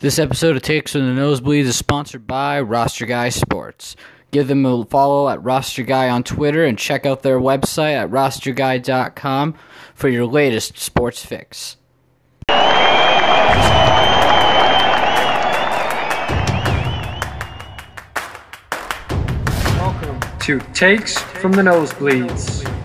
This episode of Takes from the Nosebleeds is sponsored by Roster Guy Sports. Give them a follow at Roster Guy on Twitter and check out their website at rosterguy.com for your latest sports fix. Welcome to Takes from the Nosebleeds.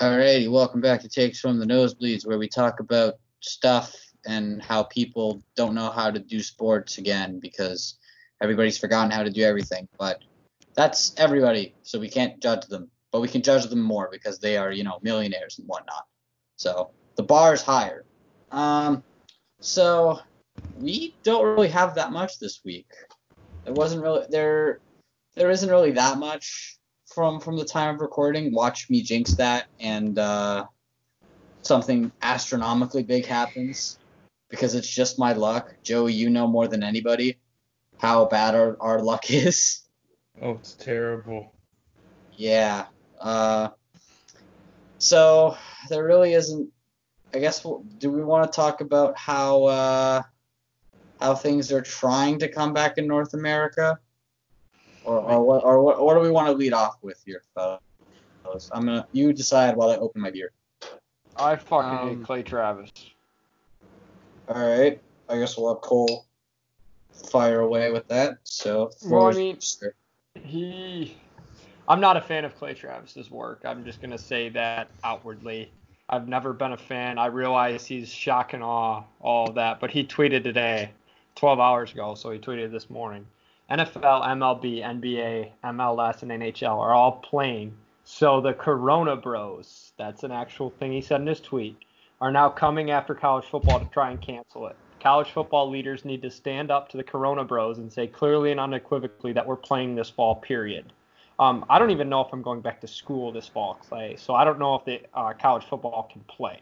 Alrighty, welcome back to Takes from the Nosebleeds, where we talk about stuff and how people don't know how to do sports again because everybody's forgotten how to do everything. But that's everybody, so we can't judge them. But we can judge them more because they are, you know, millionaires and whatnot. So the bar is higher. Um, so we don't really have that much this week. There wasn't really there. There isn't really that much from from the time of recording. Watch me jinx that, and uh, something astronomically big happens because it's just my luck. Joey, you know more than anybody how bad our, our luck is. Oh, it's terrible. Yeah. Uh, so there really isn't. I guess. Do we want to talk about how uh, how things are trying to come back in North America, or or what or what, what do we want to lead off with here, fellas? I'm gonna you decide while I open my beer. I fucking Um, hate Clay Travis. All right. I guess we'll have Cole fire away with that. So. Well, I mean- He, I'm not a fan of Clay Travis's work. I'm just gonna say that outwardly. I've never been a fan. I realize he's shock and awe, all of that, but he tweeted today, 12 hours ago, so he tweeted this morning. NFL, MLB, NBA, MLS, and NHL are all playing. So the Corona Bros, that's an actual thing he said in his tweet, are now coming after college football to try and cancel it. College football leaders need to stand up to the Corona Bros and say clearly and unequivocally that we're playing this fall, period. Um, I don't even know if I'm going back to school this fall, Clay. So I don't know if the uh, college football can play.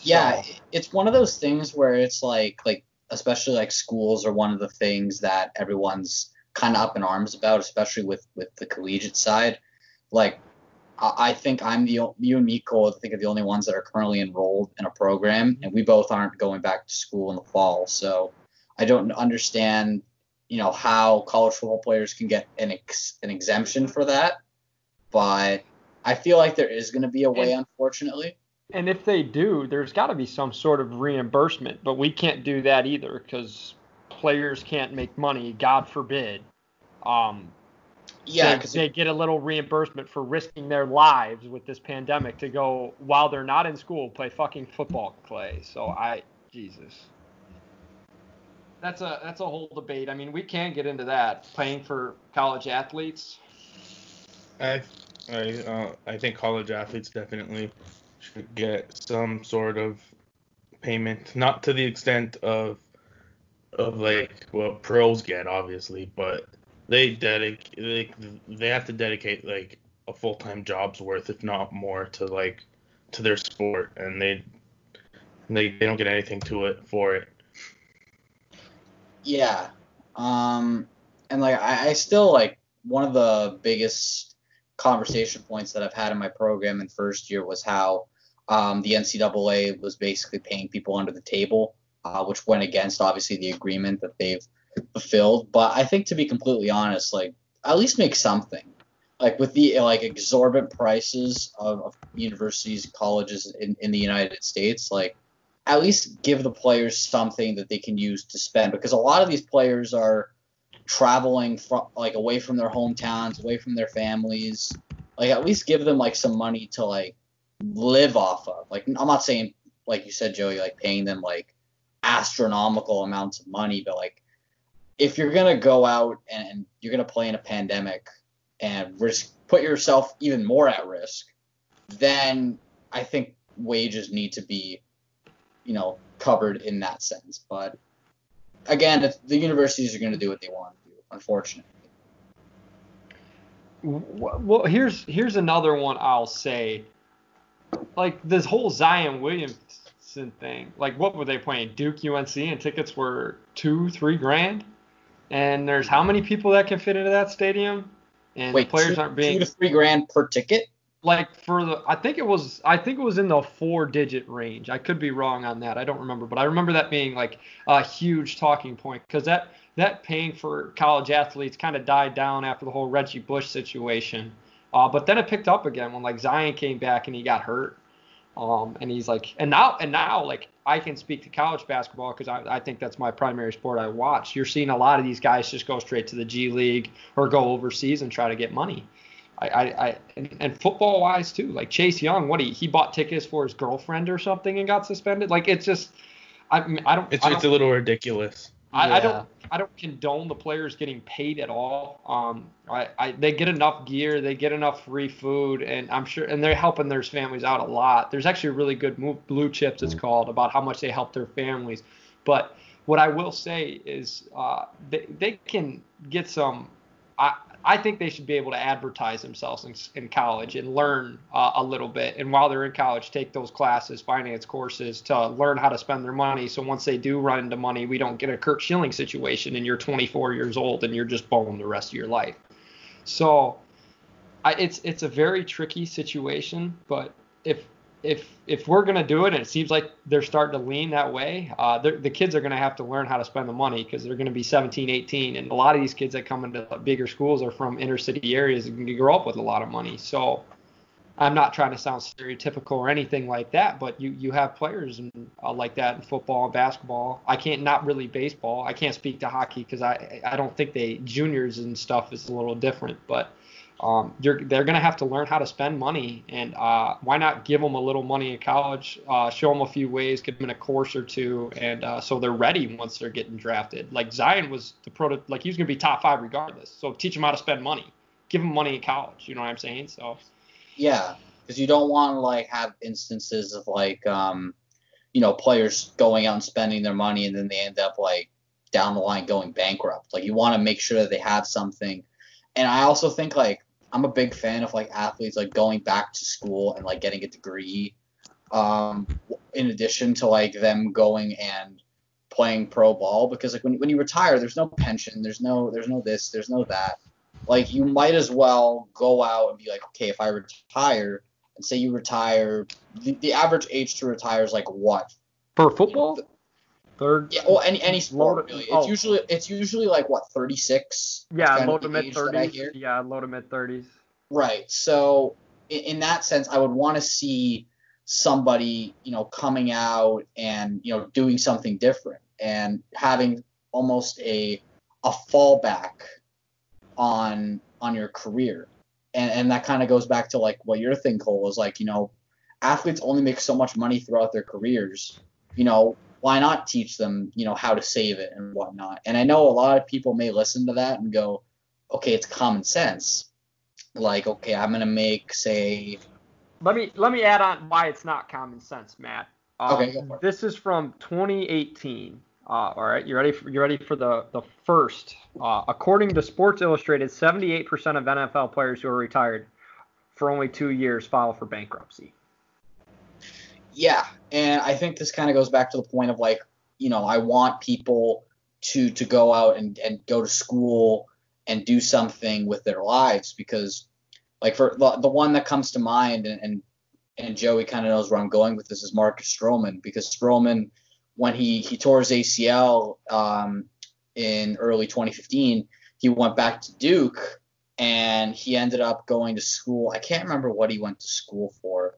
Yeah, it's one of those things where it's like like especially like schools are one of the things that everyone's kind of up in arms about, especially with with the collegiate side. Like I I think I'm the you and me, Cole, I think are the only ones that are currently enrolled in a program, and we both aren't going back to school in the fall. So I don't understand, you know, how college football players can get an ex, an exemption for that. But I feel like there is going to be a way, And- unfortunately. And if they do, there's got to be some sort of reimbursement, but we can't do that either because players can't make money. God forbid. Um, Yeah, they, because they get a little reimbursement for risking their lives with this pandemic to go while they're not in school play fucking football, Clay. So I, Jesus. That's a that's a whole debate. I mean, we can get into that paying for college athletes. I I uh, I think college athletes definitely should get some sort of payment, not to the extent of of like what pros get, obviously, but they dedicate they, they have to dedicate like a full time job's worth, if not more, to like to their sport, and they they they don't get anything to it for it. Yeah. Um, and like I, I still like one of the biggest conversation points that I've had in my program in first year was how um, the NCAA was basically paying people under the table, uh, which went against obviously the agreement that they've fulfilled. But I think to be completely honest, like at least make something. Like with the like exorbitant prices of, of universities colleges in, in the United States, like at least give the players something that they can use to spend because a lot of these players are traveling from like away from their hometowns, away from their families. Like at least give them like some money to like live off of. Like I'm not saying like you said, Joey, like paying them like astronomical amounts of money, but like if you're gonna go out and, you're gonna play in a pandemic and risk put yourself even more at risk, then I think wages need to be you know, covered in that sense. But again, the universities are going to do what they want to do, unfortunately. Well, here's here's another one I'll say. Like this whole Zion Williamson thing. Like what were they playing? Duke UNC and tickets were two, three grand. And there's how many people that can fit into that stadium? And Wait, players two, aren't being two to three grand per ticket? like for the I think it was I think it was in the four digit range. I could be wrong on that. I don't remember, but I remember that being like a huge talking point because that that paying for college athletes kind of died down after the whole Reggie Bush situation. Uh, but then it picked up again when like Zion came back and he got hurt. Um, and he's like, and now, and now, like, I can speak to college basketball because I, I think that's my primary sport I watch. You're seeing a lot of these guys just go straight to the G League or go overseas and try to get money. I, I, I and, and football wise too. Like Chase Young, what he he bought tickets for his girlfriend or something and got suspended. Like it's just, I, I don't. It's I don't, it's a little ridiculous. I, I don't I don't condone the players getting paid at all. Um, I, I they get enough gear, they get enough free food, and I'm sure, and they're helping their families out a lot. There's actually a really good move, blue chips it's called about how much they help their families. But what I will say is uh, they they can get some. I I think they should be able to advertise themselves in, in college and learn uh, a little bit. And while they're in college, take those classes, finance courses to learn how to spend their money. So once they do run into money, we don't get a Curt Schilling situation and you're 24 years old and you're just bowling the rest of your life. So I, it's it's a very tricky situation. But if if if we're gonna do it, and it seems like they're starting to lean that way, uh, the kids are gonna have to learn how to spend the money because they're gonna be 17, 18, and a lot of these kids that come into bigger schools are from inner city areas and can grow up with a lot of money. So I'm not trying to sound stereotypical or anything like that, but you you have players and, uh, like that in football and basketball. I can't not really baseball. I can't speak to hockey because I I don't think they juniors and stuff is a little different, but um, you're, they're going to have to learn how to spend money, and uh, why not give them a little money in college, uh, show them a few ways, give them a course or two, and uh, so they're ready once they're getting drafted. Like Zion was the proto, like he was going to be top five regardless. So teach them how to spend money, give them money in college. You know what I'm saying? So Yeah, because you don't want to like have instances of like um, you know, players going out and spending their money and then they end up like down the line going bankrupt. Like you want to make sure that they have something. And I also think like I'm a big fan of like athletes like going back to school and like getting a degree. Um, in addition to like them going and playing pro ball because like when when you retire, there's no pension, there's no there's no this, there's no that. Like you might as well go out and be like, okay, if I retire, and say you retire, the, the average age to retire is like what? for football, third. Yeah, well, any any sport really. It's oh. usually it's usually like what 36. Yeah, low to mid age 30s. Yeah, low to mid 30s. Right. So in, in that sense, I would want to see somebody, you know, coming out and you know doing something different and having almost a a fallback on on your career. And and that kind of goes back to like what your thing Cole was like, you know, athletes only make so much money throughout their careers. You know, why not teach them, you know, how to save it and whatnot? And I know a lot of people may listen to that and go, okay, it's common sense like okay i'm gonna make say Let me let me add on why it's not common sense, Matt. Um, Okay, go for it. This is from 2018. Uh, all right, you ready? For, you ready for the the first? Uh, according to Sports Illustrated, 78% of NFL players who are retired for only two years file for bankruptcy. Yeah and i think this kind of goes back to the point of like you know i want people to to go out and, and go to school and do something with their lives because like for the, the one that comes to mind and and, and joey kind of knows where i'm going with this is marcus stroman because stroman when he he tore his acl um, in early 2015 he went back to duke and he ended up going to school. I can't remember what he went to school for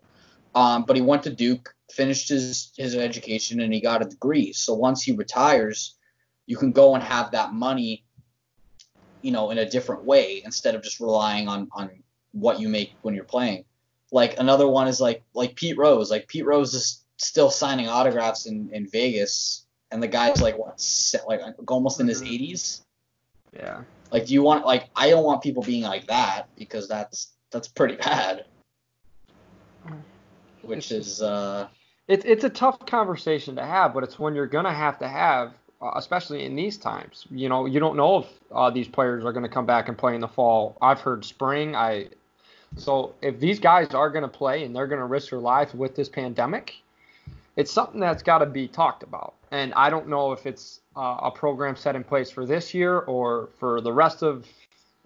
um, but he went to Duke, finished his, his education, and he got a degree. So once he retires, you can go and have that money, you know, in a different way instead of just relying on, on what you make when you're playing. Like another one is like like Pete Rose. Like Pete Rose is still signing autographs in, in Vegas, and the guy's like what, like almost in his Mhm. 80s. Yeah. Like, do you want like I don't want people being like that because that's that's pretty bad. Which is uh It's it's a tough conversation to have, but it's one you're gonna have to have, uh, especially in these times. You know, you don't know if uh, these players are gonna come back and play in the fall. I've heard spring. I so if these guys are gonna play and they're gonna risk their lives with this pandemic, it's something that's got to be talked about. And I don't know if it's uh, a program set in place for this year or for the rest of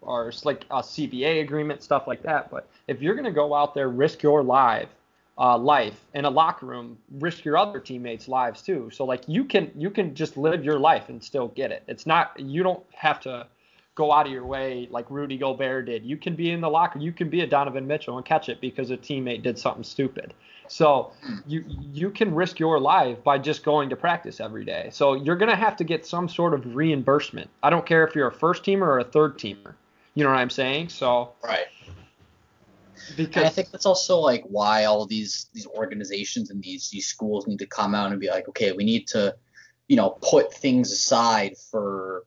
or it's like a CBA agreement, stuff like that. But if you're going to go out there, risk your life, uh, life in a locker room, risk your other teammates' lives too. So like you can you can just live your life and still get it. It's not you don't have to go out of your way like Rudy Gobert did. You can be in the locker, you can be a Donovan Mitchell and catch it because a teammate did something stupid. So you you can risk your life by just going to practice every day. So you're gonna have to get some sort of reimbursement. I don't care if you're a first teamer or a third teamer. You know what I'm saying? So Right. Because And I think that's also like why all these these organizations and these these schools need to come out and be like, okay, we need to, you know, put things aside for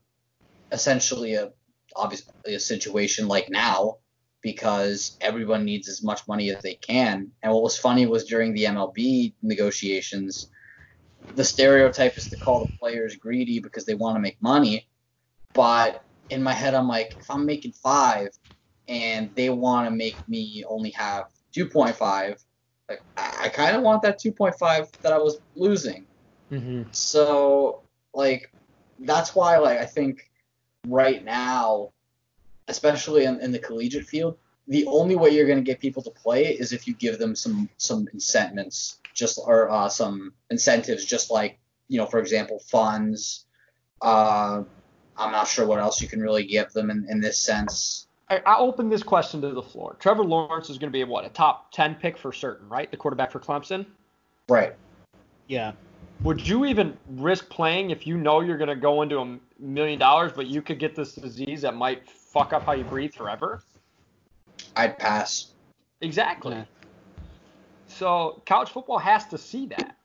essentially a obviously a situation like now because everyone needs as much money as they can. And what was funny was during the MLB negotiations, the stereotype is to call the players greedy because they want to make money. But in my head, I'm like, if I'm making five and they want to make me only have 2.5, like I, kind of want that 2.5 that I was losing. Mhm. So like that's why like I think right now, especially in, in the collegiate field, the only way you're going to get people to play is if you give them some some incentives, just or uh, some incentives, just like you know, for example, funds. Uh, I'm not sure what else you can really give them in, in this sense. I, I open this question to the floor. Trevor Lawrence is going to be a, what a top ten pick for certain, right? The quarterback for Clemson. Right. Yeah. Would you even risk playing if you know you're going to go into a million dollars, but you could get this disease that might fuck up how you breathe forever? I'd pass. Exactly. Yeah. So college football has to see that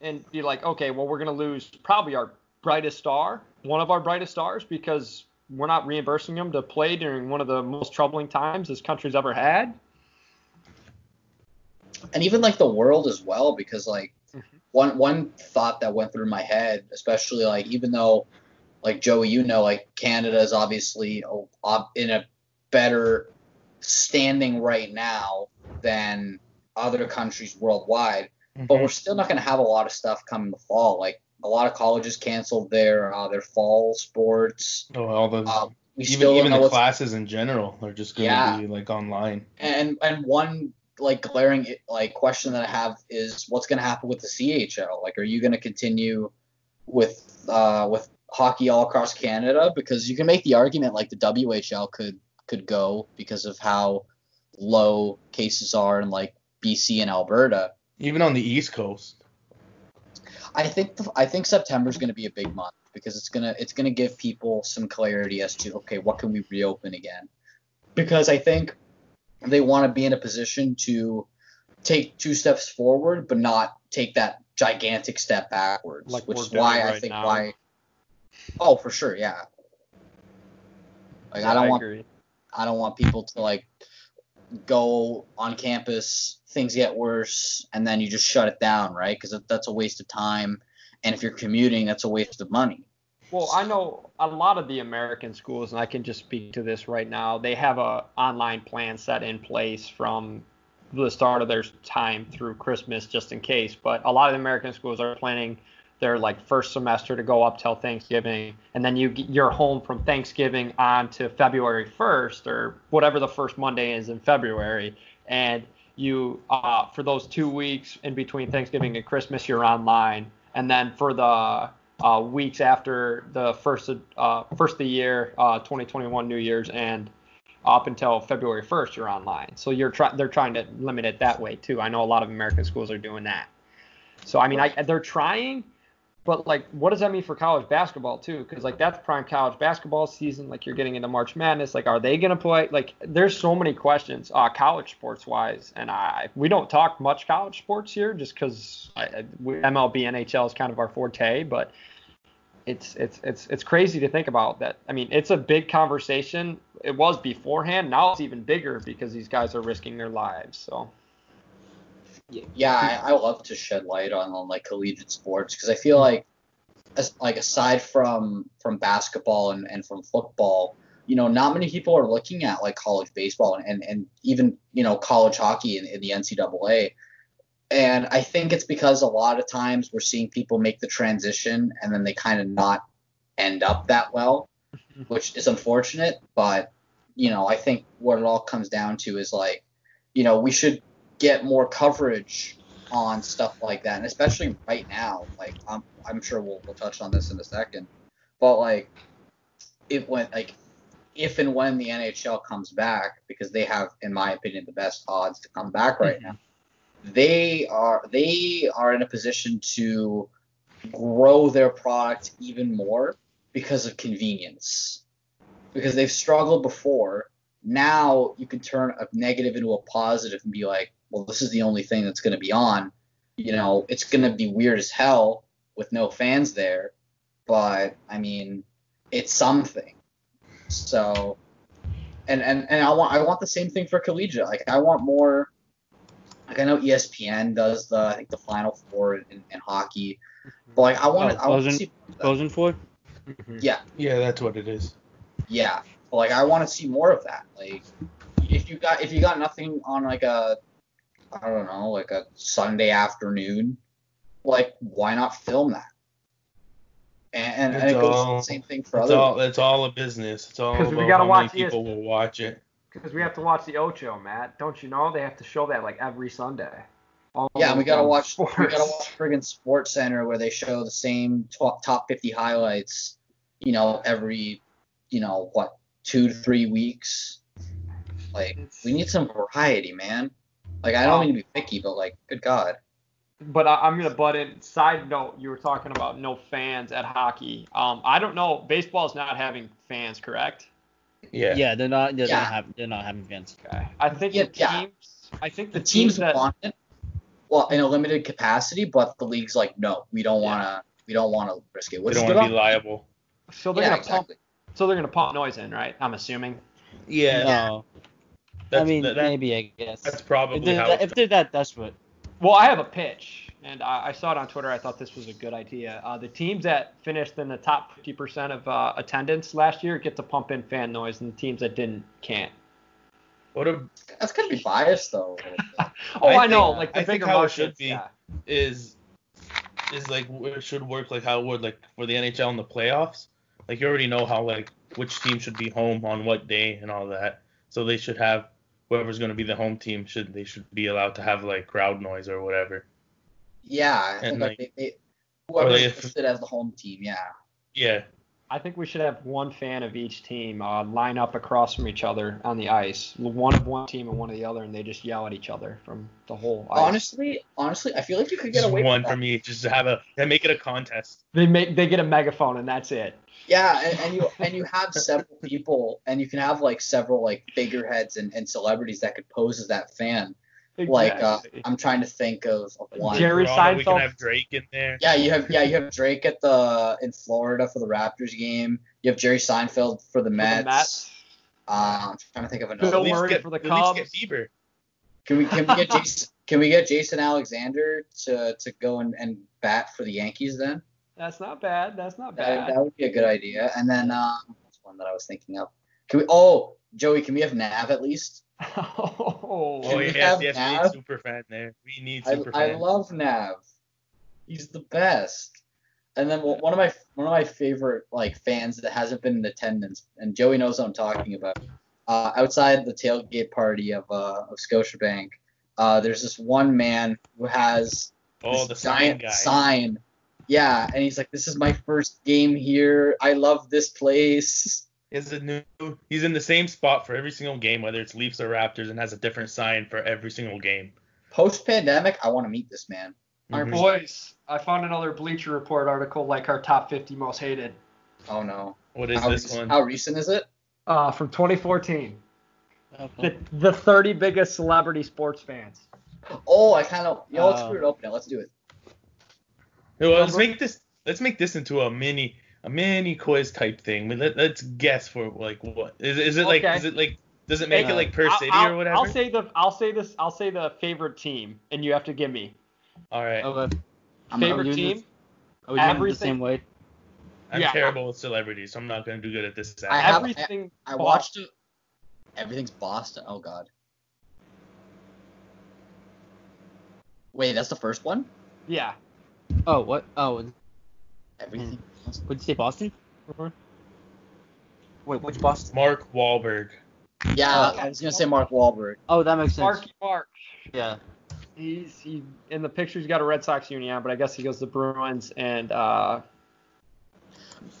and be like, okay, well, we're going to lose probably our brightest star, one of our brightest stars, because we're not reimbursing them to play during one of the most troubling times this country's ever had. and even like the world as well because like Mhm. one one thought that went through my head especially like even though like joey you know like canada is obviously in a better standing right now than other countries worldwide but we're still not going to have a lot of stuff come in the fall like a lot of colleges canceled their uh, their fall sports Oh, all uh, we even still even the classes in general are just going to Yeah. be like online. And and one like glaring like question that I have is what's going to happen with the CHL? Like, are you going to continue with uh, with hockey all across Canada? Because you can make the argument like the WHL could could go because of how low cases are in like BC and Alberta. Even on the East Coast. I think the, I think September is going to be a big month because it's gonna it's gonna give people some clarity as to okay what can we reopen again because I think they want to be in a position to take two steps forward but not take that gigantic step backwards Like which is why doing I think now. why oh for sure yeah like I don't want agree. I don't want people to like go on campus, things get worse, and then you just shut it down, right? Because that's a waste of time, and if you're commuting, that's a waste of money. Well, I know a lot of the American schools, and I can just speak to this right now. They have a online plan set in place from the start of their time through Christmas, just in case. But a lot of the American schools are planning their like first semester to go up till Thanksgiving, and then you you're home from Thanksgiving on to February 1st or whatever the first Monday is in February, and you uh, for those two weeks in between Thanksgiving and Christmas you're online, and then for the uh, weeks after the first uh, first of the year, uh, 2021 New Year's, and up until February 1st, you're online. So you're try- they're trying to limit it that way too. I know a lot of American schools are doing that. So I mean, I, they're trying, but like, what does that mean for college basketball too? Because like that's prime college basketball season. Like you're getting into March Madness. Like, are they gonna play? Like, there's so many questions, uh, college sports wise, and I we don't talk much college sports here just because MLB NHL is kind of our forte, but it's it's it's it's crazy to think about that. I mean, it's a big conversation. It was beforehand. Now it's even bigger because these guys are risking their lives. So Yeah, I, I love to shed light on, on like collegiate sports because I feel like, as, like aside from from basketball and, and from football, you know, not many people are looking at like college baseball and, and, and even you know college hockey in, in the NCAA. And I think it's because a lot of times we're seeing people make the transition and then they kind of not end up that well, which is unfortunate. But you know, I think what it all comes down to is like, you know, we should get more coverage on stuff like that, and especially right now. Like, I'm I'm sure we'll we'll touch on this in a second, but like, if when like if and when the NHL comes back, because they have, in my opinion, the best odds to come back right mm-hmm. now, they are they are in a position to grow their product even more because of convenience. Because they've struggled before. Now you can turn a negative into a positive and be like, well, this is the only thing that's going to be on. You know, it's going to be weird as hell with no fans there, but I mean, it's something. So, and and and I want I want the same thing for collegiate. Like I want more. Like I know ESPN does the I think the Final Four in, in hockey, but like I want Oh, I want to Frozen- see Frozen Four? Mhm. yeah Yeah, that's what it is. yeah but like I want to see more of that. Like if you got if you got nothing on like a I don't know like a Sunday afternoon, like why not film that? And and, and it goes all- the same thing for It's other. all it's all a business. It's all 'Cause we gotta how watch many people ESPN. will watch it. Because we have to watch the Ocho, Matt. Don't you know they have to show that like every Sunday? All Yeah, we gotta those watch. We gotta watch friggin' Sports Center where they show the same top top 50 highlights. You know, every, you know, what two to three weeks. Like, we need some variety, man. Like, I don't mean to be picky, but like, good God. But I, I'm gonna butt in. Side note: You were talking about no fans at hockey. Um, I don't know. Baseball's not having fans, correct? Yeah. Yeah, they're not. They're Yeah. not having. They're not having fans. Okay. I think Yeah, the yeah. teams. I think The the, teams that want it, well, in a limited capacity, but the league's like, no, we don't wanna, we don't wanna risk it. We Which don't want to be liable. so they're Yeah, gonna exactly. pump. So they're gonna pump noise in, right? I'm assuming. Yeah. No, That's, I mean that- that- maybe I guess. that's If probably they're, how. that, it's if they're that desperate. Well, I have a pitch, and I, I saw it on Twitter. I thought this was a good idea. Uh, the teams that finished in the top 50% of uh, attendance last year get to pump in fan noise, and the teams that didn't can't. what a, That's gonna be biased though. Oh, I, I know, think- like the I think bigger how it should be. Yeah. is is like it should work like how it would like for the NHL in the playoffs. Like you already know how like which team should be home on what day and all that. So they should have whoever's going to be the home team should they should be allowed to have like crowd noise or whatever. yeah, I think And, like, like- they, they, whoever's like if- listed as the home team, yeah. Yeah. I think we should have one fan of each team uh, line up across from each other on the ice, one of one team and one of the other, and they just yell at each other from the whole ice. Honestly, honestly, I feel like you could get Just away one with that. for me. Just to have a and make it a contest. they make they get a megaphone and that's it. Yeah, and, and you and you have several people, and you can have like several like figureheads and, and celebrities that could pose as that fan. Like uh, I'm trying to think of, of one. Jerry Toronto, We can have Drake in there. Yeah, you have yeah you have Drake at the in Florida for the Raptors game. You have Jerry Seinfeld for the For Mets. the Mets. Uh, I'm trying to think of another. Bill At least Murray get, for the Cubs. get Bieber. Can we can we get Jason can we get Jason Alexander to, to go and, and bat for the Yankees then? That's not bad. That's not bad. that would be a good idea. And then um, what's one that I was thinking of? Can we? Oh, Joey, can we have Nav at least? oh, Oh we yes, have yes, we Nav? need super fan there. We need I, super I fan. love Nav. He's the best. And then one of my one of my favorite like fans that hasn't been in attendance, and Joey knows what I'm talking about. Uh, outside the tailgate party of uh, of Scotiabank, uh, there's this one man who has oh, this the sign giant guy. sign. Yeah, and he's like, "This is my first game here. I love this place." is a new. He's in the same spot for every single game, whether it's Leafs or Raptors, and has a different sign for every single game. Post pandemic, I want to meet this man. Our Mhm. boys. I found another Bleacher Report article like our top 50 most hated. Oh no. What is how, this rec- one? how recent is it? Uh, from 2014. Okay. The, the 30 biggest celebrity sports fans. Oh, I kind of. Yo, let's Uh, screw it open. Let's do it. Well, let's make this. Let's make this into a mini, a mini quiz type thing. Let, let's guess for like what is. Is it like? Okay. Is it like? Does it make Uh, it like per I'll- city I'll, or whatever? I'll say the I'll say this I'll say the favorite team, and you have to give me All right. Okay. I'm favorite doing team. this- Are we doing it the same way? I'm yeah. terrible with celebrities, so I'm not gonna do good at this. I have- Everything. I watched it. Everything's Boston. Oh God. Wait, that's the first one. Yeah. Oh, what? Oh, Everything. would you say Boston? Wait, which Boston? Mark Wahlberg. Yeah, Oh. I was gonna say Mark Wahlberg. Oh, that makes sense. Marky Mark. Yeah. He's he in the picture. He's got a Red Sox uni on, but I guess he goes to Bruins and uh,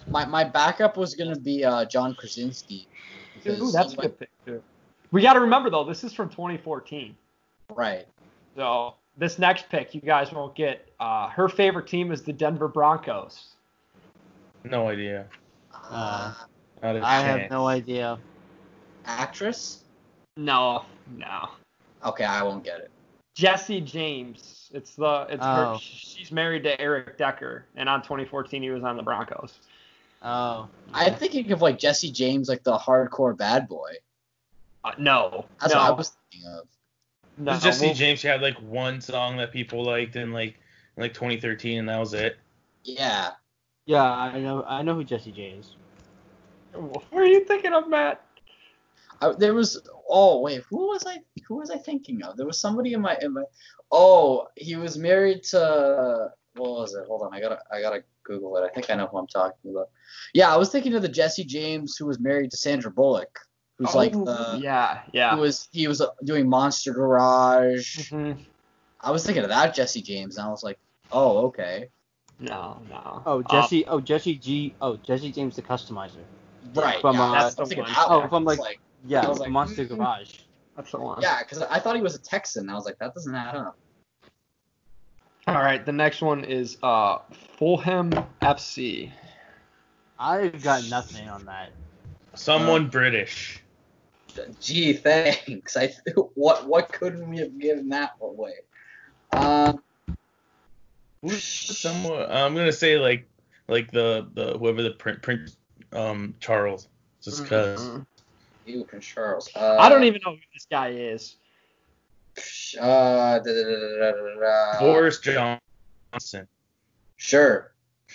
My my backup was gonna be uh, John Krasinski. ooh, that's a good pick too. We got to remember though, this is from 2014. Right. So this next pick, you guys won't get. Uh, her favorite team is the Denver Broncos. No idea. Uh, Not a I chance. have no idea. Actress? No, no. Okay, I won't get it. Jessie James. It's the it's Oh. her. She's married to Eric Decker, and on 2014 he was on the Broncos. Oh. I'm thinking of like Jesse James, like the hardcore bad boy. Uh, no, That's no, what I was thinking of. No. It's Jessie well, James. She had like one song that people liked in like in like 2013, and that was it. Yeah. Yeah, I know. I know who Jesse James. What are you thinking of, Matt? I, there was. Oh wait, who was I? Who was I thinking of? There was somebody in my in my. Oh, he was married to. What was it? Hold on, I gotta I gotta Google it. I think I know who I'm talking about. Yeah, I was thinking of the Jesse James who was married to Sandra Bullock, who's like Oh, the. yeah, yeah. Who was he was uh, doing Monster Garage? Mhm. I was thinking of that Jesse James, and I was like, oh okay, No, no. Oh, Uh, Jesse. oh, Jesse G. Oh, Jesse James, the customizer. right. From, yeah, uh, that's That's the I was one. that Oh, one. from, I was like- Yeah, was like, Monster mm. Garage. that's the one. Yeah, because I thought he was a Texan. I was like, that doesn't add up. All right, the next one is uh Fulham FC. I've got nothing on that. Someone Uh, British. Gee, thanks. I what what couldn't we have given that away? Um, Who's? I'm gonna say like like the the whoever the print Prince um Charles. Just because. Mhm. you Prince Charles. Uh, I don't even know who this guy is. Uh, da, da, da, da, da, da. Boris Johnson. Sure.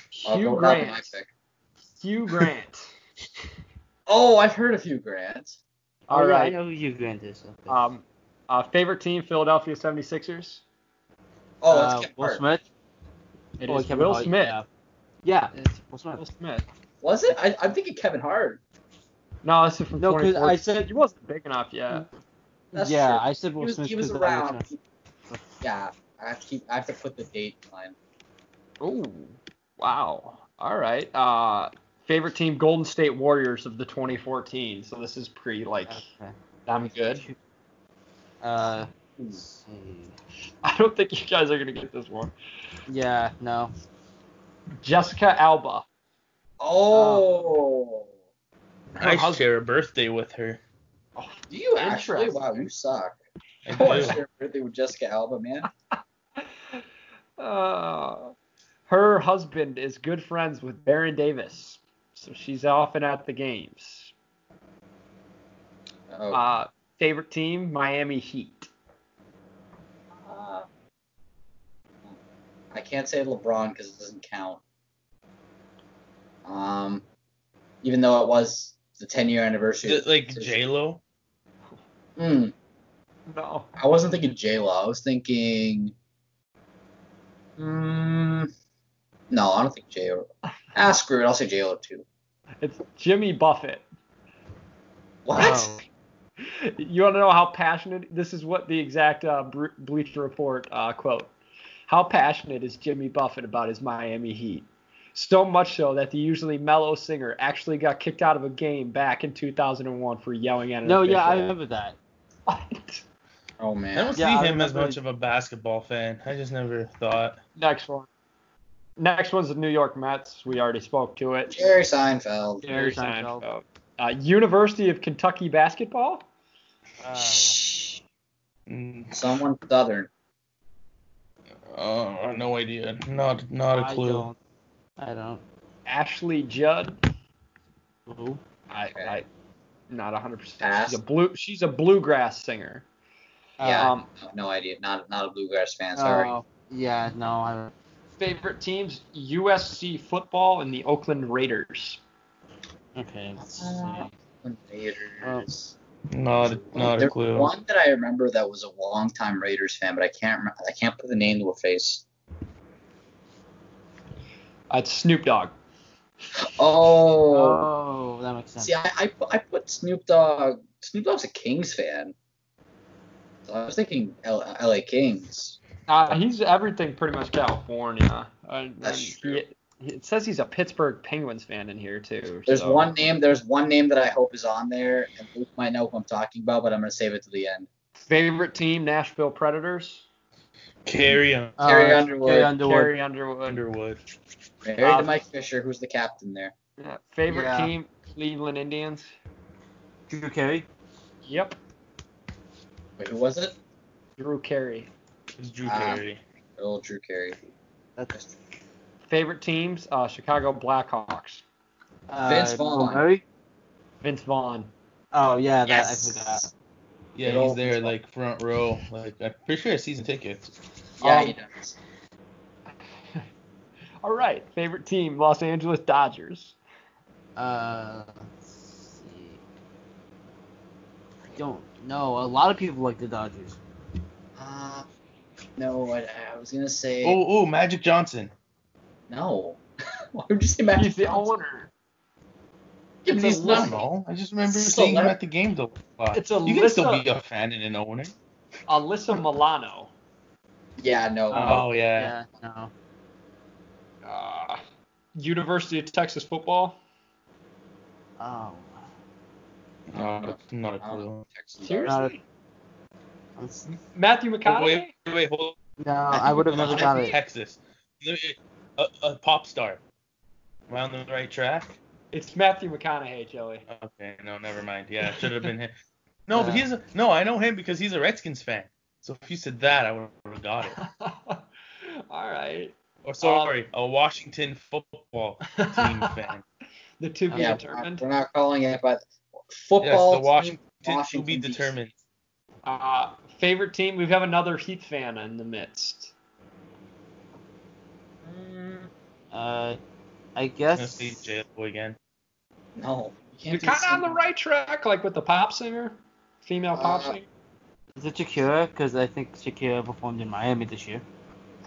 Hugh go with that my Grant. pick. Hugh Grant. Oh, I've heard of Hugh Grant. Oh, All yeah, I know who Hugh Grant is. Okay. Um, uh, favorite team, Philadelphia 76ers. Oh, that's Uh, Kevin Will Hart. Smith. It Oh, is Kevin Will Hart, Smith. Yeah. yeah, it's Will Smith. Will Smith. Was it? I, I'm thinking Kevin Hart. No, this is from No, 'cause 2014. I said- he wasn't big enough yet. That's yeah, true. I said He Will was, Smith. he was 'cause that makes around. sense. Yeah, I have to keep. I have to put the date line. Ooh, wow. All right. Uh, favorite team, Golden State Warriors of the 2014. So this is pre like Okay. I'm good. Uh. I don't think you guys are gonna get this one. Yeah, no. Jessica Alba. Oh. I how's- share a birthday with her. Do you actually? Wow, you suck. I I do. share a birthday with Jessica Alba, man. Uh, her husband is good friends with Baron Davis, so she's often at the games. Oh. Uh, favorite team, Miami Heat. Uh, I can't say LeBron because it doesn't count. Um, even though it was the 10 year anniversary. Is it like J Lo? Hmm. No. I wasn't thinking J Lo. I was thinking. Mm, no, I don't think J Lo. Ah, screw it. I'll say J Lo too. It's Jimmy Buffett. What? You want to know how passionate? This is what the exact uh, Bleacher Report uh, quote. How passionate is Jimmy Buffett about his Miami Heat? So much so that the usually mellow singer actually got kicked out of a game back in 2001 for yelling at an No, yeah, I remember that. Oh man, I don't Yeah, see I him as remember- much of a basketball fan. I just never thought. Next one. Next one's the New York Mets. We already spoke to it. Jerry Seinfeld. Jerry Seinfeld. Seinfeld. Uh, University of Kentucky basketball. Uh, Shh. Someone Southern. Uh, no idea. Not not a I clue. don't. I don't. Ashley Judd. Who? I, Okay. I not 100. percent She's a blue. She's a bluegrass singer. Yeah. Um, No, no idea. Not not a bluegrass fan. Sorry. Oh, yeah, no, I don't. Favorite teams: USC football and the Oakland Raiders. Okay. let's see. Uh, Raiders. Not not a clue. one that I remember that was a longtime Raiders fan, but I can't remember. I can't put the name to a face. Uh, it's Snoop Dogg. Oh. Oh, that makes sense. See, I, I put I put put Snoop Dogg. Snoop Dogg's a Kings fan. So I was thinking L- LA Kings. Uh, he's everything pretty much California. Uh, That's and true. he- it says he's a Pittsburgh Penguins fan in here too. There's so- one name. There's one name that I hope is on there, and Luke might know who I'm talking about, but I'm gonna save it to the end. favorite team, Nashville Predators. Carry on Terry Uh, Underwood. Carrie Underwood. Carrie Underwood. Underwood. Married Uh, to Mike Fisher, who's the captain there. Yeah. Favorite Yeah. team, Cleveland Indians. Drew Carey. Yep. Wait, who was it? Drew Carey. It's Drew Ah. Carey. Good old Drew Carey. That's Favorite teams, uh, Chicago Blackhawks. uh, Vince Vaughn. Murray? Vince Vaughn. Oh yeah, that Yes. I forgot. Yeah, Good he's old- there like front row. Like I'm pretty sure he has season tickets. Yeah, Um, he does. All right. Favorite team, Los Angeles Dodgers. Uh, let's see. I don't know. A lot of people like the Dodgers. Uh, no, I, I was gonna say Oh, oh, Magic Johnson. no. Why would you say Magic He's the Johnson? owner. Yeah, It's a he's I not. don't. I just remember So seeing him at the games a lot. It's a you can still list be a fan and an owner. Alyssa Milano. Yeah, no. Oh yeah. Yeah. No. Uh, University of Texas football. Oh. No, not a I don't know. clue. Texans are- Seriously? Let's- Matthew McConaughey. wait, wait, wait, hold No, I I would have never it's got it. Texas. A, a pop star. Am I on the right track? It's Matthew McConaughey, Joey. Okay, no, never mind. Yeah, it should have been him. No, but he's a, no, I know him because he's a Redskins fan. So if you said that, I would have got it. All right. Or sorry, a Washington football team fan. The to be Yeah, we're not, determined. we're not calling it, but football. Yes, football. the team, Washington, to be determined. Uh, favorite team? We have another Heat fan in the midst. Mm, Uh, I I'm guess. see J Lo again. no, you You're kind of on the right track, like with the pop singer, female pop Uh, singer. Is it Shakira? Because I think Shakira performed in Miami this year.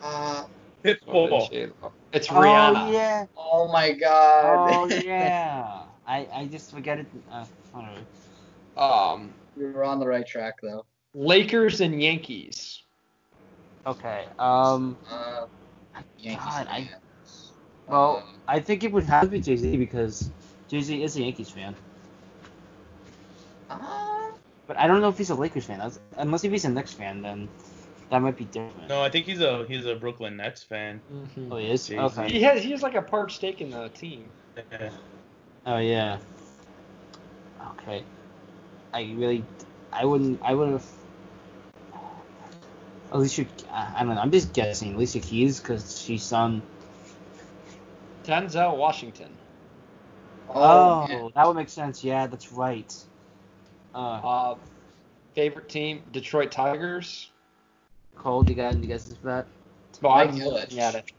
Uh, Pitbull. It's Rihanna. Oh yeah. oh my God. Oh yeah. I I just forget it. Uh, alright. Um, we were on the right track though. Lakers and Yankees. Okay. Um. Uh, Yankees God, I- Well, Uh, I think it would have to be Jay Z because Jay Z is a Yankees fan. uh, But I don't know if he's a Lakers fan. That's, unless if he's a Knicks fan, then that might be different. No, I think he's a he's a Brooklyn Nets fan. Oh, he is. Jay-Z. Okay. He has he has like a part stake in the team. Yeah. Oh yeah. Okay. I really, I wouldn't. I would have. Alicia, I I don't know. I'm just guessing. Alicia Keys because she's on. Denzel Washington. Oh, yeah. that would make sense. Yeah, that's right. Uh, Uh, favorite team? Detroit Tigers. Cole, do you got any guesses for that? Well, I'm Ilitch. looking at it.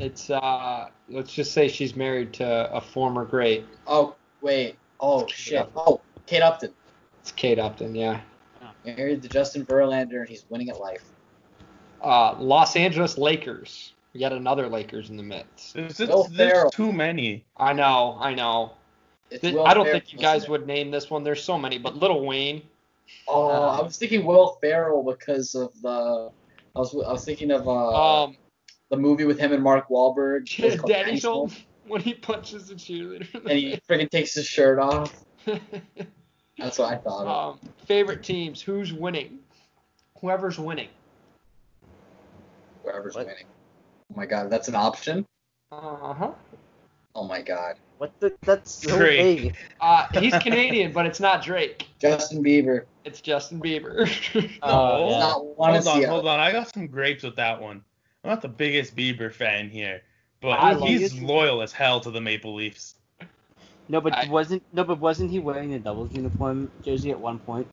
It's uh, let's just say she's married to a former great. Oh wait. Oh shit. Oh, Kate Upton. It's Kate Upton, yeah. Married to Justin Verlander, and he's winning at life. Uh, Los Angeles Lakers. Yet another Lakers in the midst. There's, just, Will there's Ferrell. too many. I know, I know. It's I don't Ferrell, think you guys would name this one. There's so many, but Lil Wayne. Oh, Uh, I was thinking Will Ferrell because of the. I was I was thinking of uh Um, the movie with him and Mark Wahlberg. It Daddy Daddy's Home, Home when he punches the cheerleader. And he freaking takes his shirt off. face. That's what I thought um, favorite teams? Who's winning? Whoever's winning. Whoever's what? winning. Oh my god, that's an option. Uh huh. Oh my god. What the? That's so Drake. vague. Uh, he's Canadian, but it's not Drake. Justin Bieber. It's Justin Bieber. Oh, yeah. not one hold on, hold on. I got some grapes with that one. I'm not the biggest Bieber fan here, but I he's loyal as hell to the Maple Leafs. No, but I- wasn't no, but wasn't he wearing a Devils uniform jersey at one point?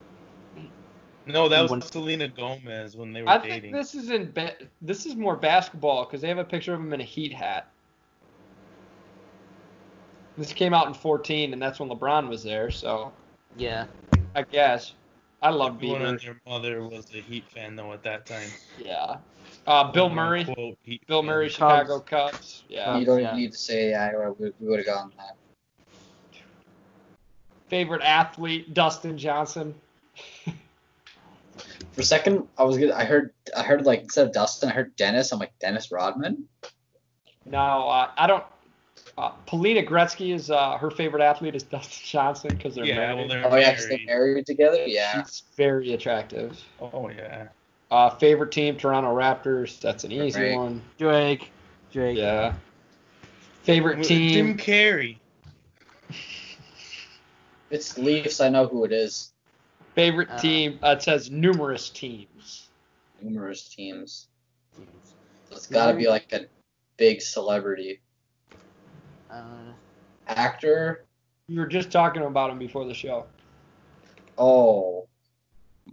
No, that was One- Selena Gomez when they were I dating. think this is in ba- this is more basketball because they have a picture of him in a Heat hat. This came out in 14, and that's when LeBron was there. So Yeah. I guess I love Everyone Bieber. and your mother was a Heat fan though at that time. Yeah. Uh, Bill Murray. Quote, Heat Bill. Murray, Cubs. Chicago Cubs. Yeah. You don't Yeah. need to say yeah, we, we would have gotten that. Favorite athlete, Dustin Johnson. For a second, I was good. I heard I heard like instead of Dustin, I heard Dennis. I'm like Dennis Rodman. No, uh, I don't. Uh, Paulina Gretzky is uh, her favorite athlete is Dustin Johnson because they're Yeah, married. well, they're Oh yeah, 'cause they're married. married together. Yeah. She's very attractive. Oh yeah. Uh, favorite team, Toronto Raptors. That's an easy Right. one. Drake. Drake. Yeah. Favorite team. Jim team. Carrey. It's Leafs. I know who it is. Favorite Uh, team. Uh, it says numerous teams. Numerous teams. So it's got to be like a big celebrity Uh, actor. You were just talking about him before the show. Oh.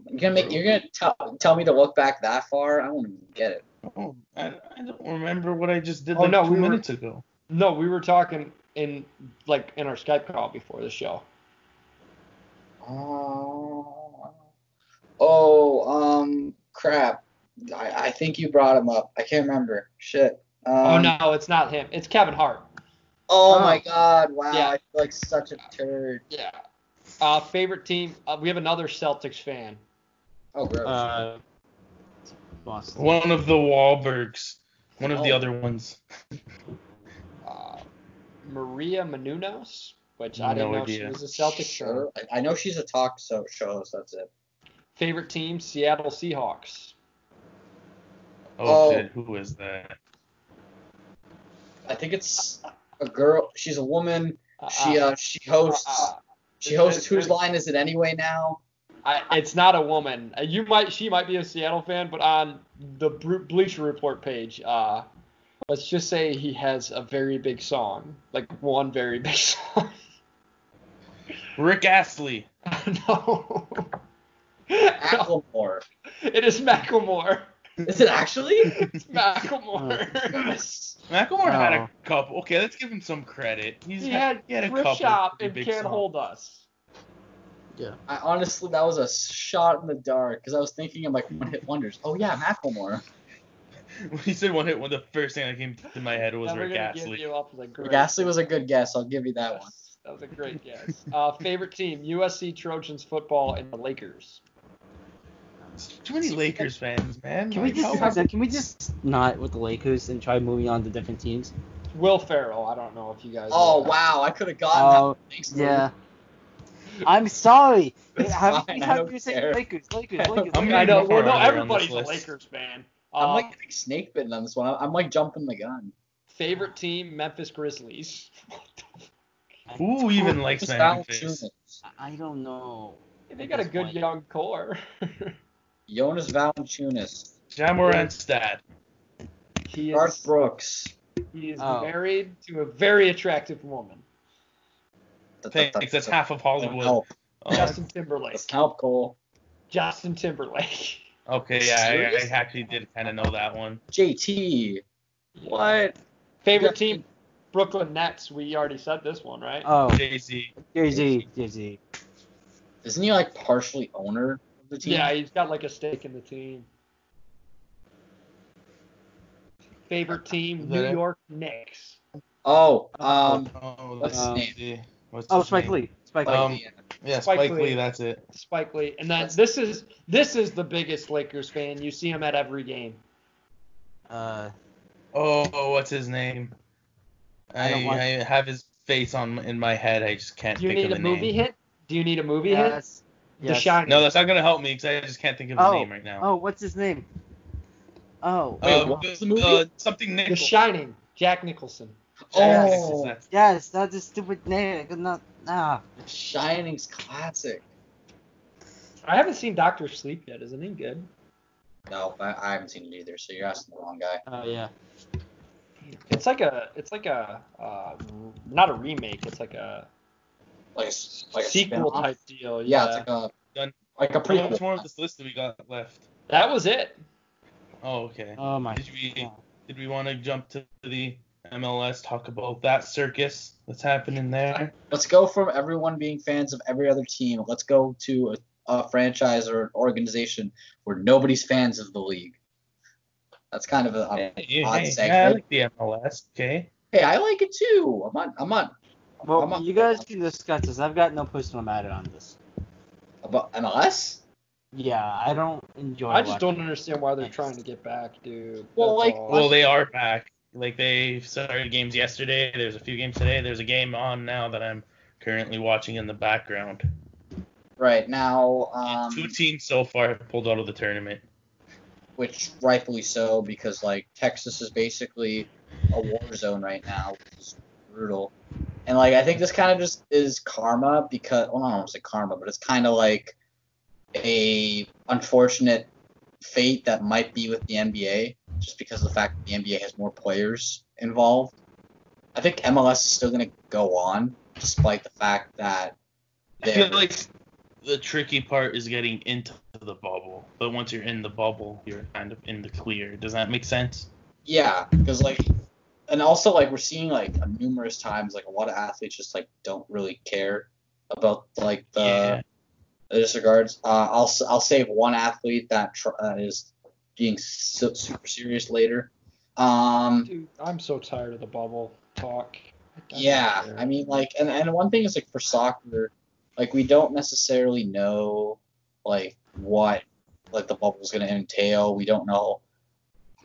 You're gonna make. You're gonna tell tell me to look back that far. I don't even get it. Oh, I, I don't remember what I just did Oh, like no, two we were- minutes ago. No, we were talking in like in our Skype call before the show. Oh. Oh. Um. Crap. I, I think you brought him up. I can't remember. Shit. Um, oh no, it's not him. It's Kevin Hart. Oh Oh. my God! Wow. Yeah. I feel like such a turd. Yeah. Uh, favorite team. Uh, we have another Celtics fan. Oh, gross. uh, Boston. One of the Wahlbergs. One of the Oh. other ones. Uh, Maria Menounos, which I didn't No know idea. she was a Celtics fan. Sure. I, I know she's a talk so show, so that's it. Favorite team, Seattle Seahawks. Oh, Oh. shit, who is that? I think it's a girl. She's a woman. Uh, She uh she hosts. uh, She hosts Whose Line Is It Anyway now? I, it's not a woman. Uh, You might, she might be a Seattle fan, but on the Bleacher Report page, uh, let's just say he has a very big song, like one very big song. Rick Astley. no, Macklemore. it is Macklemore. Is it actually? It's Macklemore. Yes. Macklemore had Oh. a couple. Okay, let's give him some credit. He's he had he had a Thrift couple Shop pretty and Can't songs. Hold Us. Yeah. I honestly that was a shot in the dark because I was thinking of like one hit wonders. Oh yeah, Macklemore. When he said one hit, one the first thing that came to my head was Never Rick Astley. Rick Astley. you up with a great Gasly was a good guess. I'll give you that one. That was a great guess. Uh, favorite team: USC Trojans football and the Lakers. Too many Lakers fans, man. Can we just how- can we just not with the Lakers and try moving on to different teams? Will Ferrell. I don't know if you guys. Oh know wow, I could have gotten Oh, that. Thanks yeah. I'm sorry. How fine, many I times don't you say care. Lakers, Lakers, Lakers? I'm Lakers? I know. Well, no, are we on everybody's a? Lakers fan. I'm Uh, like snake bitten on this one. I'm like jumping the gun. favorite team: Memphis Grizzlies. Who even likes Just Memphis? Valanciunas. I don't know. they got a good young core. Jonas Valanciunas. Jamorantstad. he Garth is. Brooks. He is Oh. married to a very attractive woman, That- that- Thanks, that's that- half of Hollywood. help. Oh, Justin Timberlake. Doesn't help, Cole. Justin Timberlake. okay, yeah, I, I actually did kind of know that one. JT. What? Favorite Yeah. team: Brooklyn Nets. We already said this one, right? Oh, Jay Z. Jay Z, Jay Z. Isn't he like partially owner of the team? Yeah, he's got like a stake in the team. Favorite team: New it? York Knicks. Oh, um, oh, what's his let's. What's Oh, his Spike name? Lee. Spike like, Lee. Um, Yeah, Spike Spike, Lee. Lee. That's it. Spike Lee, and then this is this is the biggest Lakers fan. You see him at every game. Uh, Oh, what's his name? I I, don't want- I have his face on in my head. I just can't Do you think need of a the movie name. hit? Do you need a movie hit? yes. The. Shining. No, that's not gonna help me because I just can't think of his Oh, name right now. Oh, what's his name? Oh, Wait, Uh, what's the uh, movie? something The Shining. Jack Nicholson. Jack Oh. Nichols, that's- yes, that's a stupid name. I could not. Ah, Shining's classic. I haven't seen Doctor Sleep yet. Isn't he good? No, I, I haven't seen it either. So you're asking the wrong guy. oh yeah. It's like a it's like a uh, not a remake. It's like a Like a, s- like a sequel spin-off? type deal. Yeah, Yeah, it's like a Done. like a How much more of this list do we got left? that was it. Oh, okay. Oh my. Did we God. did we want to jump to the MLS? Talk about that circus that's happening there. Let's go from everyone being fans of every other team. Let's go to a, a franchise or an organization where nobody's fans of the league. That's kind of a, a Hey, odd hey, segue. yeah, I like the MLS. Okay. hey, I like it too. I'm on. I'm on. Well, I'm not- you guys can discuss this. I've got no personal matter on this. About MLS? Yeah, I don't enjoy. I just don't understand why they're trying to get back, dude. Well, That's like- all. Well, they are back. Like they started games yesterday. There's a few games today. There's a game on now that I'm currently watching in the background. Right now, um, Two teams so far have pulled out of the tournament. Which rightfully so because like Texas is basically a war zone right now, which is brutal. And like I think this kind of just is karma because well, I don't want to say karma, but it's kind of like a unfortunate fate that might be with the NBA just because of the fact that the NBA has more players involved. I think MLS is still going to go on despite the fact that I feel like the tricky part is getting into the bubble. But once you're in the bubble, you're kind of in the clear. Does that make sense? Yeah, because like, and also like we're seeing like numerous times like a lot of athletes just like don't really care about like the, Yeah. the disregards. Uh, I'll s- I'll save one athlete that tr- uh, is being su- super serious later. Um, Dude, I'm so tired of the bubble talk. I yeah. I mean like, and and one thing is like for soccer, like we don't necessarily know like what like the bubble's gonna entail. We don't know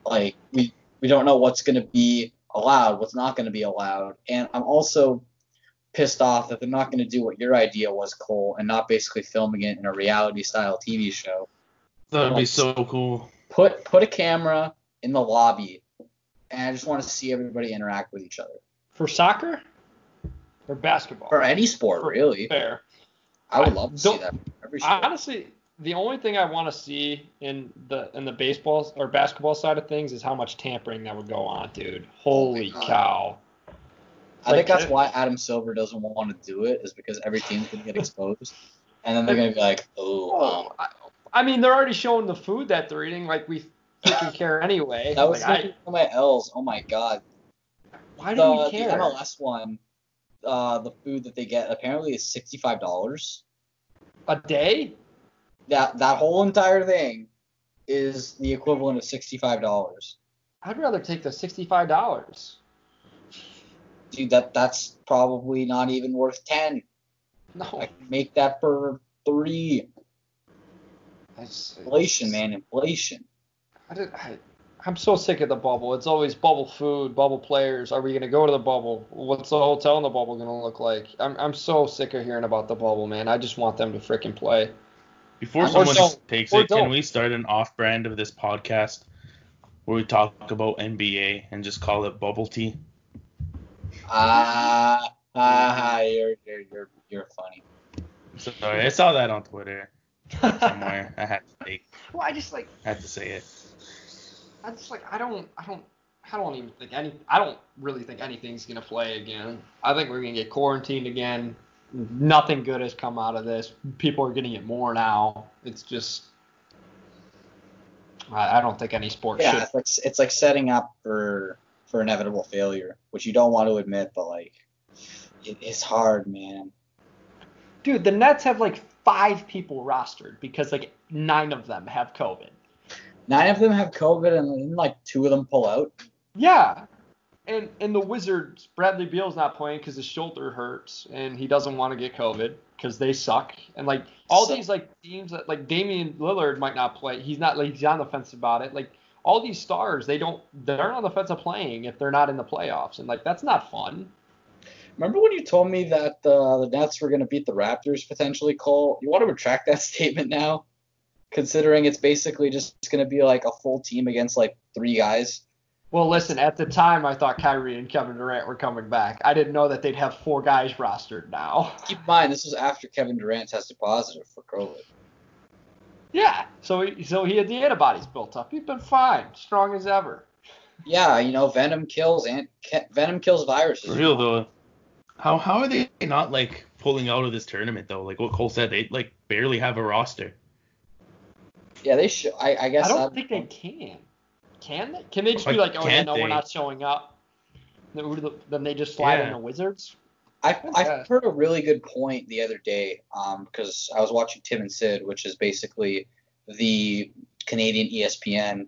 like we we don't know what's gonna be allowed, what's not gonna be allowed, and I'm also pissed off that they're not gonna do what your idea was, Cole, and not basically filming it in a reality style TV show. That would be so cool. Put put a camera in the lobby, and I just want to see everybody interact with each other. for soccer or basketball. For any sport, For- really. Fair. I would I love to see that. Every sport. Honestly, the only thing I want to see in the in the baseball or basketball side of things is how much tampering that would go on, dude. Holy God. cow! I think that's why Adam Silver doesn't want to do it, is because every team's gonna get exposed, and then they're gonna be like, oh, um, I, I mean, they're already showing the food that they're eating. Like we freaking care anyway. that was like, of my L's. Oh my god. I, why the, do we the? MLS one, uh, the food that they get apparently is sixty five dollars. A day? That that whole entire thing is the equivalent of sixty five dollars. I'd rather take the sixty-five dollars. Dude, that that's probably not even worth ten. No, I can make that for three. Inflation, man, inflation. I did, I, I'm so sick of the bubble. It's always bubble food, bubble players. Are we gonna go to the bubble? What's the hotel in the bubble gonna look like? I'm I'm so sick of hearing about the bubble, man. I just want them to freaking play. Before Or someone don't. takes Or it, can don't. we start an off brand of this podcast where we talk about NBA and just call it bubble tea? Ah, ah, you're you're you're you're funny. Sorry, I saw that on Twitter somewhere. I had to take, well, I just like had to say it. I just like I don't I don't I don't even think any I don't really think anything's gonna play again. I think we're gonna get quarantined again. Nothing good has come out of this. People are getting it more now. It's just I, I don't think any sport Yeah, should. it's like it's like setting up for for inevitable failure, which you don't want to admit, but like it, it's hard, man. Dude, the Nets have like five people rostered because like nine of them have COVID. Nine of them have COVID, and like two of them pull out. Yeah. And and the Wizards, Bradley Beal's not playing because his shoulder hurts and he doesn't want to get COVID because they suck. And like all So- these like teams that like Damian Lillard might not play. He's not like he's on the fence about it. Like all these stars, they don't they're on the fence of playing if they're not in the playoffs. And like that's not fun. Remember when you told me that uh, the Nets were going to beat the Raptors potentially, Cole? You want to retract that statement now, considering it's basically just going to be like a full team against like three guys. Well, listen, at the time I thought Kyrie and Kevin Durant were coming back. I didn't know that they'd have four guys rostered now. Keep in mind, this was after Kevin Durant tested positive for COVID. Yeah. So he, so he had the antibodies built up. He's been fine, strong as ever. Yeah, you know, Venom kills and Venom kills viruses. For real though, how how are they not like pulling out of this tournament though? Like what Cole said, they like barely have a roster. Yeah, they should. I, I guess. I don't that- think they can. Can they? Can they just be Like, like, oh yeah, can't no, we're not showing up? Then who do the- Then they just slide in the Wizards. I Yeah. I heard a really good point the other day um because I was watching Tim and Sid, which is basically the Canadian ESPN,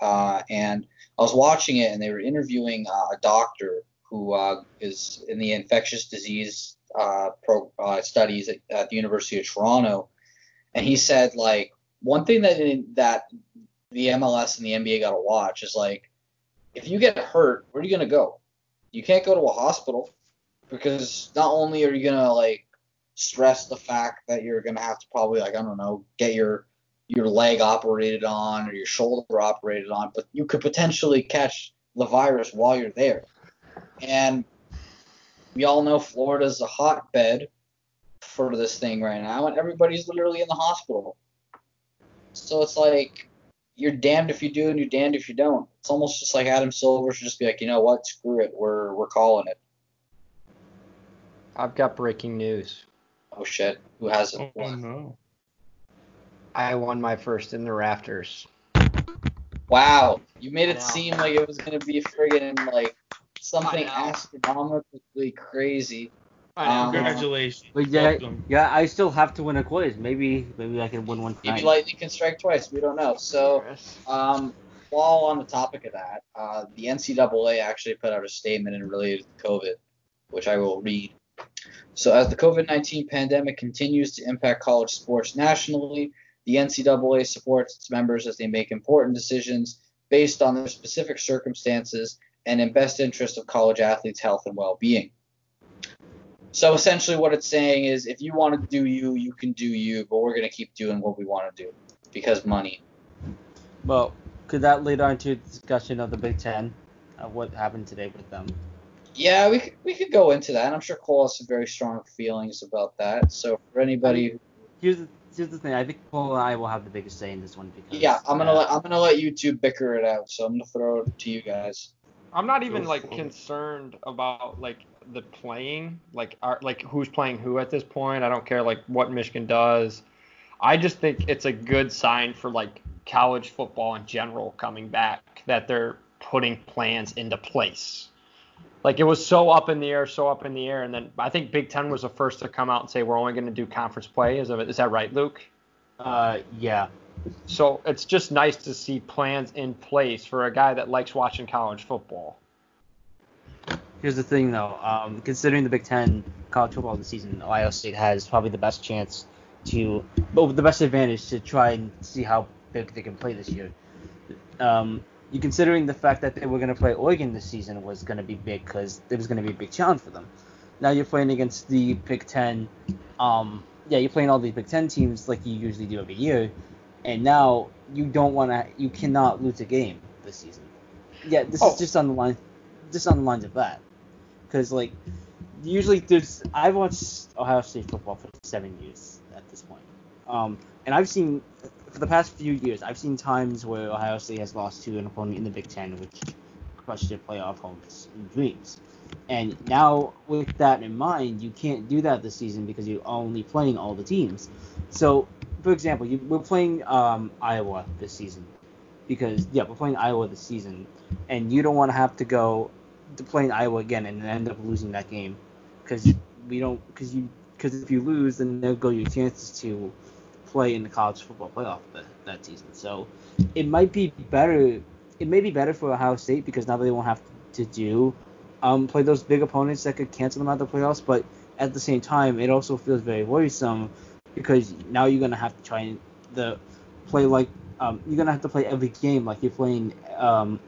uh, and I was watching it and they were interviewing uh, a doctor who uh, is in the infectious disease uh, pro, uh, studies at, at the University of Toronto, and he said like one thing that that the MLS and the NBA got to watch is like if you get hurt, where are you gonna go? You can't go to a hospital because not only are you gonna like stress the fact that you're gonna have to probably like I don't know get your your leg operated on or your shoulder operated on, but you could potentially catch the virus while you're there. And we all know Florida's a hotbed for this thing right now, and everybody's literally in the hospital. So it's like you're damned if you do and you're damned if you don't. It's almost just like Adam Silver should just be like, you know what, screw it, we're we're calling it. I've got breaking news. Oh shit, who has it? Oh no. I won my first in the rafters. Wow, you made it Wow. seem like it was gonna be friggin' like something astronomically crazy. I know. Um, Congratulations. But yeah, Welcome. yeah, I still have to win a quiz. Maybe, maybe I can win one Maybe tonight. lightning can strike twice. We don't know. So, um, while on the topic of that, uh, the NCAA actually put out a statement in related to COVID, which I will read. So, as the COVID 19 pandemic continues to impact college sports nationally, the NCAA supports its members as they make important decisions based on their specific circumstances and in best interest of college athletes' health and well being. So, essentially, what it's saying is if you want to do you, you can do you, but we're going to keep doing what we want to do because money. Well, could that lead on to a discussion of the Big Ten, of what happened today with them? Yeah, we could, we could go into that. I'm sure Cole has some very strong feelings about that. So for anybody, Here's the, here's the thing. I think Cole and I will have the biggest say in this one because yeah, I'm gonna uh, let I'm gonna let you two bicker it out. So I'm gonna throw it to you guys. I'm not even like concerned about like the playing, like are, like who's playing who at this point. I don't care like what Michigan does. I just think it's a good sign for like college football in general coming back that they're putting plans into place. Like it was so up in the air, so up in the air, and then I think Big Ten was the first to come out and say we're only going to do conference play. Is that right, Luke? Uh, yeah. So it's just nice to see plans in place for a guy that likes watching college football. Here's the thing, though. Um, considering the Big Ten college football this season, Ohio State has probably the best chance to, well, the best advantage to try and see how big they can play this year. Um, you considering the fact that they were going to play Oregon this season was going to be big because it was going to be a big challenge for them. Now you're playing against the Big Ten. Um, yeah, you're playing all these Big Ten teams like you usually do every year, and now you don't want to, you cannot lose a game this season. Yeah, this Oh. is just on the line, just on the lines of that because like usually there's I've watched Ohio State football for seven years at this point, um, and I've seen for the past few years I've seen times where Ohio State has lost to an opponent in the Big Ten, which crushed their playoff hopes and dreams. And now with that in mind, you can't do that this season because you're only playing all the teams. So, for example, you, we're playing um, Iowa this season because yeah, we're playing Iowa this season, and you don't want to have to go to playing Iowa again and end up losing that game because we don't because you because if you lose, then there go your chances to play in the college football playoff that, that season. So it might be better. It may be better for Ohio State because now they won't have to do um, play those big opponents that could cancel them out of the playoffs. But at the same time, it also feels very worrisome because now you're gonna have to try and the play like um, you're gonna have to play every game like you're playing um,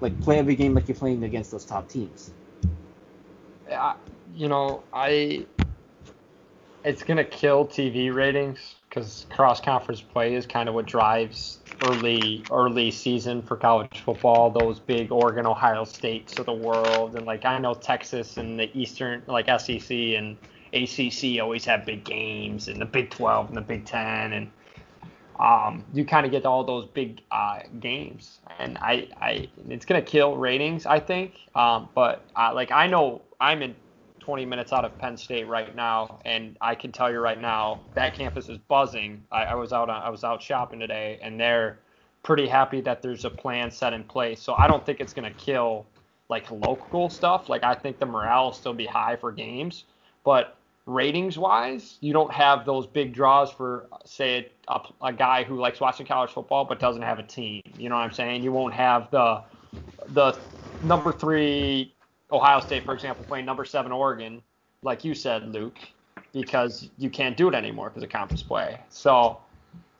like play every game like you're playing against those top teams. I, you know, I it's gonna kill TV ratings because cross conference play is kind of what drives early early season for college football. Those big Oregon, Ohio States of the world, and like I know Texas and the Eastern like SEC and ACC always have big games, and the Big 12 and the Big 10 and um, you kind of get all those big uh, games, and I, I, it's gonna kill ratings, I think. Um, but uh, like I know I'm in 20 minutes out of Penn State right now, and I can tell you right now that campus is buzzing. I, I was out, I was out shopping today, and they're pretty happy that there's a plan set in place. So I don't think it's gonna kill like local stuff. Like I think the morale will still be high for games, but ratings wise, you don't have those big draws for say a, a guy who likes watching college football but doesn't have a team. You know what I'm saying? You won't have the the number three Ohio State, for example, playing number seven Oregon, like you said, Luke, because you can't do it anymore because of conference play. So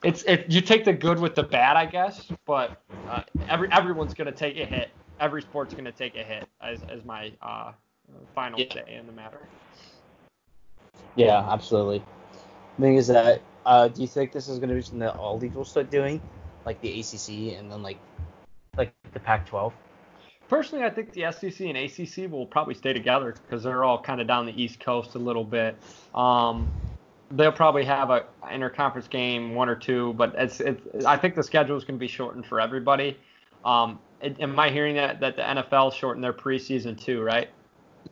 it's it you take the good with the bad, I guess. But uh, every everyone's gonna take a hit. Every sport's gonna take a hit, as as my uh, final Yeah. say in the matter. Yeah, absolutely. The thing is that, uh, do you think this is going to be something that all leagues will start doing, like the ACC and then like, like the Pac-12? Personally, I think the SEC and ACC will probably stay together because they're all kind of down the East Coast a little bit. Um, they'll probably have a interconference game, one or two, but it's, it's I think the schedule is going to be shortened for everybody. Um, am I hearing that that the NFL shortened their preseason too? Right?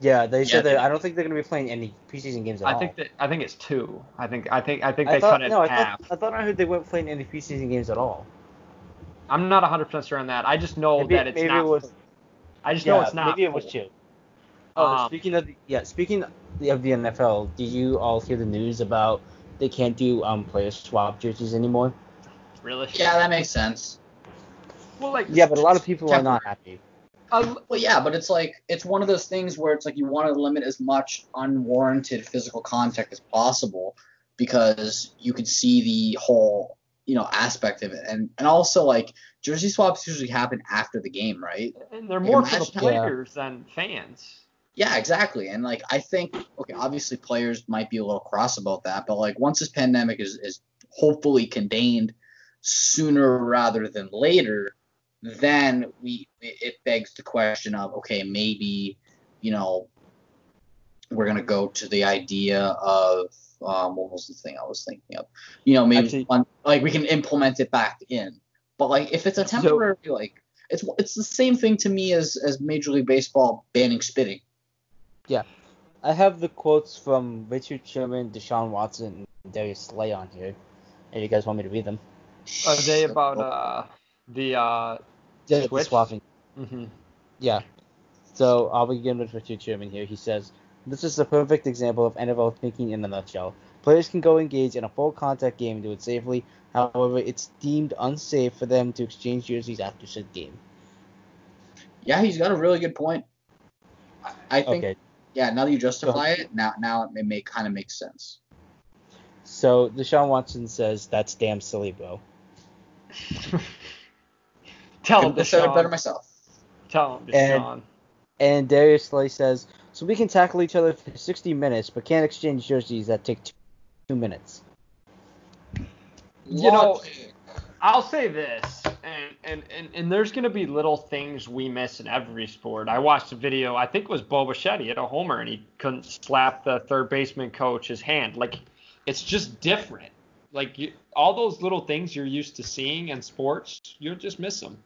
Yeah, they Yeah, said that. I don't think they're going to be playing any preseason games at I all. think that I think it's two. I think I think I think I they thought, cut it no, in I half. thought, I thought I heard they weren't playing any preseason games at all. I'm not 100% sure on that. I just know maybe that it's maybe not. it was. I just yeah, know it's not. maybe it was full. two. Oh, Um, speaking of the, yeah, speaking of the NFL, did you all hear the news about they can't do um player swap jerseys anymore? Really? Yeah, that makes sense. Well, like Yeah, but a lot of people are not happy. Uh, Well, yeah, but it's like it's one of those things where it's like you want to limit as much unwarranted physical contact as possible because you can see the whole you know aspect of it, and and also like jersey swaps usually happen after the game, right? and they're more for the players than fans. Yeah, exactly. And like I think okay, obviously players might be a little cross about that, but like once this pandemic is is hopefully contained sooner rather than later, then we it begs the question of okay, maybe, you know, we're gonna go to the idea of um, what was the thing I was thinking of? You know, maybe Actually- one, like we can implement it back in. But like if it's a So- temporary like it's it's the same thing to me as as Major League Baseball banning spitting. Yeah I have the quotes from Richard Sherman, Deshaun Watson, and Darius Slay on here. If you guys want me to read them. Are they about uh the uh? Yeah, the Switch? swapping. hmm Yeah. So I'll begin with Richard Sherman here. He says, This is a perfect example of NFL thinking in a nutshell. Players can go engage in a full contact game and do it safely. However, it's deemed unsafe for them to exchange jerseys after said game. Yeah, he's got a really good point. I- I think Okay. yeah, now that you justify it, now now it may kind of make sense. So Deshaun Watson says, That's damn silly, bro. Tell him, Couldn't have said it better myself. Tell him, And- Deshaun. And Darius Slay says, So we can tackle each other for 60 minutes, but can't exchange jerseys that take two, two minutes. You know, I'll say this, and, and, and, and there's going to be little things we miss in every sport. I watched a video, I think it was Bo Bichette, he had a homer and he couldn't slap the third baseman coach's hand. Like, it's just different. Like, you, all those little things you're used to seeing in sports, you'll just miss them.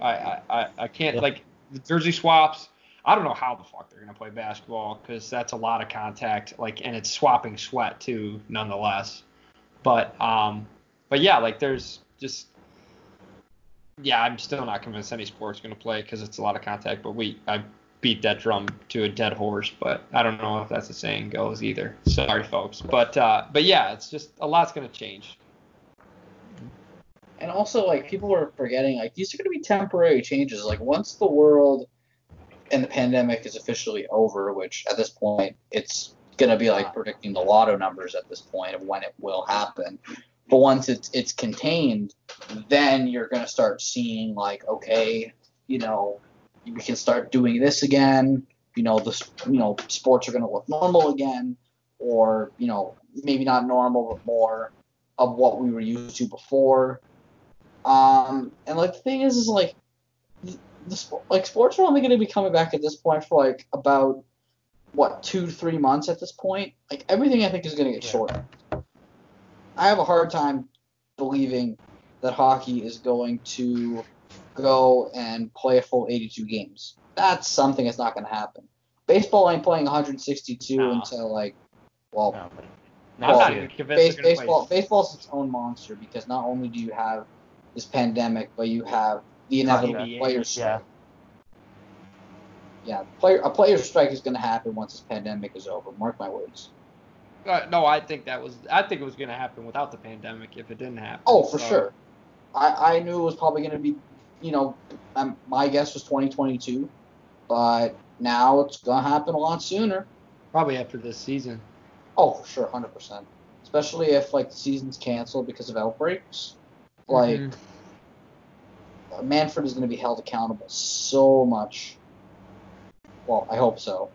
I, I, I, can't, Yeah. like, the jersey swaps. I don't know how the fuck they're gonna play basketball because that's a lot of contact, like, and it's swapping sweat too, nonetheless. But um, but yeah, like there's just yeah, I'm still not convinced any sport's gonna play because it's a lot of contact. But we I beat that drum to a dead horse, but I don't know if that's the saying goes either. Sorry, folks. But uh, but yeah, it's just a lot's gonna change. And also, like people are forgetting, like these are going to be temporary changes. Like once the world and the pandemic is officially over, which at this point it's going to be like predicting the lotto numbers at this point of when it will happen. But once it's it's contained, then you're going to start seeing like, okay, you know, we can start doing this again. You know, the you know sports are going to look normal again, or you know maybe not normal, but more of what we were used to before. Um, and like the thing is, is like the, the like sports are only going to be coming back at this point for like about what two to three months at this point. Like everything, I think is going to get shorter. I have a hard time believing that hockey is going to go and play a full 82 games. That's something that's not going to happen. Baseball ain't playing 162 No. until like, well, No, I'm Well, not even convinced Base, baseball play. baseball's its own monster because not only do you have this pandemic, but you have the inevitable NBA, players strike. yeah. Yeah, player a player strike is going to happen once this pandemic is over. Mark my words. Uh, no, I think that was I think it was gonna happen without the pandemic if it didn't happen. Oh, for So, sure. I, I knew it was probably going to be you know, um, my guess was 2022, but now it's gonna happen a lot sooner. Probably after this season. Oh, for sure, hundred percent. Especially if like the season's canceled because of outbreaks. Like Mhm. Manfred is going to be held accountable so much. Well, I hope so,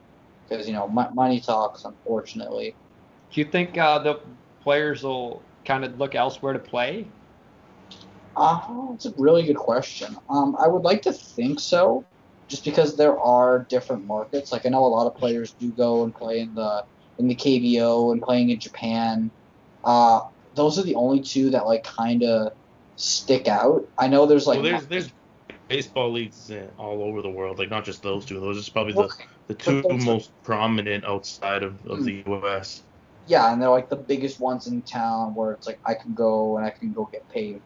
because you know mo- money talks. Unfortunately, Do you think uh, the players will kind of look elsewhere to play? uh, it's a really good question. Um, I would like to think so, just because there are different markets. Like I know a lot of players do go and play in the in the KBO and playing in Japan. Uh, those are the only two that like kind of stick out. I know there's like well, there's there's baseball leagues all over the world, like not just those two. Those are probably the, the two are- most prominent outside of, of the U.S. Yeah, and they're like the biggest ones in town where it's like I can go and I can go get paid.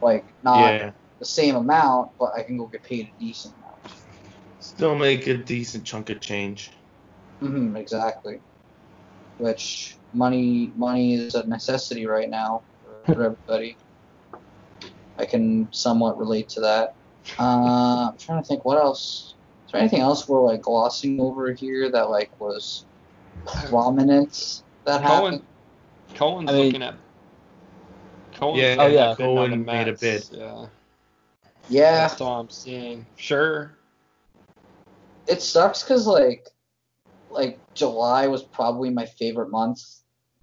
Like not yeah, the same amount, but I can go get paid a decent amount. still make a decent chunk of change. hmm exactly. Which money money is a necessity right now for everybody. I can somewhat relate to that. Uh, I'm trying to think what else. Is there anything else we're like glossing over here that like was prominent that happened? Cohen, Cohen's I mean- looking at. Cohen's Yeah, oh, yeah. at bidding on Cohen the made a bid. Yeah, Yeah, that's all I'm seeing. Sure. it sucks because like like July was probably my favorite month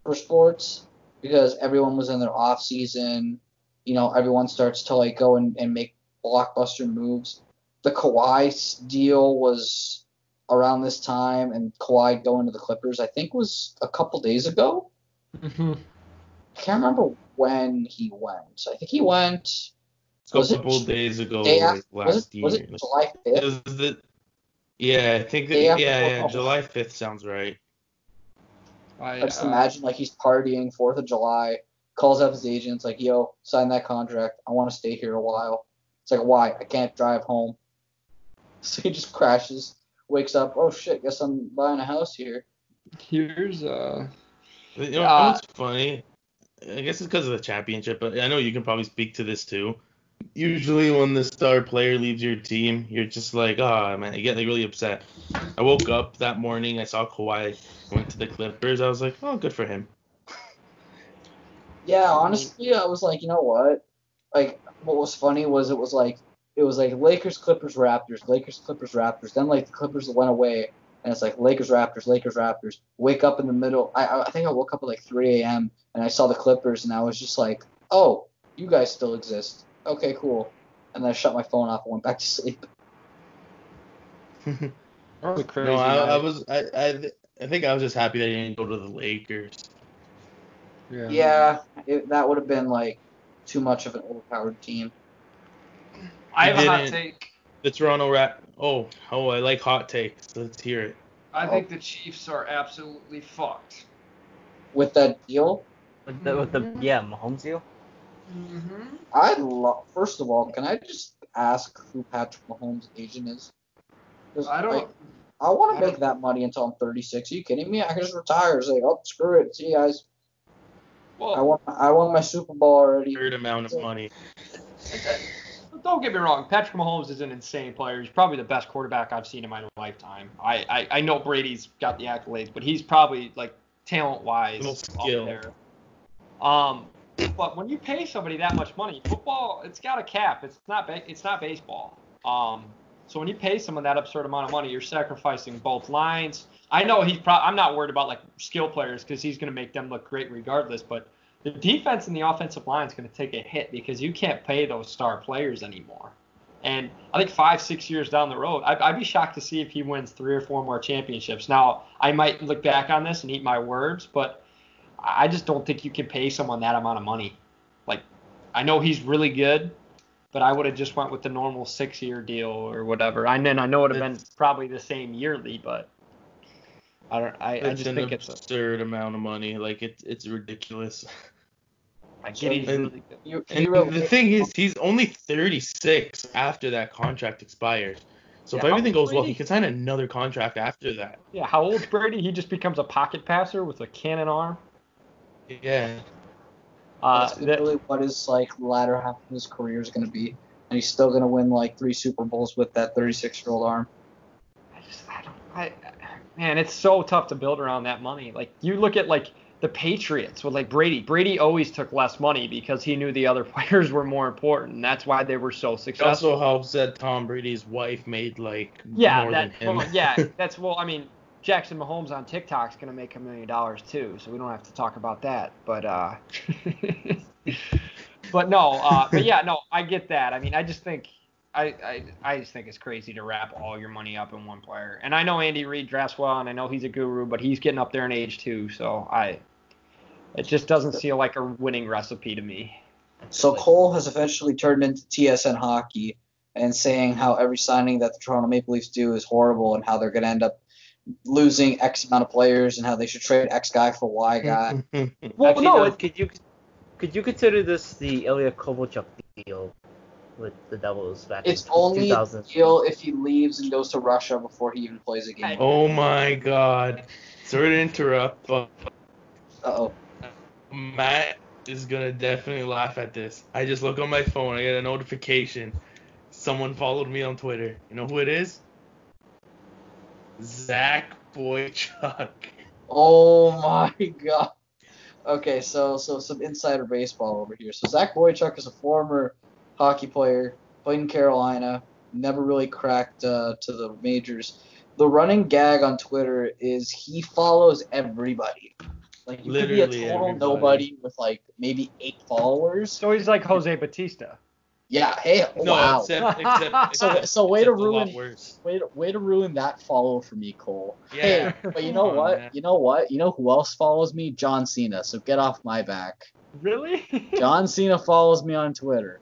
for sports because everyone was in their off season. You know, everyone starts to like go and, and make blockbuster moves. The Kawhi deal was around this time, and Kawhi going to the Clippers, I think, was a couple days ago. Mm-hmm. I can't remember when he went. I think he went A Was it couple days ago, day after. last Was it, year. was it July It 5th? was the- yeah, I think that, Day yeah, yeah. July 5th sounds right. I, I just uh, imagine like he's partying Fourth of July, calls up his agents like, "Yo, sign that contract. I want to stay here a while." It's like, "Why? I can't drive home." So he just crashes, wakes up. Oh shit! Guess I'm buying a house here. Here's uh. You know Yeah. what's funny? I guess it's because of the championship, but I know you can probably speak to this too. Usually, when the star player leaves your team, you're just like, oh man, you get like really upset. I woke up that morning, I saw Kawhi went to the Clippers. I was like, oh, good for him. Yeah, mm-hmm. honestly, I was like, you know what? Like, what was funny was it was like it was like Lakers, Clippers, Raptors, Lakers, Clippers, Raptors. Then like the Clippers went away, and it's like Lakers, Raptors, Lakers, Raptors. Wake up in the middle. I I I think I woke up at like 3 a.m. and I saw the Clippers, and I was just like, oh, you guys still exist. Okay, cool. And then I shut my phone off and went back to sleep. Probably crazy. no, I, I was, I, I, I think I was just happy that he didn't go to the Lakers. Yeah. Yeah, it, that would have been like too much of an overpowered team. I have a hot didn't- take. The Toronto Rat. Oh, oh, I like hot takes. Let's hear it. I think the Chiefs are absolutely fucked. With that deal, With the, with the yeah Mahomes deal. Mm-hmm. I love. First of all, can I just ask who Patrick Mahomes' agent is? I don't. like, I want to make that money until I'm 36. Are you kidding me? I can just retire. Say, oh, screw it. See you guys. I well, want. I want my Super Bowl already. Third amount of money. don't get me wrong. Patrick Mahomes is an insane player. He's probably the best quarterback I've seen in my lifetime. I, I, I know Brady's got the accolades, but he's probably like talent wise Little up skill. there. Um, but when you pay somebody that much money, football it's got a cap. It's not ba- it's not baseball. Um, so when you pay someone that absurd amount of money, you're sacrificing both lines. I know he's pro- I'm not worried about like skill players because he's going to make them look great regardless. But the defense and the offensive line is going to take a hit because you can't pay those star players anymore. And I think five, six years down the road, I'd, I'd be shocked to see if he wins three or four more championships. Now, I might look back on this and eat my words, but I just don't think you can pay someone that amount of money. Like, I know he's really good, but I would have just went with the normal six-year deal or whatever. And then I know it would have been probably the same yearly, but I don't. I, I It's just an think it's. Absurd amount of money. Like it's it's ridiculous. I get it. And- You, And you really, the thing is, he's only 36 after that contract expires. So Yeah, if everything old's goes well, he can sign another contract after that. Yeah, how old's Brady? He just becomes a pocket passer with a cannon arm. Yeah. Uh, that's really what his like latter half of his career is going to be. and he's still gonna win like three Super Bowls with that 36 year old arm. I just, I don't, I, man, it's so tough to build around that money. Like you look at like the Patriots with like Brady. Brady always took less money because he knew the other players were more important. And that's why they were so It successful. also helps that Tom Brady's wife made like yeah, more that, than him. well, yeah, that's well. I mean, Jackson Mahomes on TikTok's gonna make a million dollars too, so we don't have to talk about that. But uh, but no, uh, but yeah, no, I get that. I mean, I just think. I, I, I just think it's crazy to wrap all your money up in one player. And I know Andy Reid drafts well, and I know he's a guru, but he's getting up there in age too. So I, it just doesn't feel like a winning recipe to me. So Cole has eventually turned into TSN hockey and saying how every signing that the Toronto Maple Leafs do is horrible and how they're going to end up losing X amount of players and how they should trade X guy for Y guy. Well, Actually, no, no, it- could you could you consider this the Ilya Kovalchuk deal with the Devils back it's in only a 2000? deal if he leaves and goes to Russia before he even plays a game. oh my god. Sorry to interrupt, but Uh-oh. Matt is gonna definitely laugh at this. I just look on my phone, I get a notification. Someone followed me on Twitter. You know who it is? Zach Boychuk. Oh my god. Okay, so so some insider baseball over here. So Zach Boychuk is a former hockey player, played in Carolina, never really cracked uh, to the majors. The running gag on Twitter is he follows everybody. Like you could be Literally a total everybody. nobody with like maybe eight followers. So he's like Jose Bautista. Yeah, hey, No, wow. except except, So- so way to except a lot ruin- Way to, way to ruin that follow for me, Cole. Yeah. Hey, but you know on, what? man. You know what? You know who else follows me? John Cena. So get off my back. Really? John Cena follows me on Twitter.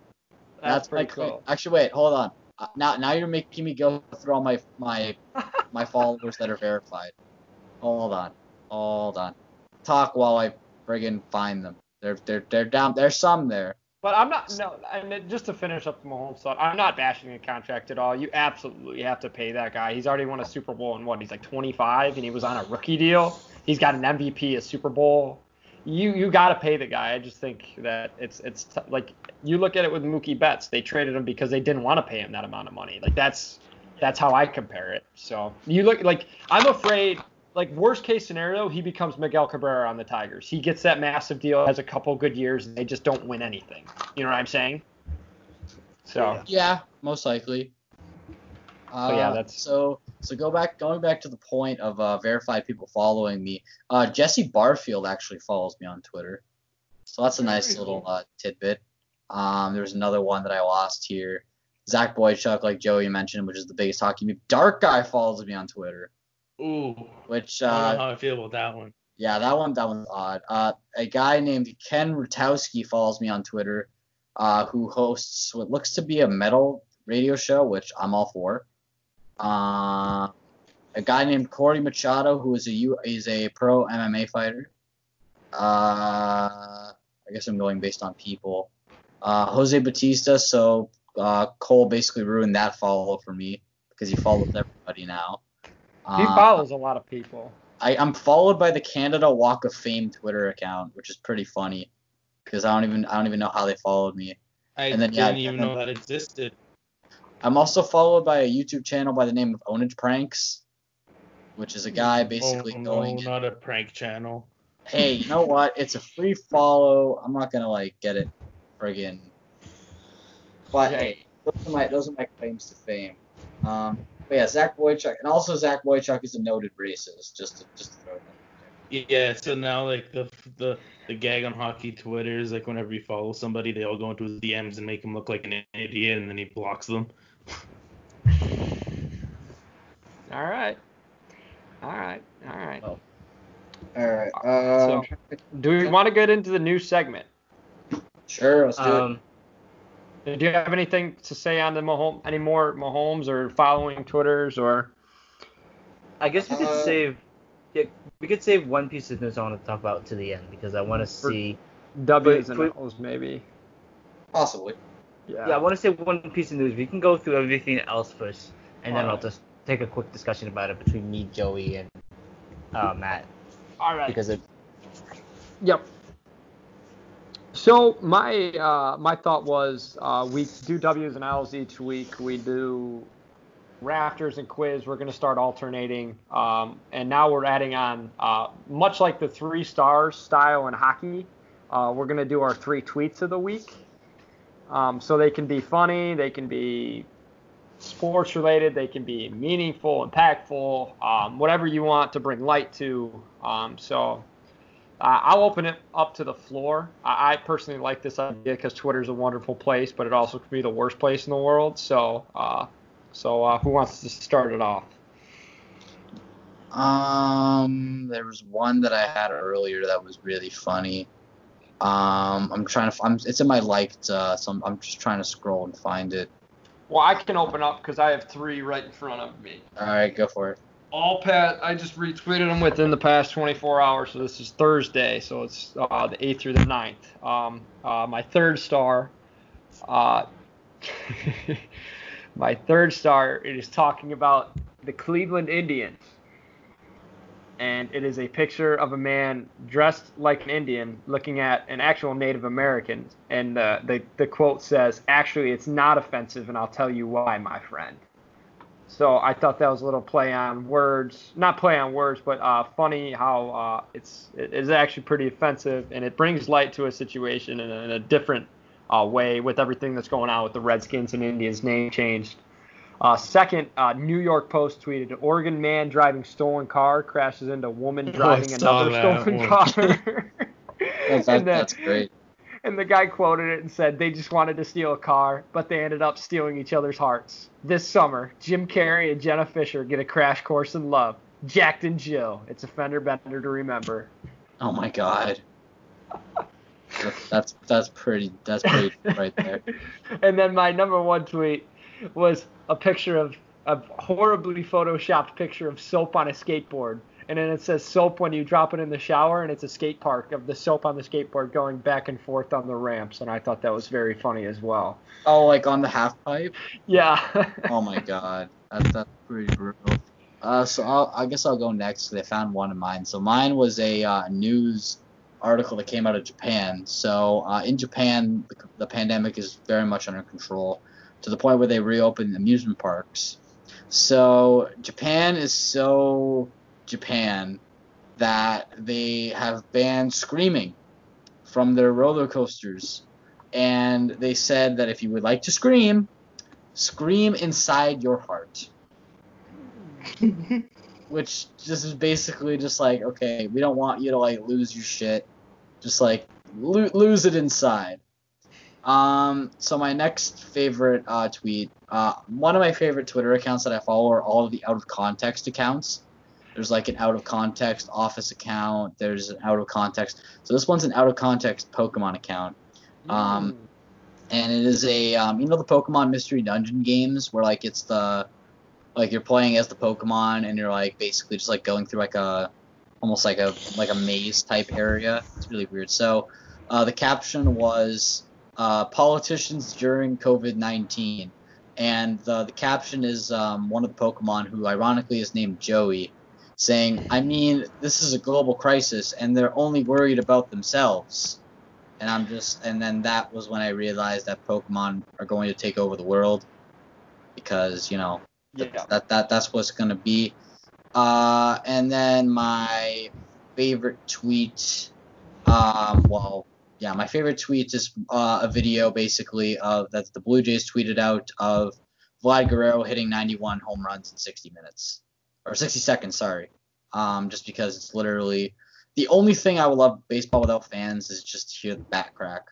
That's, That's, pretty cool. Actually, wait, hold on. Uh, now, now you're making me go through all my my my followers that are verified. Hold on, hold on. Talk while I friggin' find them. They're they're they're down. There's some there. But I'm not no. and just to finish up the Mahomes thought, I'm not bashing the contract at all. You absolutely have to pay that guy. He's already won a Super Bowl in what? He's like 25, and he was on a rookie deal. He's got an MVP, a Super Bowl. You you got to pay the guy. I just think that it's it's t- like you look at it with Mookie Betts. They traded him because they didn't want to pay him that amount of money. Like that's that's how I compare it. So you look like I'm afraid. Like worst case scenario, he becomes Miguel Cabrera on the Tigers. He gets that massive deal, has a couple good years, and they just don't win anything. You know what I'm saying? So Yeah, most likely. Uh, yeah, that's- so. So go back, going back to the point of uh, verified people following me. Uh, Jesse Barfield actually follows me on Twitter, so that's a nice little uh, tidbit. Um, there's another one that I lost here. Zach Boychuk, like Joey mentioned, which is the biggest hockey meme. Dark guy follows me on Twitter, Ooh. which I don't uh, know how I feel about that one. yeah, that one that one's odd. Uh, a guy named Ken Rutowski follows me on Twitter, uh, who hosts what looks to be a metal radio show, which I'm all for. Uh, a guy named Corey Machado, who is a U is a pro MMA fighter. Uh, I guess I'm going based on people. Uh, Jose Bautista, so uh, Cole basically ruined that follow for me because he follows everybody now. he Uh, follows a lot of people. I, I'm followed by the Canada Walk of Fame Twitter account, which is pretty funny because I don't even I don't even know how they followed me. I And then, yeah, didn't even and know that existed. I'm also followed by a YouTube channel by the name of Ownage Pranks, which is a guy basically oh, going, no, not a prank channel. "Hey, you know what? It's a free follow. I'm not gonna like get it, friggin'." But Yeah. hey, those are my those are my claims to fame. Um, but yeah, Zach Boychuk, and also Zach Boychuk is a noted racist. Just to, just to throw that. Yeah, so now like the the the gag on hockey Twitter is like whenever you follow somebody, they all go into his DMs and make him look like an idiot, and then he blocks them. All right. All right. All right. All right. So, do we want to get into the new segment? Sure, let's do it. Um, Do you have anything to say on the Mahomes, any more Mahomes or following Twitters or? I guess we could Uh, save. Yeah, we could save one piece of news I want to talk about to the end because I want to see. W's and wait. O's maybe. Possibly. Yeah. Yeah, I want to say one piece of news. We can go through everything else first, and then I'll just take a quick discussion about it between me, Joey, and uh, Matt All right. because it. Yep. So my uh, my thought was uh, we do W's and L's each week. We do rafters and quiz. We're going to start alternating, um, and now we're adding on uh, much like the three stars style in hockey. Uh, we're going to do our three tweets of the week. Um, so they can be funny, they can be sports related, they can be meaningful, impactful, um, whatever you want to bring light to. Um, so uh, I'll open it up to the floor. I, I personally like this idea because Twitter is a wonderful place, but it also could be the worst place in the world. So, uh, so uh, who wants to start it off? Um, there was one that I had earlier that was really funny. Um, I'm trying to. I'm, it's in my liked, uh, so I'm, I'm just trying to scroll and find it. Well, I can open up because I have three right in front of me. All right, go for it. All pat. I just retweeted them within the past 24 hours. So this is Thursday. So it's uh, the 8th through the 9th. Um, uh, my third star. Uh, my third star. It is talking about the Cleveland Indians. And it is a picture of a man dressed like an Indian looking at an actual Native American. And uh, the, the quote says, Actually, it's not offensive, and I'll tell you why, my friend. So I thought that was a little play on words, not play on words, but uh, funny how uh, it's it is actually pretty offensive, and it brings light to a situation in a, in a different uh, way with everything that's going on with the Redskins and Indians name changed. Uh, second, uh, New York Post tweeted: An Oregon man driving stolen car crashes into woman driving saw another stolen one. car. That's, And then- that's great. and the guy quoted it and said they just wanted to steal a car, but they ended up stealing each other's hearts. This summer, Jim Carrey and Jenna Fischer get a crash course in love. Jacked and Jill. It's a fender bender to remember. Oh my god. That's that's, that's pretty. That's pretty right there. and then my number one tweet was a picture of a horribly photoshopped picture of soap on a skateboard. And then it says soap when you drop it in the shower, and it's a skate park of the soap on the skateboard going back and forth on the ramps. And I thought that was very funny as well. Oh, like on the half pipe. Yeah. Oh my god, that's that's pretty brutal. Uh, so I'll, I guess I'll go next. I found one of mine. So mine was a uh, news article that came out of Japan. So uh, in Japan, the, the pandemic is very much under control to the point where they reopened amusement parks. So Japan is so Japan that they have banned screaming from their roller coasters. And they said that if you would like to scream, scream inside your heart. Which just is basically just like, okay, we don't want you to like lose your shit. Just like lo- lose it inside. Um, so my next favorite uh, tweet, uh, one of my favorite Twitter accounts that I follow are all of the out of context accounts. There's like an out of context office account. There's an out of context. So this one's an out of context Pokemon account. Um, and it is a um, you know the Pokemon Mystery Dungeon games where like it's the like you're playing as the Pokemon and you're like basically just like going through like a almost like a like a maze type area. It's really weird. So uh, the caption was uh, politicians during COVID nineteen, and the the caption is um, one of the Pokemon who ironically is named Joey, saying, "I mean this is a global crisis and they're only worried about themselves." and I'm just and then that was when I realized that Pokemon are going to take over the world because you know that Yeah. that, that that's what's gonna be. Uh, and then my favorite tweet, um, well, yeah, my favorite tweet is uh, a video basically of that the Blue Jays tweeted out of Vlad Guerrero hitting 91 home runs in 60 minutes or 60 seconds, sorry. Um, just because it's literally the only thing I would love baseball without fans is just to hear the bat crack.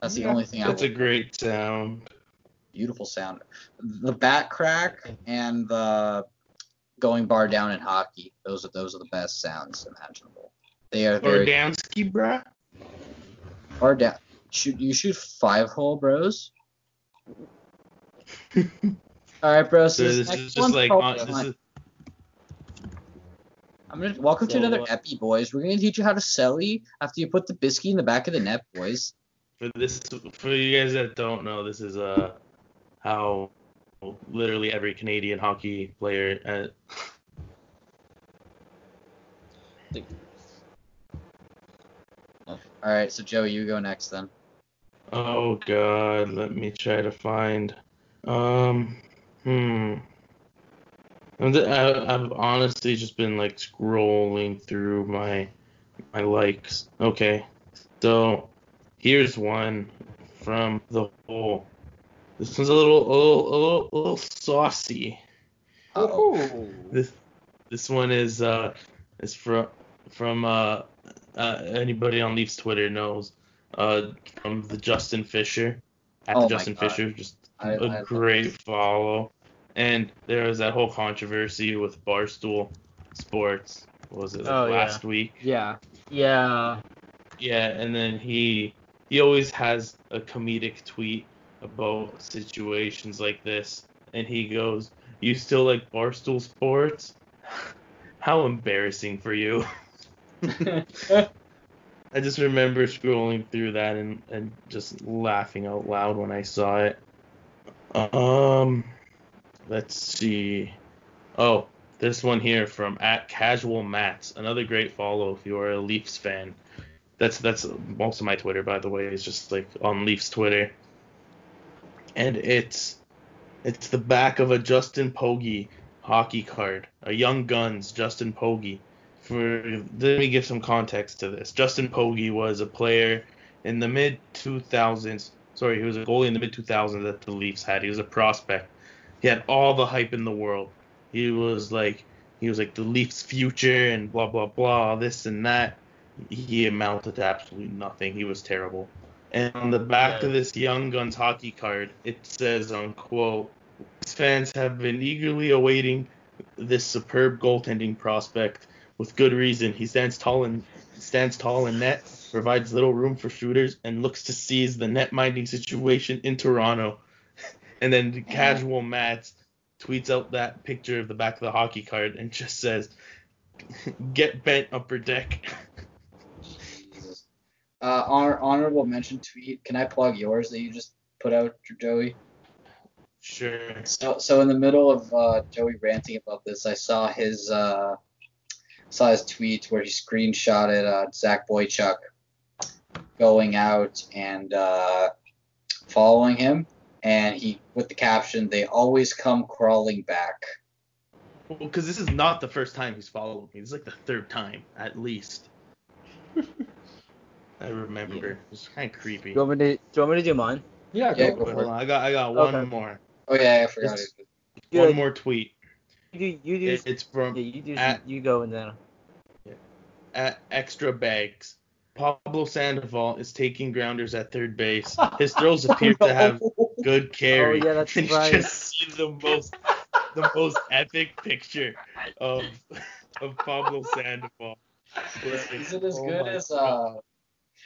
That's the Yeah. only thing I That's a would. great sound. Beautiful sound. The bat crack and the going bar down in hockey. Those are those are the best sounds imaginable. They are very Ordansky, bruh. Bar down. Shoot, you shoot five hole, bros. All right, bros. So this this is just like on, this is, I'm gonna welcome to another uh, epi, boys. We're gonna teach you how to celly after you put the biscuit in the back of the net, boys. for this for you guys that don't know, this is uh how literally every Canadian hockey player uh, All right, so Joey, you go next then. Oh God, let me try to find. Um, hmm. I'm ju- I, I've honestly just been like scrolling through my my likes. Okay, so here's one from the whole. This one's a little a little a little, a little saucy. Uh-oh. This this one is uh is from from uh, uh anybody on Leafs Twitter knows uh from the Justin Fisher at Oh the Justin God. Fisher just I- a I- great follow and there was that whole controversy with Barstool Sports what was it like Oh, yeah. last week Yeah. Yeah. yeah and then he he always has a comedic tweet about situations like this and he goes you still like Barstool Sports how embarrassing for you I just remember scrolling through that and, and just laughing out loud when I saw it. Um, let's see. Oh, this one here from at Casual Mats, another great follow if you are a Leafs fan. That's that's most of my Twitter, by the way, is just like on Leafs Twitter, and it's it's the back of a Justin Pogge hockey card, a Young Guns Justin Pogge for let me give some context to this. Justin Pogge was a player in the mid 2000s. Sorry, he was a goalie in the mid 2000s that the Leafs had. He was a prospect. He had all the hype in the world. He was like he was like the Leafs' future and blah blah blah, this and that. He amounted to absolutely nothing. He was terrible. And on the back of this Young Guns hockey card, it says, unquote, fans have been eagerly awaiting this superb goaltending prospect with good reason. He stands tall and stands tall in net, provides little room for shooters, and looks to seize the net minding situation in Toronto. And then the casual Mats tweets out that picture of the back of the hockey card and just says, "Get bent upper deck." Jesus. Uh, honor, honorable mention tweet. Can I plug yours that you just put out, Joey? Sure. So, so in the middle of uh, Joey ranting about this, I saw his uh, saw his tweet where he screenshotted uh, Zach Boychuk going out and uh, following him, and he with the caption, "They always come crawling back." Well, because this is not the first time he's followed me. This is like the third time, at least. I remember. It's kind of creepy. Do you want me to? Do you want me to do mine? Yeah. Yeah, go go for Hold it. on, I got I got one more. Oh yeah, I forgot. It's- it. One more tweet. You do. You do. It- it's from yeah, you do. at- you go and then. at extra bags. Pablo Sandoval is taking grounders at third base. His throws appear to have good carry. Oh, yeah, that's and you just see the most the most epic picture of of Pablo Sandoval. Is it as Oh good as uh?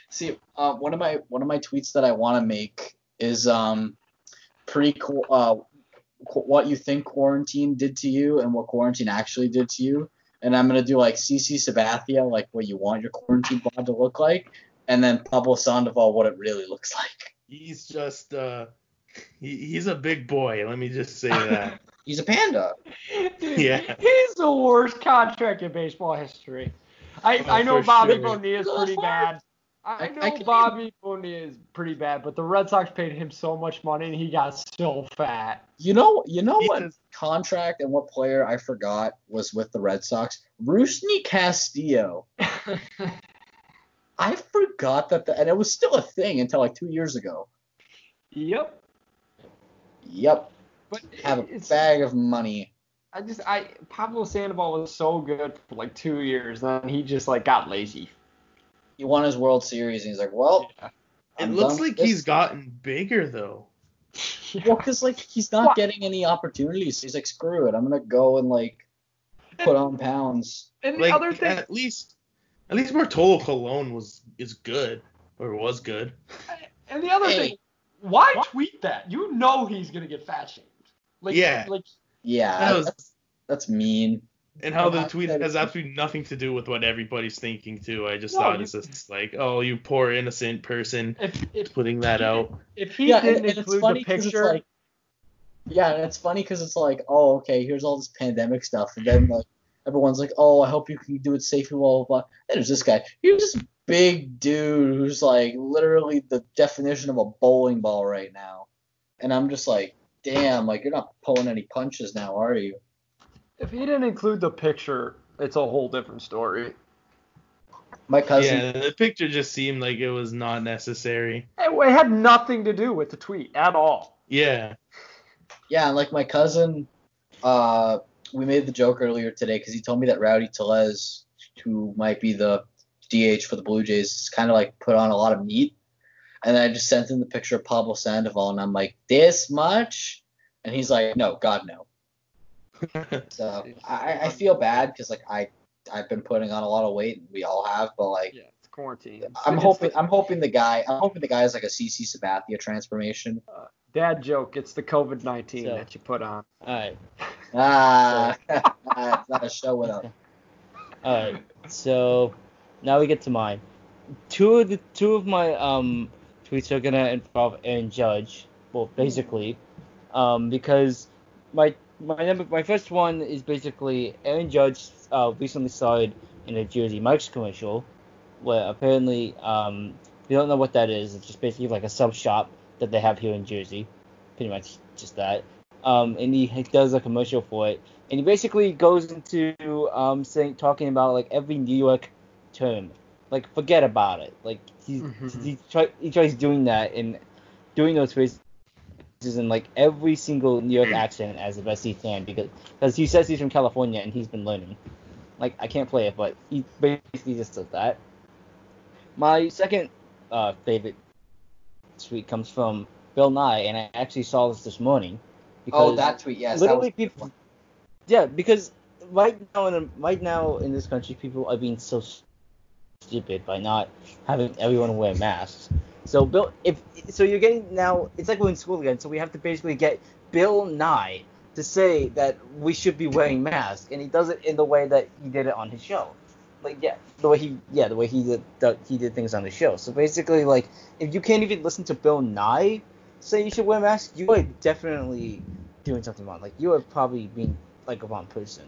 See, uh, one of my one of my tweets that I want to make is um, pre uh, qu- what you think quarantine did to you and what quarantine actually did to you, and I'm gonna do like CC Sabathia, like what you want your quarantine bod to look like, and then Pablo Sandoval, what it really looks like. He's just uh he, he's a big boy, let me just say that. He's a panda. Dude, Yeah. He's the worst contract in baseball history. I, Oh, I know Bobby sure. Bonilla is pretty bad. I, I know I can- Bobby Bonilla is pretty bad, but the Red Sox paid him so much money and he got so fat. You know, you know He what contract and what player I forgot was with the Red Sox? Rusney Castillo. I forgot that, the, and it was still a thing until like two years ago. yep. Yep, But have a bag of money. I just I Pablo Sandoval was so good for like two years, then he just like got lazy. He won his World Series, and he's like, "Well, It I'm looks like he's this." gotten bigger though. well, because like he's not What? getting any opportunities. He's like, screw it, I'm gonna go and like put on pounds. And the Like other thing, at least at least Bartolo Colon was is good. Or was good. and the other Hey. thing, why tweet that? You know he's gonna get fat shamed. Like, Yeah. Like Yeah, That was- that's, that's mean. And how the tweet has absolutely nothing to do with what everybody's thinking too. I just No, thought it's just like, oh, you poor innocent person if if putting that out. if he yeah, and, didn't and it's include funny the 'cause it's picture, like, yeah, and it's funny because it's like, oh, okay, here's all this pandemic stuff, and then like everyone's like, oh, I hope you can do it safely, blah blah blah. And there's this guy. He was just big dude who's like literally the definition of a bowling ball right now. And I'm just like, damn, like you're not pulling any punches now, are you? If he didn't include the picture, it's a whole different story. My cousin, Yeah, the picture just seemed like it was not necessary. It it had nothing to do with the tweet at all. Yeah. yeah, like my cousin, uh, we made the joke earlier today because he told me that Rowdy Tellez, who might be the DH for the Blue Jays, is kind of like put on a lot of meat. And then I just sent him the picture of Pablo Sandoval, and I'm like, this much? And he's like, no, God no. So I, I feel bad because like I I've been putting on a lot of weight, and we all have, but like Yeah, it's quarantine. I'm It's hoping the- I'm hoping the guy I'm hoping the guy is like a CC Sabathia transformation. Dad joke. It's the COVID nineteen So- that you put on. Alright. Ah, it's not a show without. Alright. So now we get to mine. Two of the two of my um tweets are gonna involve Aaron Judge. Well, basically, um, because my my number my first one is basically Aaron Judge uh, recently starred in a Jersey Mike's commercial, where apparently um we don't know what that is. It's just basically like a sub shop that they have here in Jersey, pretty much just that. Um, and he does a commercial for it, and he basically goes into um saying talking about like every New York term, like forget about it. Like he Mhm. he try he tries doing that and doing those phrases in like every single New York accent as the best he can because because he says he's from California and he's been learning. Like I can't play it, but he basically just does that. My second uh, favorite tweet comes from Bill Nye, and I actually saw this this morning. Because Oh, that tweet, yes. literally people. Yeah, because right now in right now in this country, people are being so stupid by not having everyone wear masks. So Bill, if so, you're getting now. It's like we're in school again. So we have to basically get Bill Nye to say that we should be wearing masks, and he does it in the way that he did it on his show. Like yeah, the way he yeah the way he did the, he did things on the show. So basically, like if you can't even listen to Bill Nye say you should wear masks, you are definitely doing something wrong. Like you are probably being like a wrong person.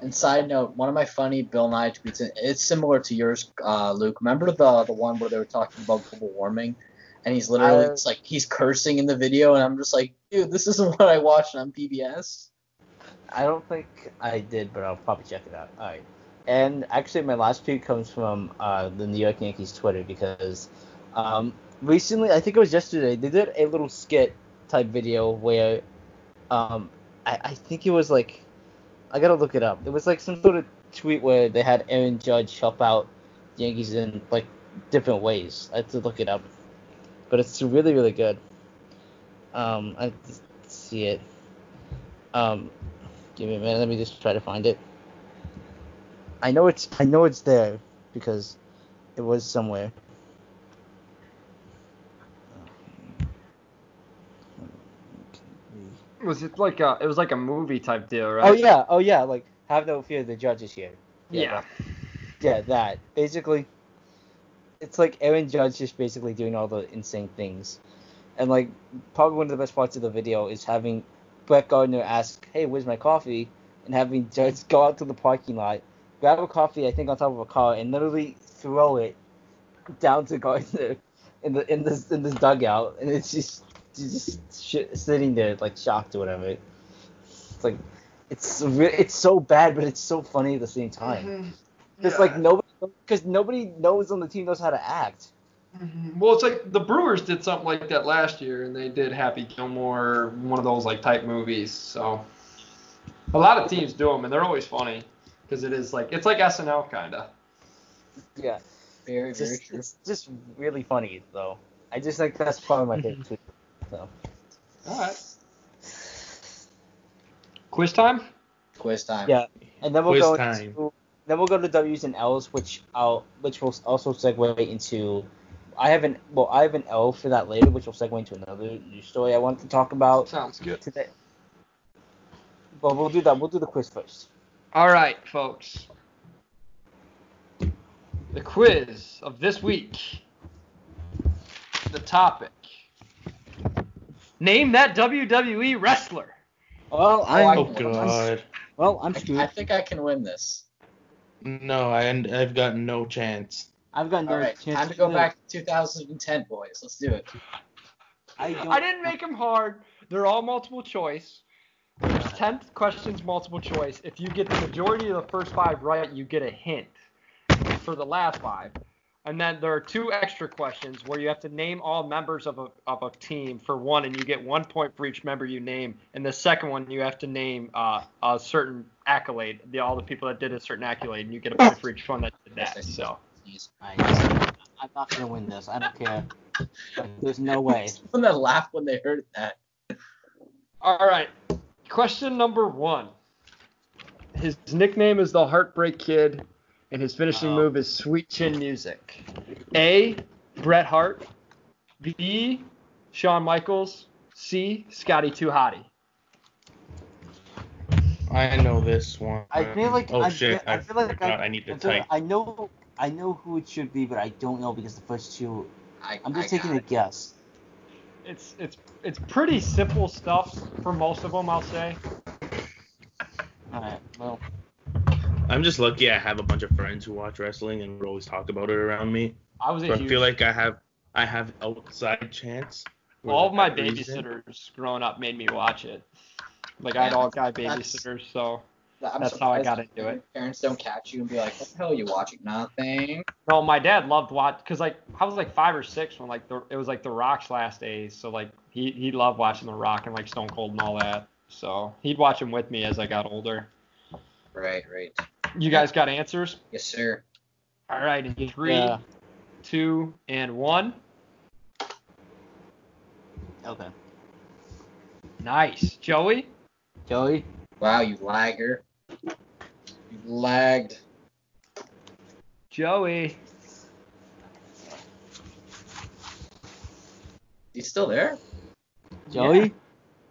And side note, one of my funny Bill Nye tweets, and it's similar to yours, uh, Luke. Remember the the one where they were talking about global warming, and he's literally Uh, it's like he's cursing in the video, and I'm just like, dude, this isn't what I watched on PBS. I don't think I did, but I'll probably check it out. All right. And actually, my last tweet comes from uh, the New York Yankees Twitter because um, recently, I think it was yesterday, they did a little skit type video where um, I, I think it was like, I gotta look it up. It was like some sort of tweet where they had Aaron Judge help out Yankees in like different ways. I have to look it up, but it's really really good. Um, I see it. Um, Give me a minute. Let me just try to find it. I know it's I know it's there because it was somewhere. Was it like a? It was like a movie type deal, right? Oh yeah, oh yeah. Like have no fear, the judge is here. Yeah. Yeah, that basically. It's like Aaron Judge just basically doing all the insane things, and like probably one of the best parts of the video is having Brett Gardner ask, "Hey, where's my coffee?" and having Judge go out to the parking lot, grab a coffee, I think on top of a car, and literally throw it down to Gardner in the in this in this dugout, and it's just just sh- sitting there like shocked or whatever. It's like it's re- it's so bad, but it's so funny at the same time. It's like nobody because nobody knows on the team knows how to act. Mhm. Well, it's like the Brewers did something like that last year, and they did Happy Gilmore, one of those like type movies. So a lot of teams do them, and they're always funny because it is like it's like SNL kind of. Yeah, Very, it's very just, true. it's just really funny though. I just think that's probably my favorite tweet. So All right. Quiz time. Quiz time. Yeah. and then we'll Quiz go time. into then we'll go to W's and L's, which I'll which will also segue into. I have an well, I have an L for that later, which will segue into another news story I wanted to talk about Sounds good. today. But we'll do that. We'll do the quiz first. All right, folks. The quiz of this week. The topic. Name that WWE wrestler. Well, I'm, Oh god. well, I'm screwed. I think I can win this. No, I I've got no chance. I've got no right, chance. time to go back to 2010, boys. Let's do it. I. I didn't make them hard. They're all multiple choice. There's 10 questions multiple choice. If you get the majority of the first five right, you get a hint for the last five. And then there are two extra questions where you have to name all members of a, of a team for one, and you get one point for each member you name. And the second one, you have to name uh, a certain accolade, the, all the people that did a certain accolade, and you get a point for each one that did that. So I, I'm not gonna win this. I don't care. There's no way. Someone that laughed when they heard that. All right. Question number one. His nickname is the Heartbreak Kid, and his finishing Oh. move is Sweet Chin Music. A. Bret Hart. B. Shawn Michaels. C. Scotty Too Hottie. I know this one. I feel like Oh I, shit! I feel like I, I, need to I, type. I know I know who it should be, but I don't know because the first two. I, I'm just I taking a it. guess. It's it's it's pretty simple stuff for most of them, I'll say. All right. Well, I'm just lucky I have a bunch of friends who watch wrestling and would always talk about it around me. I was a So I huge. feel like I have I have outside chance. for all of my that reason. babysitters growing up made me watch it. Like I had all guy babysitters, so I'm That's how I got into it. Parents don't catch you and be like, "What the hell are you watching? Nothing." No, my dad loved watch because like I was like five or six when like the, it was like the Rock's last days, so like he he loved watching the Rock and like Stone Cold and all that. So he'd watch him with me as I got older. Right, right. You guys got answers? Yes, sir. All right, in three, yeah. two, and one. Okay. Nice, Joey. Joey. Wow, you lagger. You lagged. Joey. He's still there. Joey.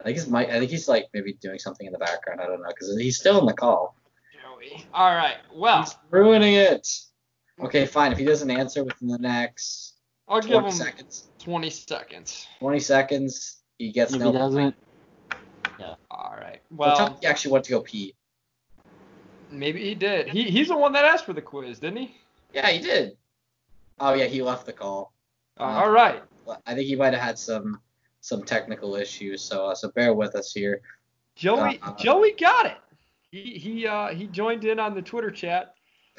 I think he's might. I think he's like maybe doing something in the background. I don't know because he's still in the call. Joey. All right. Well, He's ruining it. Okay, fine. If he doesn't answer within the next I'll give 20 him seconds, 20 seconds. 20 seconds, he gets If no. he doesn't, Yeah. All right. Well, Well, he actually went to go pee. maybe he did. He he's the one that asked for the quiz, didn't he? Yeah, he did. Oh yeah, he left the call. Uh, all right. I think he might have had some some technical issues. So uh, so bear with us here. Joey Uh, Joey got it. He he uh he joined in on the Twitter chat.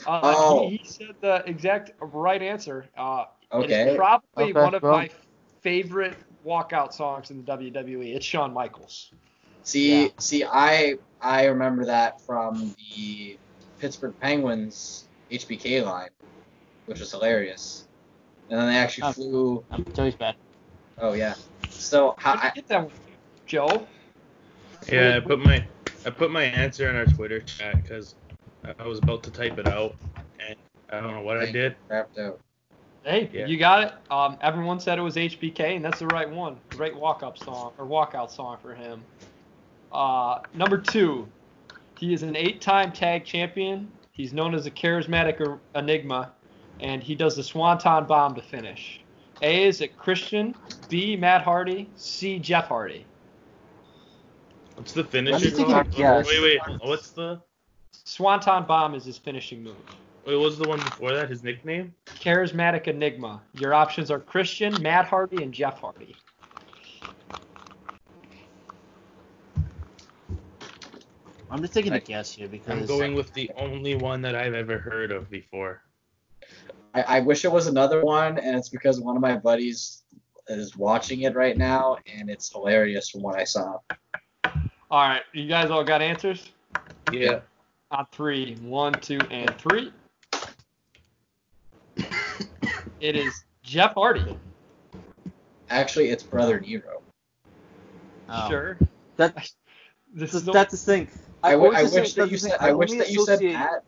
Uh, Oh. he, he said the exact right answer. Uh, Okay. is probably Okay, one of well. my favorite walkout songs in the WWE. It's Shawn Michaels. See, Yeah. see, I I remember that from the Pittsburgh Penguins HBK line, which was hilarious. And then they actually Oh. flew. um, Joey's bad. Oh yeah. So how How'd you I, get that, one, Joe? Yeah, I put my I put my answer in our Twitter chat because I was about to type it out and I don't know what I did. crapped out. Hey, Yeah. you got it. Um, everyone said it was HBK, and that's the right one. Great walk-up song or walkout song for him. Uh, number two, he is an eight-time tag champion. He's known as a charismatic er- enigma, and he does the swanton bomb to finish. A is it Christian, B Matt Hardy, C Jeff Hardy. What's the Let finisher? me take a called? guess. Wait, wait. What's the Swanton bomb is his finishing move. wait? What was the one before that? His nickname? Charismatic enigma. Your options are Christian, Matt Hardy, and Jeff Hardy. I'm just taking a guess here because I'm going with the only one that I've ever heard of before. I, I wish it was another one, and it's because one of my buddies is watching it right now, and it's hilarious from what I saw. All right, you guys all got answers? Yeah. On three. One, two, and three. It is Jeff Hardy. Actually, it's Brother Nero. Oh. Sure. That- This That's, is that's the thing. I, I, w- always I wish that you said thing, I wish that you said Matt.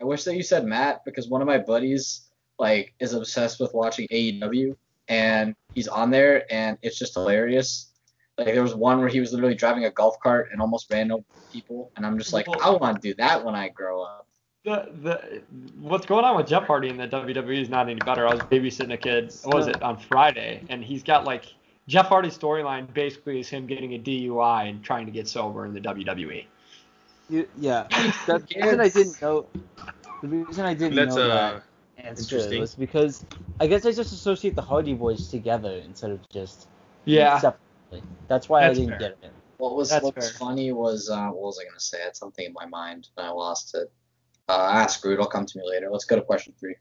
I wish that you said Matt because one of my buddies like is obsessed with watching AEW and he's on there and it's just hilarious. Like there was one where he was literally driving a golf cart and almost ran over people and I'm just like I want to do that when I grow up. the, the what's going on with Jeff Hardy in the WWE is not any better. I was babysitting a kid. What was it on Friday? And he's got like Jeff Hardy's storyline basically is him getting a DUI and trying to get sober in the. WWE. You, yeah. The reason I didn't know. The reason I didn't Let's know uh. that. answer to Interesting. this because I guess I just associate the Hardy Boys together instead of just Yeah. Separately. That's why That's I didn't fair. get it. What was That's what fair. funny was uh, what was I gonna say? I had something in my mind and I lost it. Uh, ah, screw it. It'll come to me later. Let's go to question three.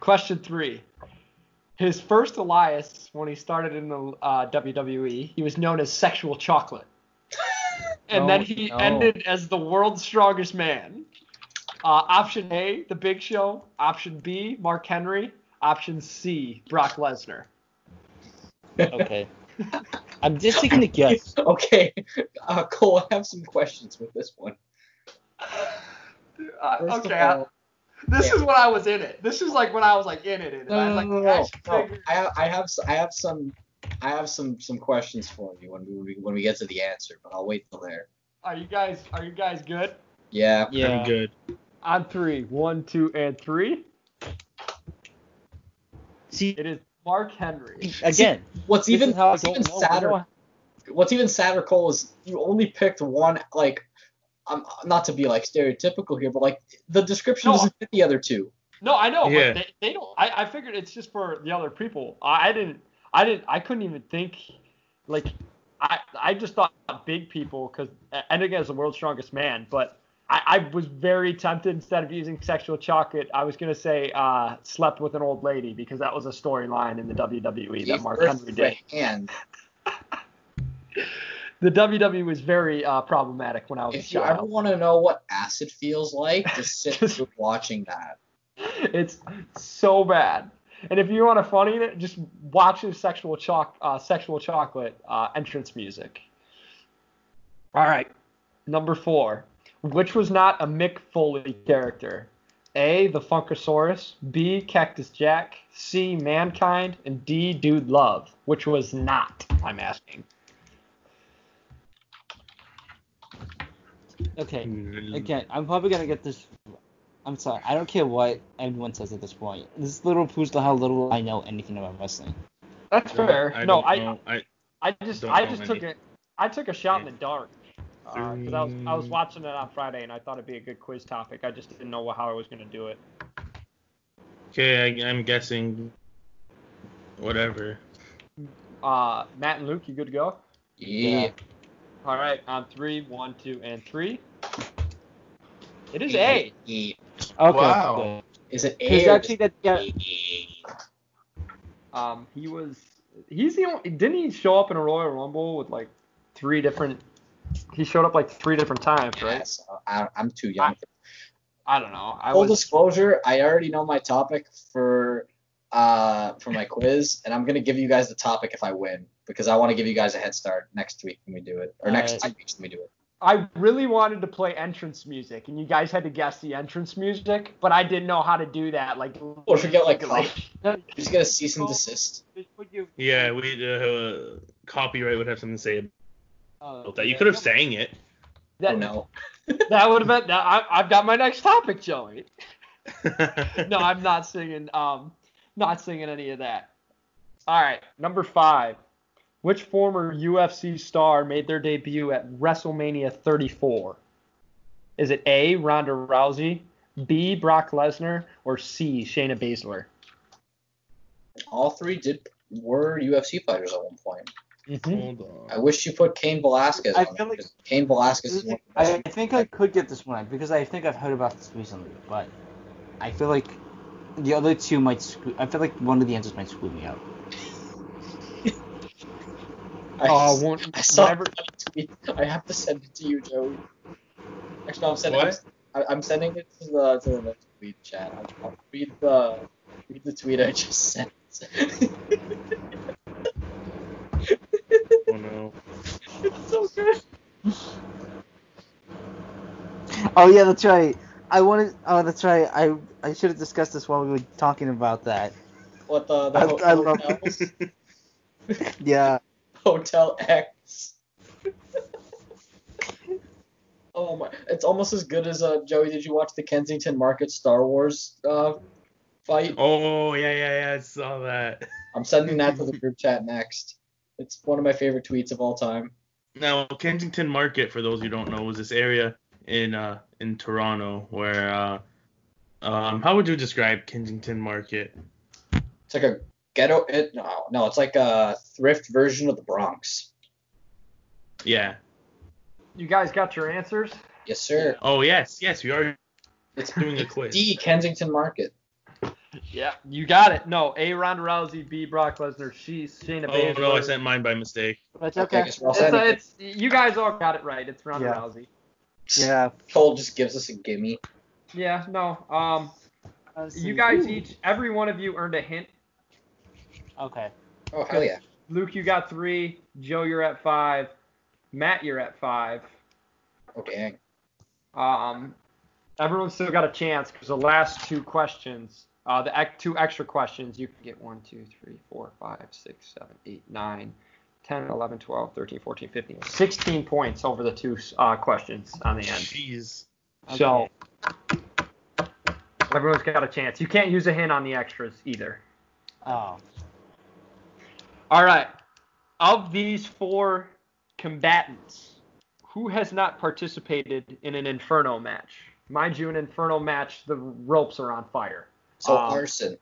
Question three. His first Elias, when he started in the uh, WWE, he was known as Sexual Chocolate. and No, then he no. ended as the world's strongest man. Uh, option A, The Big Show. Option B, Mark Henry. Option C, Brock Lesnar. Okay. I'm just taking a guess. okay, uh, Cole, I have some questions with this one. Uh, okay, all- I- this is when I was in it. This is like when I was like in it. In it. I No, was no, like, no, I no, no. figure- I have, I have, s- I have some, I have some, some questions for you when we, when we get to the answer, but I'll wait till there. Are you guys? Are you guys good? Yeah. Yeah. I'm good. On three, one, two, and three. See, It is Mark Henry. again, What's even, is how I what's even know. sadder, I what's even sadder, Cole, is you only picked one. Like, um, not to be like stereotypical here, but like the description No. doesn't fit the other two. No, I know, Yeah. but they, they don't. I, I figured it's just for the other people. I, I didn't. I didn't. I couldn't even think. Like, I I just thought big people because and again as the world's strongest man, but. I, I was very tempted instead of using sexual chocolate. I was gonna say uh, slept with an old lady because that was a storyline in the WWE that Gave Mark birth Henry did. a hand. The WWE was very uh, problematic when I was a If you ever want to know what acid feels like, just sit Just- watching that. It's so bad. And if you want a funny, it, just watch the sexual choc, uh, sexual chocolate uh, entrance music. All right, number four. Which was not a Mick Foley character? A. The Funkasaurus. B. Cactus Jack. C. Mankind. And D. Dude Love. Which was not? I'm asking. Okay. Mm, Again, I'm probably gonna get this. I'm sorry. I don't care what anyone says at this point. This little proves to how little I know anything about wrestling. That's fair. I no, I, know. I I just I just took it. I took a shot in the dark because I was I was watching it on Friday and I thought it'd be a good quiz topic. I just didn't know how I was gonna do it. okay. I, I'm guessing. Whatever. Uh, Matt and Luke, you good to go? Yeah. All right, on three, one, two, and three. It is A. E. Okay. Wow. Is it A? Because actually, that yeah? Um, he was. He's the only. Didn't he show up in a Royal Rumble with like three different? He showed up like three different times, right? Yes, I, I'm too young. for I don't know. I Full was. disclosure, I already know my topic for uh for my quiz, and I'm gonna give you guys the topic if I win because I want to give you guys a head start next week when we do it, or next Alright. two weeks when we do it. I really wanted to play entrance music, and you guys had to guess the entrance music, but I didn't know how to do that. Like, Or forget like legally. cop- you just get a cease and desist. Yeah, we uh, copyright would have something to say uh, that. You could have sang it. that, Oh no. that would have been. That, I, I've got my next topic, Joey. no, I'm not singing. Um, not singing any of that. All right, number five. Which former UFC star made their debut at WrestleMania 34? Is it A. Ronda Rousey, B. Brock Lesnar, or C. Shayna Baszler? All three did were UFC fighters at one point. Mm-hmm. Hold on. I wish you put Cain Velasquez I on feel it, like- 'cause Cain Velasquez is one of I think I could get this one because I think I've heard about this recently, but I feel like the other two might. Screw, I feel like one of the answers might screw me out. I, Oh, one, I saw whenever- tweet. I have to send it to you, Joey. Actually, no, I'm sending. What? I'm, I- I'm sending it to the to the tweet chat. I'll, I'll read the read the tweet I just sent. Oh no. it's so good. Oh yeah, that's right. I wanted. Oh, that's right. I I should have discussed this while we were talking about that. What the, the I- ho- I love- hotels? Yeah. Hotel X. oh my! It's almost as good as uh, Joey. Did you watch the Kensington Market Star Wars uh, fight? Oh yeah, yeah, yeah. I saw that. I'm sending that to the group chat next. It's one of my favorite tweets of all time. Now, Kensington Market, for those who don't know, was this area in uh in Toronto where uh Um, how would you describe Kensington Market? It's like a ghetto. It, no, no, it's like a thrift version of the Bronx. Yeah. You guys got your answers? Yes, sir. Oh yes, yes, we are It's doing a quiz. D Kensington Market. Yeah, you got it. No, A. Ronda Rousey, B. Brock Lesnar, C. Shayna Baszler. Oh Baszler. no, I sent mine by mistake. That's Okay, I okay. guess we're all It's, set. uh, it's you guys all got it right. It's Ronda Yeah. Rousey. Yeah. Cole just gives us a gimme. Yeah, no. Um, you guys Ooh. each, every one of you earned a hint. Okay. Oh hell yeah. Luke, you got three. Joe, you're at five. Matt, you're at five. Okay. Um, everyone's still got a chance because the last two questions, uh, the ec- two extra questions, you can get one, two, three, four, five, six, seven, eight, nine, 10, 11, 12, 13, 14, 15, 16 points over the two uh, questions on the end. Jeez. So everyone's got a chance. You can't use a hint on the extras either. Oh. All right. Of these four combatants, who has not participated in an Inferno match? Mind you, an Inferno match, the ropes are on fire. So Um, arson.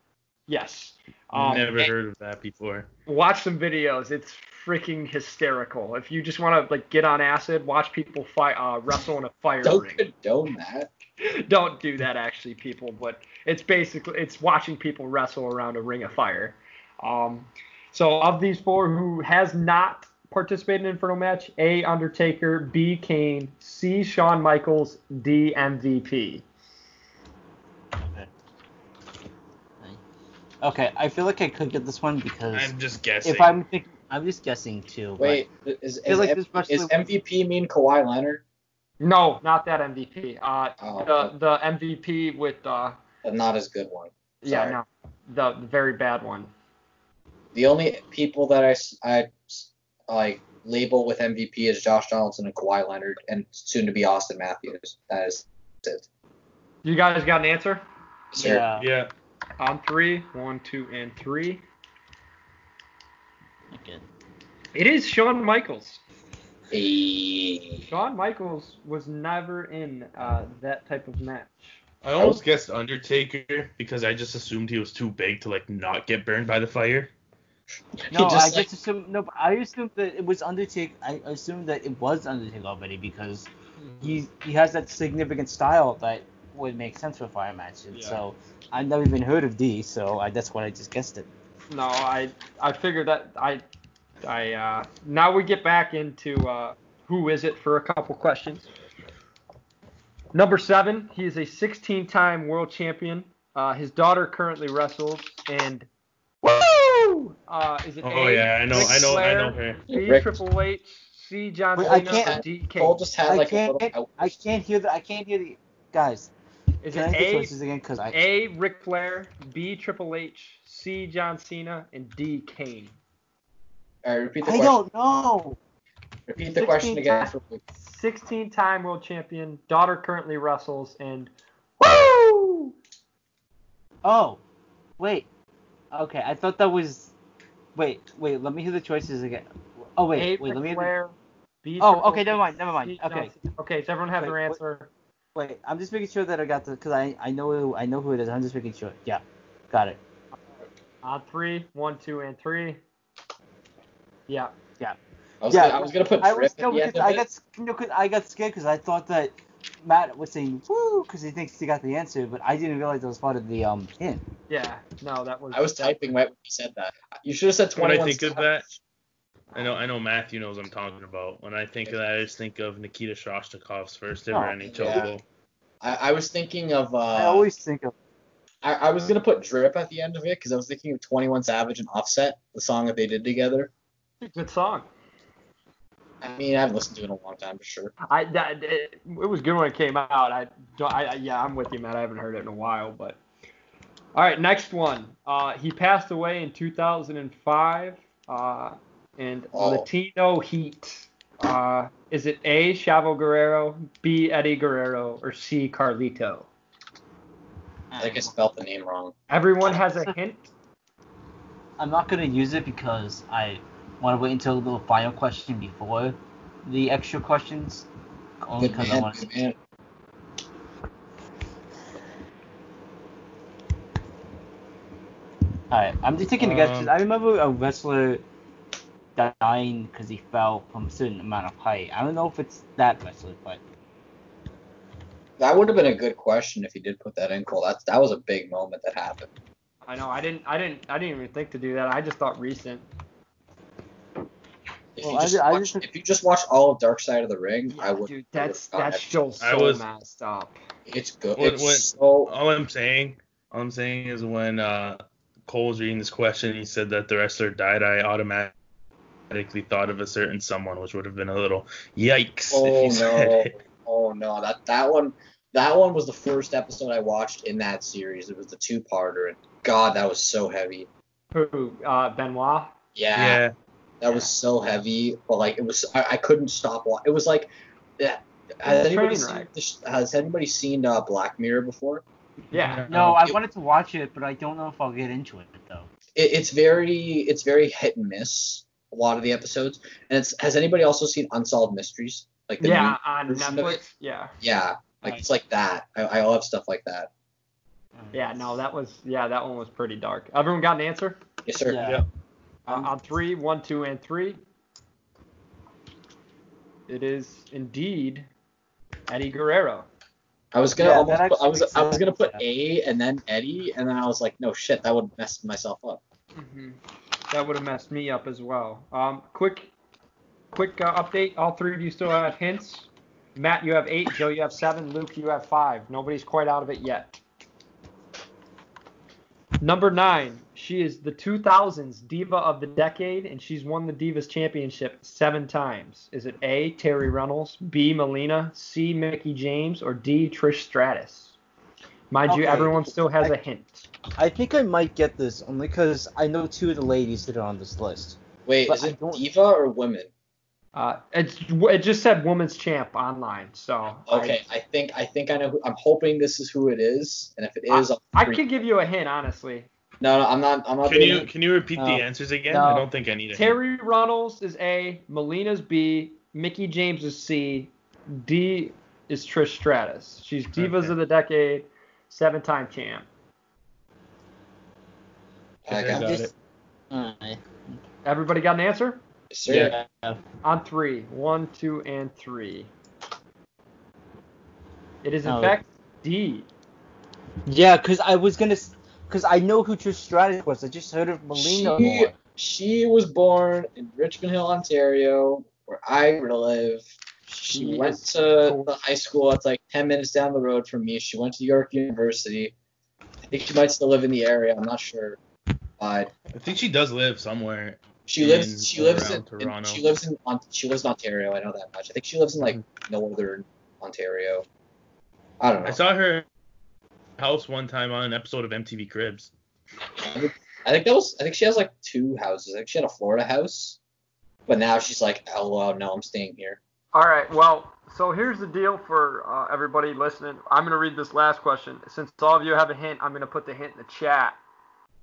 Yes. Um, Never heard of that before. Watch some videos. It's freaking hysterical. If you just want to like get on acid, watch people fight, uh, wrestle in a fire Don't ring. condone that. Don't do that, actually, people. But it's basically it's watching people wrestle around a ring of fire. Um, so of these four, who has not participated in Inferno match? A. Undertaker, B. Kane, C. Shawn Michaels, D. MVP. Okay, I feel like I could get this one because I'm just guessing. if I'm thinking, I'm just guessing too. but- Wait, is, is, like M- is have- MVP mean Kawhi Leonard? No, not that MVP. Uh, Oh, the the MVP with uh, The not as good one. yeah, no, the, the very bad one. The only people that I I like label with MVP is Josh Donaldson and Kawhi Leonard, and soon to be Auston Matthews. That is it. You guys got an answer? Sir. yeah. yeah. On three, one, two, and three. Okay. It is Shawn Michaels. Hey. Shawn Michaels was never in uh, that type of match. I almost guessed Undertaker because I just assumed he was too big to like not get burned by the fire. No, just, I like- just assumed. No, I assumed that it was Undertaker. I assumed that it was Undertaker already because he he has that significant style that would make sense for fire matches. Yeah. So I've never even heard of D, so I, that's why I just guessed it. No, I I figured that I I uh, now we get back into uh, who is it for a couple questions. Number seven, he is a 16-time world champion. Uh, his daughter currently wrestles, and woo! Uh, is it Oh A, yeah, I know, Ric I know, I know her. B Rick- Triple H, C John Wait, I Cena, can't- or D just had I like a can't. I can't hear the. I can't hear the guys. Is Can it get A, choices again? Cause I. A Ric Flair, B Triple H, C John Cena, and D Kane? All right, repeat the I question. don't know. Repeat the question again. times. 16 time world champion, daughter currently wrestles, and woo! Oh, wait. Okay, I thought that was. Wait, wait. Let me hear the choices again. Oh wait, A, wait. Ric Let me. Hear the, Flair, B, oh, Triple okay. Never H, mind. Never mind. C, Okay. John Cena. Okay, does everyone have Wait, their wait. answer? Wait, I'm just making sure that I got the because I I know who I know who it is. I'm just making sure. Yeah, got it. On three, one, two, and three. Yeah. I was, Yeah, gonna, I was gonna put I was at no, the because I got you know, 'cause I got scared because I thought that Matt was saying woo because he thinks he got the answer, but I didn't realize that was part of the um hint. Yeah. No, that was. I was typing right when you said that. You should have said When 21. I think of that, I know, I know Matthew knows what I'm talking about. When I think of that, I just think of Nikita Soshnikov's first ever Oh, NHL yeah. goal. I, I was thinking of. Uh, I always think of I, I was gonna put drip at the end of it because I was thinking of 21 Savage and Offset, the song that they did together. Good song. I mean, I haven't listened to it in a long time for sure. I that it, it was good when it came out. I don't. I, I yeah, I'm with you, Matt. I haven't heard it in a while, but. All right, next one. Uh, he passed away in 2005, uh, and Oh. Latino Heat. Uh, is it A. Chavo Guerrero, B. Eddie Guerrero, or C. Carlito? I think I spelled the name wrong. Everyone has a hint. I'm not gonna use it because I want to wait until the final question before the extra questions. Only because I want to. man. Alright, I'm just taking a guess. 'cause Um, I remember a wrestler dying because he fell from a certain amount of height. I don't know if it's that wrestler, but That would have been a good question if he did put that in, Cole. That's that was a big moment that happened. I know. I didn't. I didn't. I didn't even think to do that. I just thought recent. If Well, you just I watch, just- if you just watch all of Dark Side of the Ring, I would. Dude, that's I would've that show's I so was- messed up. It's good. When- it's when- so. All I'm saying, all I'm saying is when uh, Cole was reading this question, he said that the wrestler died. I automatically thought of a certain someone, which would have been a little yikes Oh if he said no! it. Oh no! That that one, that one was the first episode I watched in that series. It was the two-parter, and God, that was so heavy. Who? Uh, Benoit. Yeah, Yeah, that was so heavy. But like, it was I, I couldn't stop. Wa- it was like, yeah. Has a anybody seen, has anybody seen uh, Black Mirror before? Yeah. no, I it- wanted to watch it, but I don't know if I'll get into it though. It, it's very it's very hit and miss. A lot of the episodes, and it's has anybody also seen Unsolved Mysteries? Like the Yeah, on Netflix. Yeah. Yeah, like Right. it's like that. I, I love stuff like that. Yeah. No, that was. Yeah, that one was pretty dark. Everyone got an answer? Yes, sir. Yeah. Yeah. Uh, on three, one, two, and three. It is indeed Eddie Guerrero. I was gonna Yeah, almost put, I was makes I was gonna put. A and then Eddie, and then I was like, no shit, that would mess myself up. hmm That would have messed me up as well. Um, quick, quick uh, update. All three of you still have hints. Matt, you have eight. Joe, you have seven. Luke, you have five. Nobody's quite out of it yet. Number nine. She is the 2000s Diva of the Decade, and she's won the Divas Championship seven times. Is it A. Terry Reynolds, B. Melina, C. Mickie James, or D. Trish Stratus? Mind you, everyone still has a hint. I think I might get this only because I know two of the ladies that are on this list. Wait, But is it don't- diva or women? Uh, it's it just said women's champ online, so Okay, I, think I think I know. Who, I'm hoping this is who it is, and if it is, I- is, I'll I freak- could give you a hint, honestly. No, no, I'm not. I'm not. Can you it. can you repeat the answers again? No. I don't think I need it. Terry Reynolds is A, Melina's B, Mickie James is C, D is Trish Stratus. She's Divas Okay. of the Decade, seven-time champ. I got got this. it. Alright. Everybody got an answer? Yes, sir. Yeah. On three. One, two, and three. It is in Oh. fact D. Yeah, because I was gonna, because I know who Trish Stratus was. I just heard of Melina She, more. she was born in Richmond Hill, Ontario, where I live. She She went to the high school. It's like 10 minutes down the road from me. She went to York University. I think she might still live in the area. I'm not sure. But I think she does live somewhere. she In lives. She lives in, in. Toronto. She lives in. On, she lives in Ontario. I know that much. I think she lives in like mm-hmm. northern Ontario. I don't know. I saw her house one time on an episode of MTV Cribs. I think that was. I think she has like two houses. I think she had a Florida house, but now she's like, oh well, no, I'm staying here. All right. Well, so here's the deal for uh, everybody listening. I'm going to read this last question. Since all of you have a hint, I'm going to put the hint in the chat.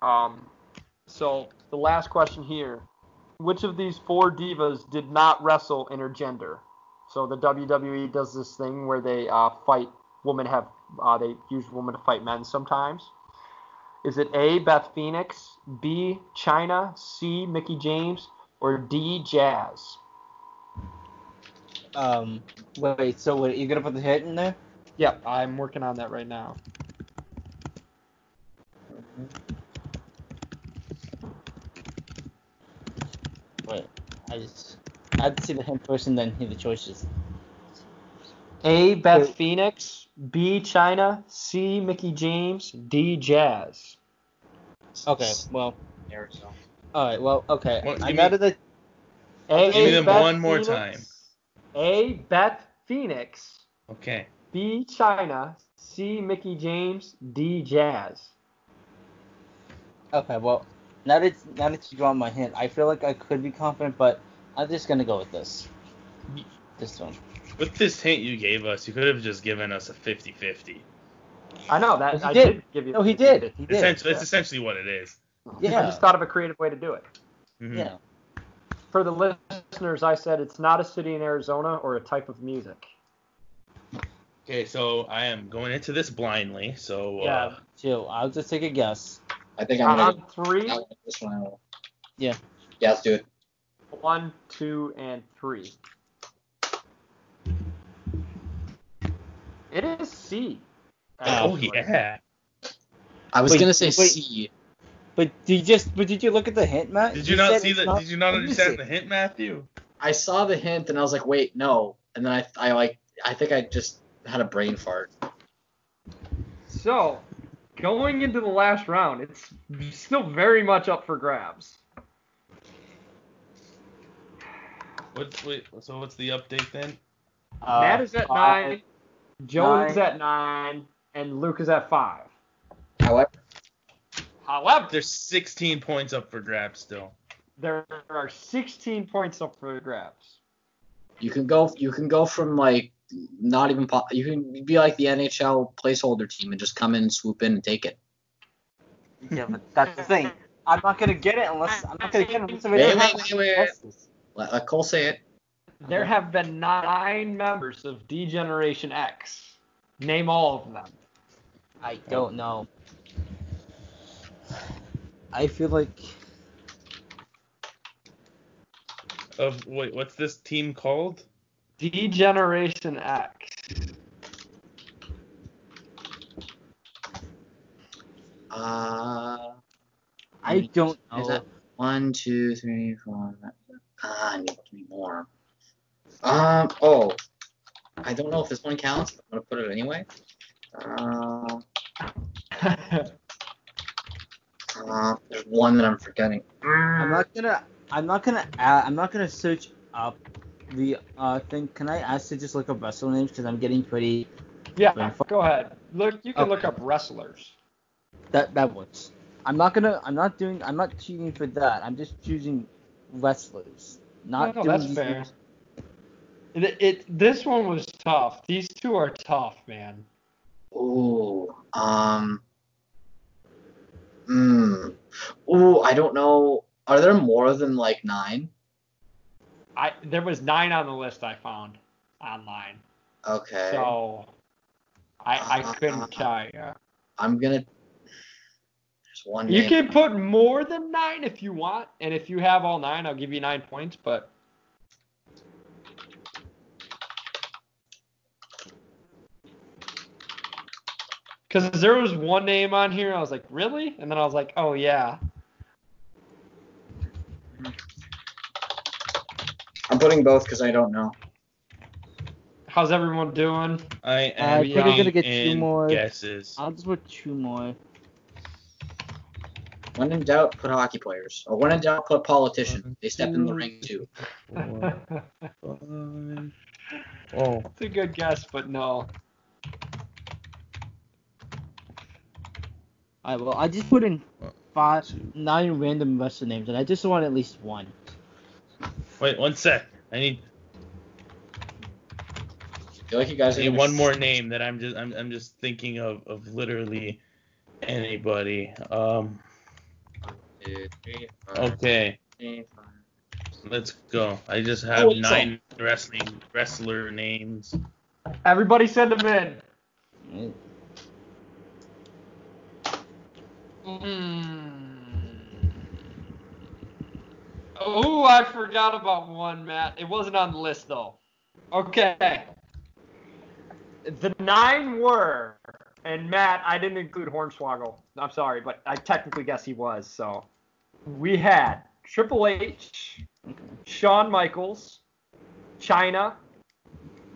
Um, so the last question here: Which of these four divas did not wrestle intergender? So the WWE does this thing where they uh, fight women have uh, they use women to fight men sometimes. Is it A. Beth Phoenix, B. Chyna, C. Mickie James, or D. Jazz? Um, wait, so wait, you gonna put the hit in there? Yep, I'm working on that right now. Wait, I just, I'd see the hint first and then hear the choices. A. Beth Wait. Phoenix, B. Chyna, C. Mickie James, D. Jazz. Okay, well, Arizona. alright, well, okay. Well, I give got me- it. the- A. Give me them Beth one more Phoenix, time. A. Beth Phoenix, Okay. B. Chyna, C. Mickie James, D. Jazz. Okay, well, now that now that you draw my hint, I feel like I could be confident, but I'm just gonna go with this. This one. With this hint you gave us, you could have just given us a 50-50. I know that He I did. did. give you. No, he did. He did. Essentially, It's essentially what it is. Yeah. I just thought of a creative way to do it. Mhm. Yeah. For the listeners, I said it's not a city in Arizona or a type of music. Okay, so I am going into this blindly. So uh, Yeah. Chill. I'll just take a guess. I think I'm On three, this one. Yeah. Yeah, let's do it. one, two, and three. It is C. Oh actually. yeah. I was Wait, gonna say wait. C. But did you just? But did you look at the hint, Matt? Did you not see it's the? not- Did you not understand the hint, Matthew? I saw the hint and I was like, wait, no. And then I, I like, I think I just had a brain fart. So, going into the last round, it's still very much up for grabs. What's wait? So what's the update then? Uh, Matt is at five. nine, Joe is at nine, and Luke is at five. However, However, There's 16 points up for grabs still. there are 16 points up for grabs. you can go, you can go from like not even, po- you can be like the NHL placeholder team and just come in and swoop in and take it. Yeah, but that's the thing. I'm not gonna get it unless I'm not gonna get it unless I Wait, don't wait, wait, wait. Let, let Cole say it. There have been nine members of D Generation X. Name all of them. I don't know. I feel like Of wait, what's this team called? Degeneration Generation X. Uh, I don't Is know. that one, two, three, four? Five. Ah, I need three more. Um. Oh, I don't know if this one counts. But I'm gonna put it anyway. Uh, uh, there's one that I'm forgetting. I'm not gonna. I'm not gonna. Add, I'm not gonna search up the uh thing. Can I ask to just look up wrestler names because I'm getting pretty. yeah, go ahead. Look, you can Okay. look up wrestlers. That that works. I'm not gonna. I'm not doing. I'm not cheating for that. I'm just choosing wrestlers. Not no, doing that's fair. names. It, it this one was tough. These two are tough, man. Oh, Um. Hmm. Ooh, I don't know. Are there more than like nine? I there was nine on the list I found online, Okay. so I I Uh, couldn't tell you. I'm gonna. There's one. You can put more than nine if you want, and if you have all nine, I'll give you nine points. But because there was one name on here, I was like, really? And then I was like, oh yeah. I'm putting both because I don't know. How's everyone doing? I Uh, am we're gonna get two more. guesses. I'll just put two more. When in doubt, put hockey players. Or when in doubt, put politician. They step in the ring too. Four, five. Oh, It's a good guess, but no. Alright, well, I just put in five, nine random wrestler names, and I just want at least one. wait, one sec. I need, I feel like you guys I need one sh- more name that I'm just, I'm, I'm just thinking of, of literally anybody. Um, Two, three, four, okay, let's go. I just have Oh, wait, nine wrestling wrestler names. Everybody send them in. Hmm. Right? Oh, I forgot about one, Matt. It wasn't on the list though. Okay. The nine were, and Matt, I didn't include Hornswoggle. I'm sorry, but I technically guess he was. So we had Triple H. Shawn Michaels, Chyna,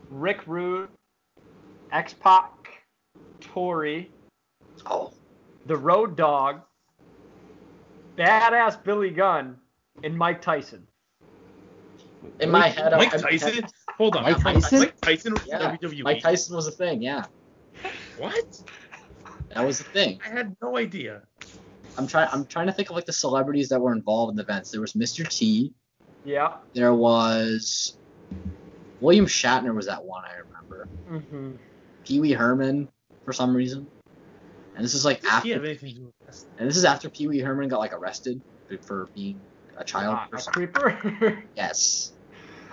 Rick Rude, X Pac, Tori, Oh, the Road Dog, Badass Billy Gunn, and Mike Tyson. in my head, I- Mike I- Tyson? Hold on. Mike Mike Tyson? Mike Tyson was Yeah, WWE. Mike Tyson was a thing. Yeah, What? that was the thing. I had no idea. I'm trying. I'm trying to think of like the celebrities that were involved in the events. There was Mr. T. Yeah. There was William Shatner was that one I remember. Mm-hmm. Pee Wee Herman for some reason. And this is like Does he after, have anything to do with and this is after Pee Wee Herman got like arrested for being a child. Ah, a creeper. Yes.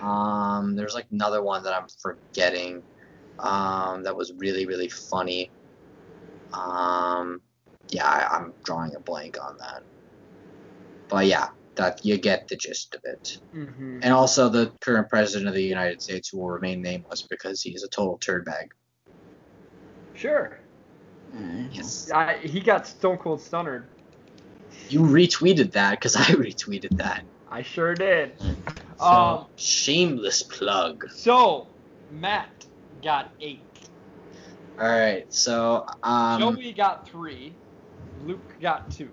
Um, there's like another one that I'm forgetting. Um, that was really really funny. Um, yeah, I, I'm drawing a blank on that. But yeah, that you get the gist of it. Mm-hmm. And also the current president of the United States who will remain nameless because he's a total turd bag. Sure. Yes. I, he got Stone Cold Stunnered. You retweeted that because I retweeted that. I sure did. So- um, Shameless plug. so Matt got eight. All right, so um, Joey got three. Luke got two.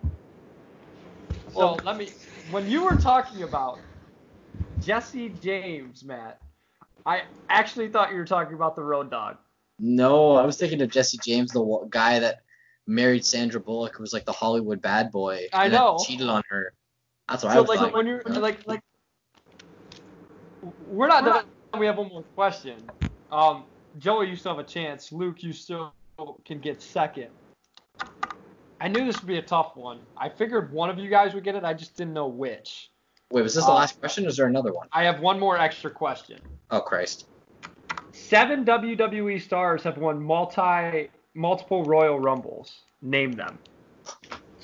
So Well- let me. When you were talking about Jesse James, Matt, I actually thought you were talking about the Road Dog. No, I was thinking of Jesse James, the guy that married Sandra Bullock, who was like the Hollywood bad boy. I and know. Cheated on her. That's what I was like talking when you're like like we're not done. We have one more question. Um, Joey, you still have a chance. Luke, you still can get second. I knew this would be a tough one. I figured one of you guys would get it. I just didn't know which. Wait, was this the Uh, last question, or is there another one? I have one more extra question. Oh Christ. Seven WWE stars have won multi multiple Royal Rumbles. Name them.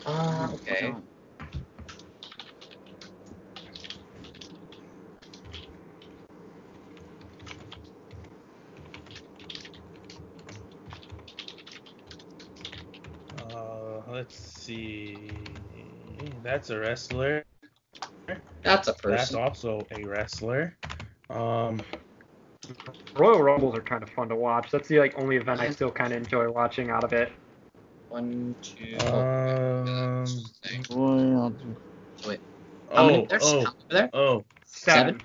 Uh, okay. Uh, let's see. That's a wrestler. That's a person. That's also a wrestler. Um, Royal Rumbles are kind of fun to watch. That's the like only event I still kind of enjoy watching out of it. One, two. um, Well, How many? oh, There's oh, how there? oh. Seven.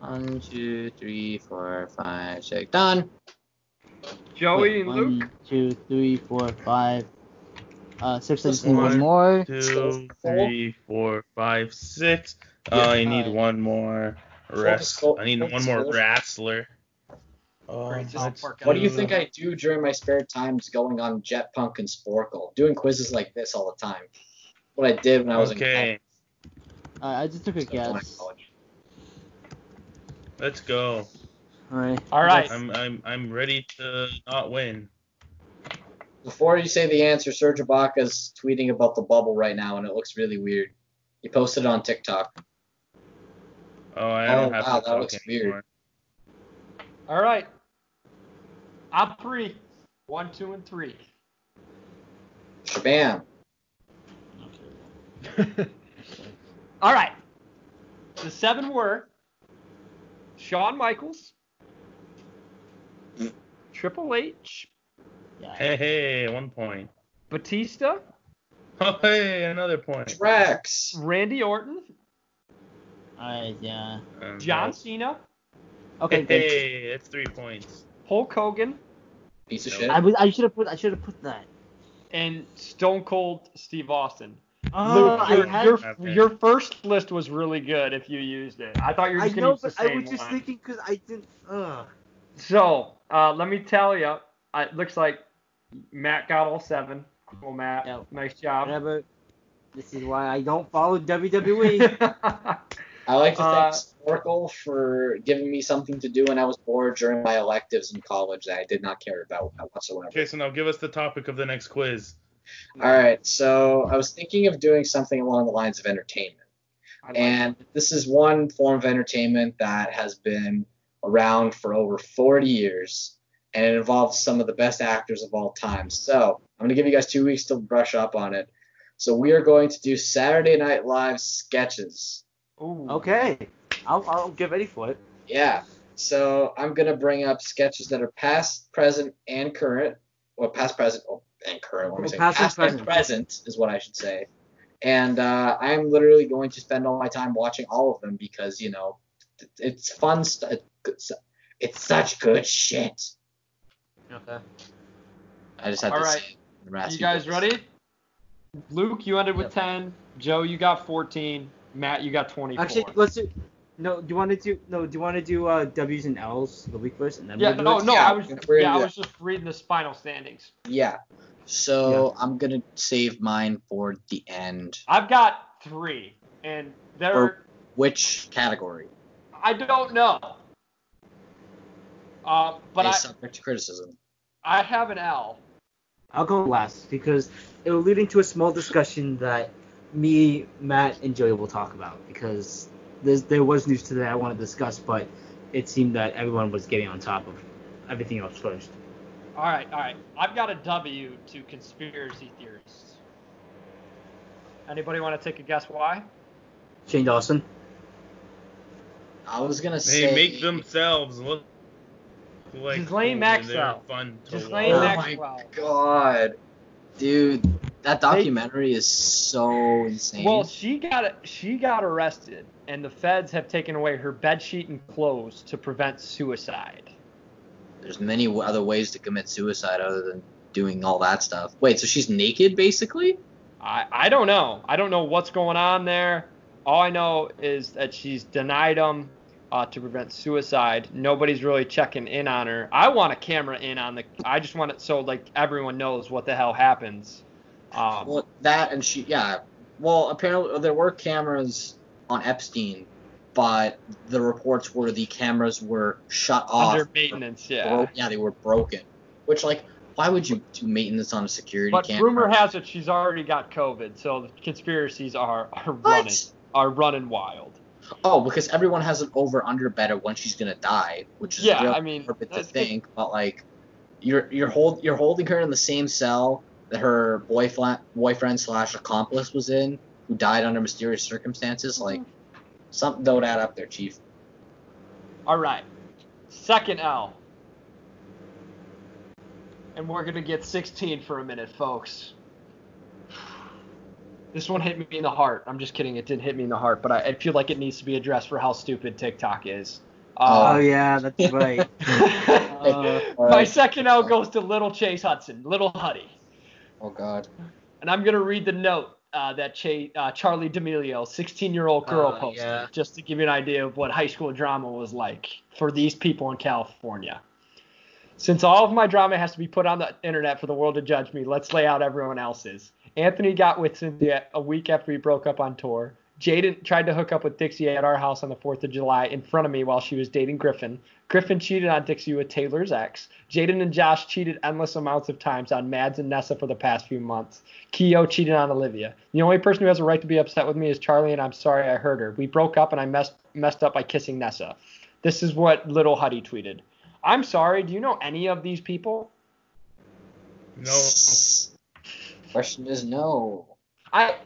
One, two, three, four, five, six. Done. Joey wait, and Luke. One, two, three, four, five. Uh, six. I Just just need one one, more. Two, three, four, five, six. Yeah, Uh, I need one more Full rest. disclo- I need one more wrestler. Great, just let's Park What do you think I do during my spare times going on Jetpunk and Sporcle? Doing quizzes like this all the time. What I did when I was Okay, Uh, I just took a in college. guess. let's go. Alright. All right. I'm I'm I'm ready to not win. Before you say the answer, Serge Ibaka's tweeting about the bubble right now, and it looks really weird. He posted it on TikTok. Oh, I Oh, don't have wow, to that talk looks weird. anymore. All right. I'm three. One, two, and three. Shabam. All right. The seven were Shawn Michaels, Triple H, Yeah. Hey, hey, one point. Batista, Oh, hey, another point. Rex. Randy Orton, Alright, yeah. Um, John Cena, Okay. Hey, then. hey, that's three points. Hulk Hogan, Piece of shit. I was. I should have put. I should have put that. and Stone Cold Steve Austin. Oh, Luke, I your, had. your, Okay. your first list was really good if you used it. I thought you were I just know, going to use but the I same was just one. thinking because I didn't. Ugh. So, uh, let me tell you, it looks like Matt got all seven. Cool, Matt. Yeah. Nice job. Whatever. This is why I don't follow. WWE. I like to Uh, thank Sporcle for giving me something to do when I was bored during my electives in college that I did not care about whatsoever. Okay, so now give us the topic of the next quiz. All right, so I was thinking of doing something along the lines of entertainment. Like And this is one form of entertainment that has been around for over 40 years, and it involves some of the best actors of all time. So I'm going to give you guys two weeks to brush up on it. So we are going to do Saturday Night Live sketches. Ooh. okay. I'll. I'll get ready for it. Yeah. So I'm going to bring up sketches that are past, present, and current. Or past, present, oh, and current. Let me Well, say past past and present. present is what I should say. And uh, I'm literally going to spend all my time watching all of them because, you know, it's fun stuff. It's such good shit. Okay. I just had All to right. say. it. You guys voice. ready? Luke, you ended with 10. Joe, you got 14. Matt, you got 24. Actually, let's do. No, do you want to do? No, do you want to do uh, W's and L's the week first, and then yeah, we'll no, it? no, Yeah, I was, we're yeah, I was just reading the spinal standings. Yeah. So I'm going to save mine for the end. I've got three, and they're, For- Which category? I don't know. Uh, but Is I, subject to criticism. I have an L. I'll go last because it will lead into a small discussion that me, Matt, and Joey will talk about because there's, there was news today I want to discuss, but it seemed that everyone was getting on top of everything else first. All right, all right. I've got a W to conspiracy theorists. Anybody want to take a guess why? Shane Dawson. I was gonna say They make themselves look like Ghislaine cool, Maxwell. they're Fun to Ghislaine Oh watch. Maxwell. my god, dude, that documentary is so insane. Well, she got she got arrested, and the feds have taken away her bed sheet and clothes to prevent suicide. There's many other ways to commit suicide other than doing all that stuff. Wait, so she's naked basically? I I don't know. I don't know what's going on there. All I know is that she's denied them uh, to prevent suicide. Nobody's really checking in on her. I want a camera in on the. I just want it so like everyone knows what the hell happens. Um, Well, that and she, yeah. Well, apparently there were cameras on Epstein, but the reports were the cameras were shut off. under maintenance, yeah. Bro- yeah, they were broken. Which, like, why would you do maintenance on a security But camera? rumor has it she's already got COVID, so the conspiracies are are running are running wild. Oh, because everyone has an over under bet of when she's gonna die, which is Yeah, really I mean, morbid to think. But like, you're you're hold you're holding her in the same cell her boyfriend boyfriend slash accomplice was in, who died under mysterious circumstances. Like, something don't add up there, chief. All right. Second L. And we're going to get 16 for a minute, folks. This one hit me in the heart. I'm just kidding. It didn't hit me in the heart, but I, I feel like it needs to be addressed for how stupid TikTok is. Oh, Uh, yeah, that's right. Uh, my second L goes to Little Chase Hudson, Little Huddy. Oh God. And I'm going to read the note uh, that Ch- uh, Charlie D'Amelio, 16 year old girl, Uh, posted, yeah. just to give you an idea of what high school drama was like for these people in California. Since all of my drama has to be put on the internet for the world to judge me, let's lay out everyone else's. Anthony got with Cynthia a week after we broke up on tour. Jaden tried to hook up with Dixie at our house on the 4th of July in front of me while she was dating Griffin. Griffin cheated on Dixie with Taylor's ex. Jaden and Josh cheated endless amounts of times on Mads and Nessa for the past few months. Kio cheated on Olivia. The only person who has a right to be upset with me is Charlie, and I'm sorry I hurt her. We broke up, and I messed messed up by kissing Nessa. This is what Little Huddy tweeted. I'm sorry. Do you know any of these people? No. Question is no. I.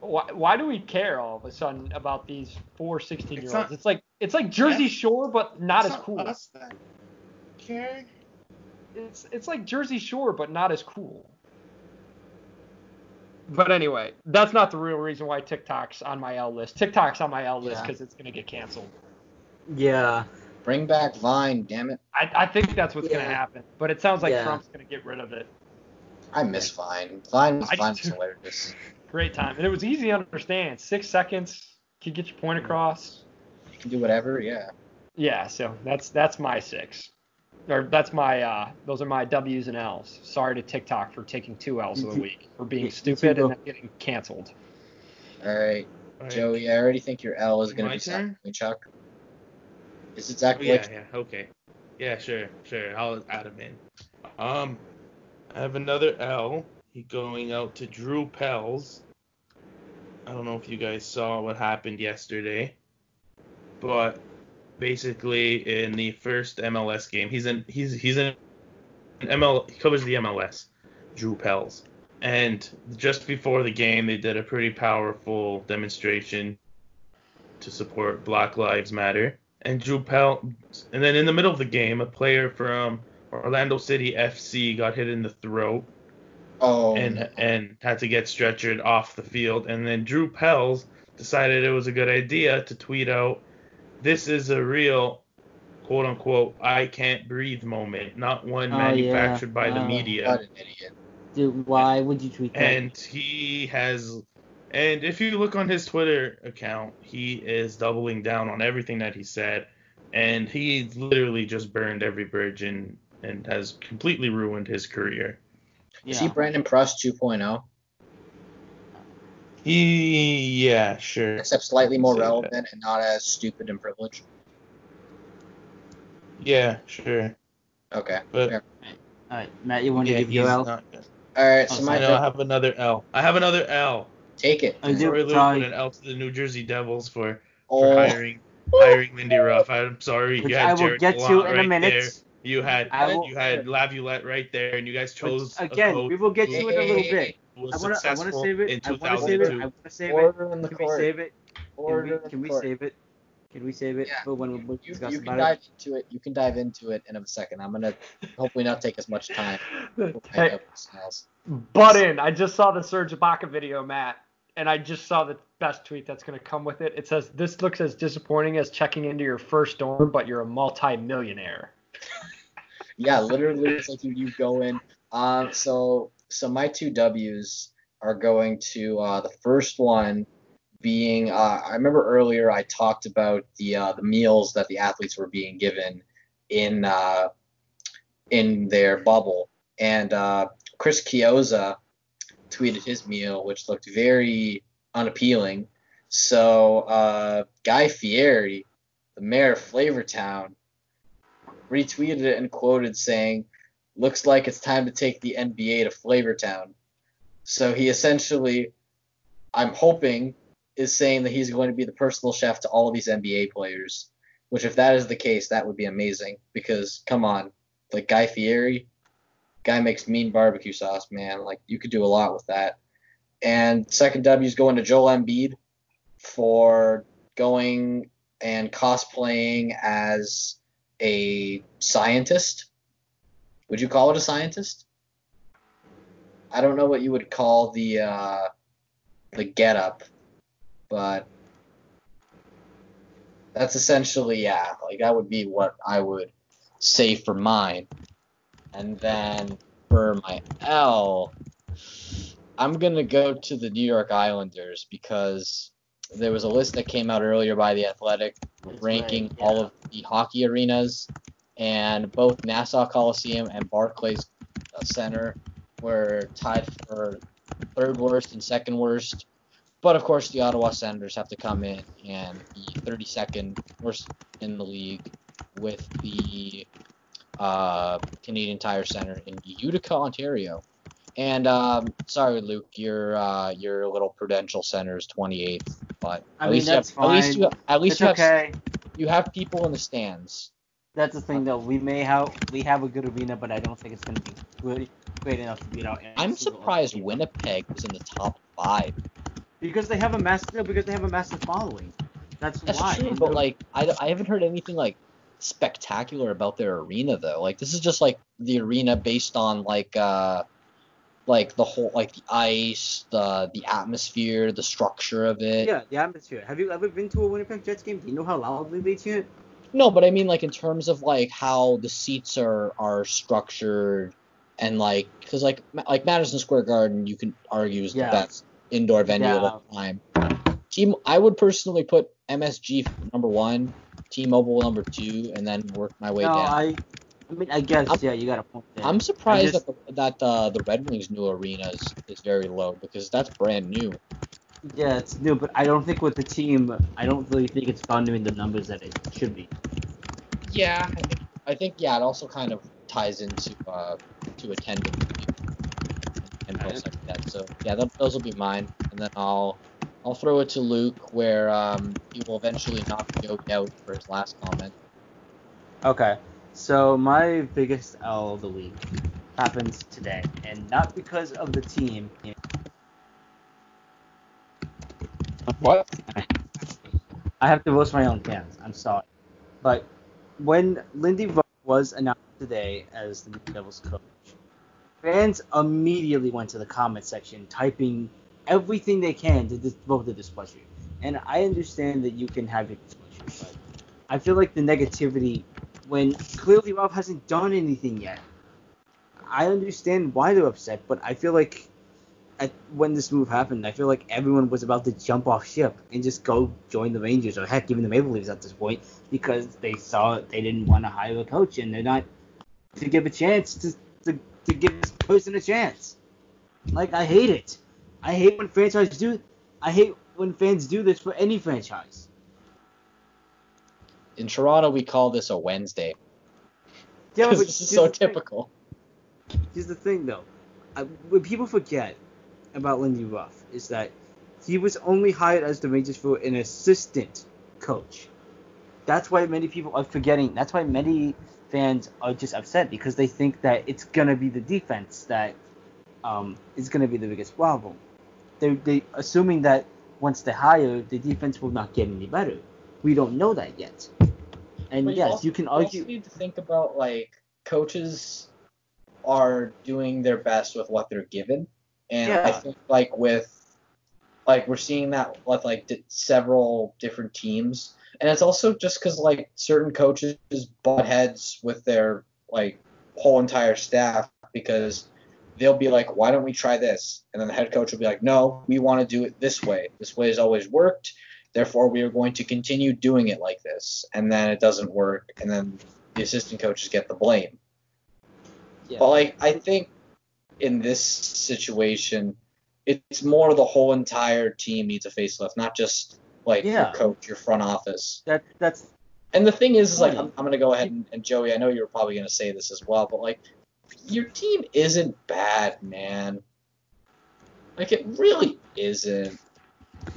Why, why do we care all of a sudden about these four 16 year olds? It's like it's like Jersey Shore, but not as cool. Us that care. It's it's like Jersey Shore, but not as cool. But anyway, that's not the real reason why TikTok's on my L list. TikTok's on my L list Yeah. because it's gonna get canceled. yeah. Bring back Vine, damn it. I, I think that's what's gonna happen. But it sounds like Yeah. Trump's gonna get rid of it. I miss Vine. Vine was Vine was hilarious. Great time, and it was easy to understand. Six seconds, could get your point across. You can do whatever, yeah. Yeah, so that's that's my six. Or that's my uh those are my W's and L's. Sorry to TikTok for taking two L's of the week for being stupid and getting canceled. All right, Alright. Joey. I already think your L is gonna My be Zach turn? Chuck. Is it Zach Oh, yeah, yeah, okay. Yeah, sure, sure. I'll add him in. Um, I have another L he going out to Drew Pels. I don't know if you guys saw what happened yesterday, but basically in the first MLS game, he's in he's he's in ML he covers the MLS, Drew Pels. And just before the game, they did a pretty powerful demonstration to support Black Lives Matter. And Drew Pell, and then in the middle of the game, a player from Orlando City FC got hit in the throat Oh, and and had to get stretchered off the field. And then Drew Pels decided it was a good idea to tweet out, "This is a real." "quote unquote" I can't breathe moment, not one Oh, manufactured yeah. by the Oh. media. what an idiot. Dude, why would you tweet that? and he has and if you look on his twitter account he is doubling down on everything that he said and he literally just burned every bridge and and has completely ruined his career Is he Brandon Prust 2.0, he yeah sure except slightly more Say that. relevant and not as stupid and privileged? yeah sure Okay. but fair. All right, Matt, you want yeah, to give your L? All right, Oh, so so my I know I have another L. I have another L. take it. I do. Sorry, Luke, Sorry. but an L to the New Jersey Devils for, for Oh, hiring hiring Lindy Ruff. I'm sorry. Which You had I will Gerard get to Gallant in a right minute. There. You had I will- you had Laviolette right there, and you guys chose again, coach we will get to it in a little bit. was I wanna, I wanna successful save in it. I wanna save it. I 2002. wanna save it. order in Can we court. save it? Can we, can we save it? Can we save it Yeah. for when we You, discuss you can about dive into it. You can dive into it in a second. I'm gonna hopefully not take as much time. with my Hey. Button. I just saw the Serge Ibaka video, Matt, and I just saw the best tweet that's going to come with it. It says, "This looks as disappointing as checking into your first dorm, but you're a multi-millionaire." Yeah, literally, it's like you, you go in. Um, so so my two W's are going to uh, the first one being uh, I remember earlier I talked about the uh, the meals that the athletes were being given in uh, in their bubble, and uh, Chris Chiozza tweeted his meal, which looked very unappealing. So uh, Guy Fieri, the mayor of Flavortown, retweeted it and quoted saying, "Looks like it's time to take the NBA to Flavortown." So he essentially, I'm hoping, is saying that he's going to be the personal chef to all of these NBA players. Which, if that is the case, that would be amazing. Because come on, like Guy Fieri, guy makes mean barbecue sauce, man. Like you could do a lot with that. And second W is going to Joel Embiid for going and cosplaying as a scientist. Would you call it a scientist? I don't know what you would call the uh, the getup, but that's essentially yeah. Like that would be what I would say for mine. And then for my L, I'm gonna go to the New York Islanders because there was a list that came out earlier by the Athletic That's ranking right, all of the hockey arenas, and both Nassau Coliseum and Barclays Center were tied for third worst and second worst. But of course, the Ottawa Senators have to come in and be 32nd worst in the league with the uh, Canadian Tire Center in Utica, Ontario. And um, sorry, Luke, your uh, your little Prudential Center is 28th, but I at mean, least have, at least you at least you have okay. you have people in the stands. That's the thing, though. We may have we have a good arena, but I don't think it's going to be good, great enough to beat out. I'm surprised team. Winnipeg was in the top five. because they have a massive because they have a massive following. That's, That's why. true, but like I, I haven't heard anything like spectacular about their arena though. Like this is just like the arena based on like uh like the whole like the ice, the the atmosphere, the structure of it. yeah, the atmosphere. Have you ever been to a Winnipeg Jets game? Do you know how loudly they chant? No, but I mean like in terms of like how the seats are are structured and like because like like Madison Square Garden you can argue is Yeah. the best indoor venue of all time. Team I would personally put MSG number one, T-Mobile number two, and then work my way no, down. I. I mean, I guess I'm- yeah, you got a point there. I'm surprised just- that the, that uh, the Red Wings new arena is, is very low because that's brand new. Yeah, it's new, but I don't think with the team, I don't really think it's founding the numbers that it should be. Yeah, I think, I think yeah, it also kind of ties into uh, to attendance and posts like that. So yeah, th- those will be mine, and then I'll I'll throw it to Luke where um, he will eventually knock Joe out for his last comment. Okay, so my biggest L of the week happens today, and not because of the team. What? I have to roast my own fans. I'm sorry, but when Lindy was announced today as the Devils coach, fans immediately went to the comment section, typing everything they can to vote the displeasure. And I understand that you can have your displeasure, but I feel like the negativity, when clearly Rob hasn't done anything yet, I understand why they're upset, but I feel like at, when this move happened, I feel like everyone was about to jump off ship and just go join the Rangers or heck, even the Maple Leafs at this point because they saw they didn't want to hire a coach and they're not to give a chance to, to, to give this person a chance. Like I hate it. I hate when franchises do. I hate when fans do this for any franchise. In Toronto, we call this a Wednesday Yeah, but this is so the thing- typical. Here's the thing, though. I, what people forget about Lindy Ruff is that he was only hired as the Rangers for an assistant coach. That's why many people are forgetting. That's why many fans are just upset because they think that it's gonna be the defense that um, is gonna be the biggest problem. They they assuming that once they hire, the defense will not get any better. We don't know that yet. And But yes, also- you can argue. you need to think about like coaches are doing their best with what they're given, and I think like with like we're seeing that with like di- several different teams, and it's also just because like certain coaches butt heads with their like whole entire staff because they'll be like, why don't we try this? And then the head coach will be like, no, we want to do it this way. This way has always worked. Therefore, we are going to continue doing it like this. And then it doesn't work, and then the assistant coaches get the blame. Yeah. But like, I think in this situation, it's more the whole entire team needs a facelift, not just like Yeah. your coach, your front office. That that's And the thing is, is like, I'm, I'm gonna go ahead and, and Joey, I know you were probably gonna say this as well, but like, your team isn't bad, man. Like, it really isn't.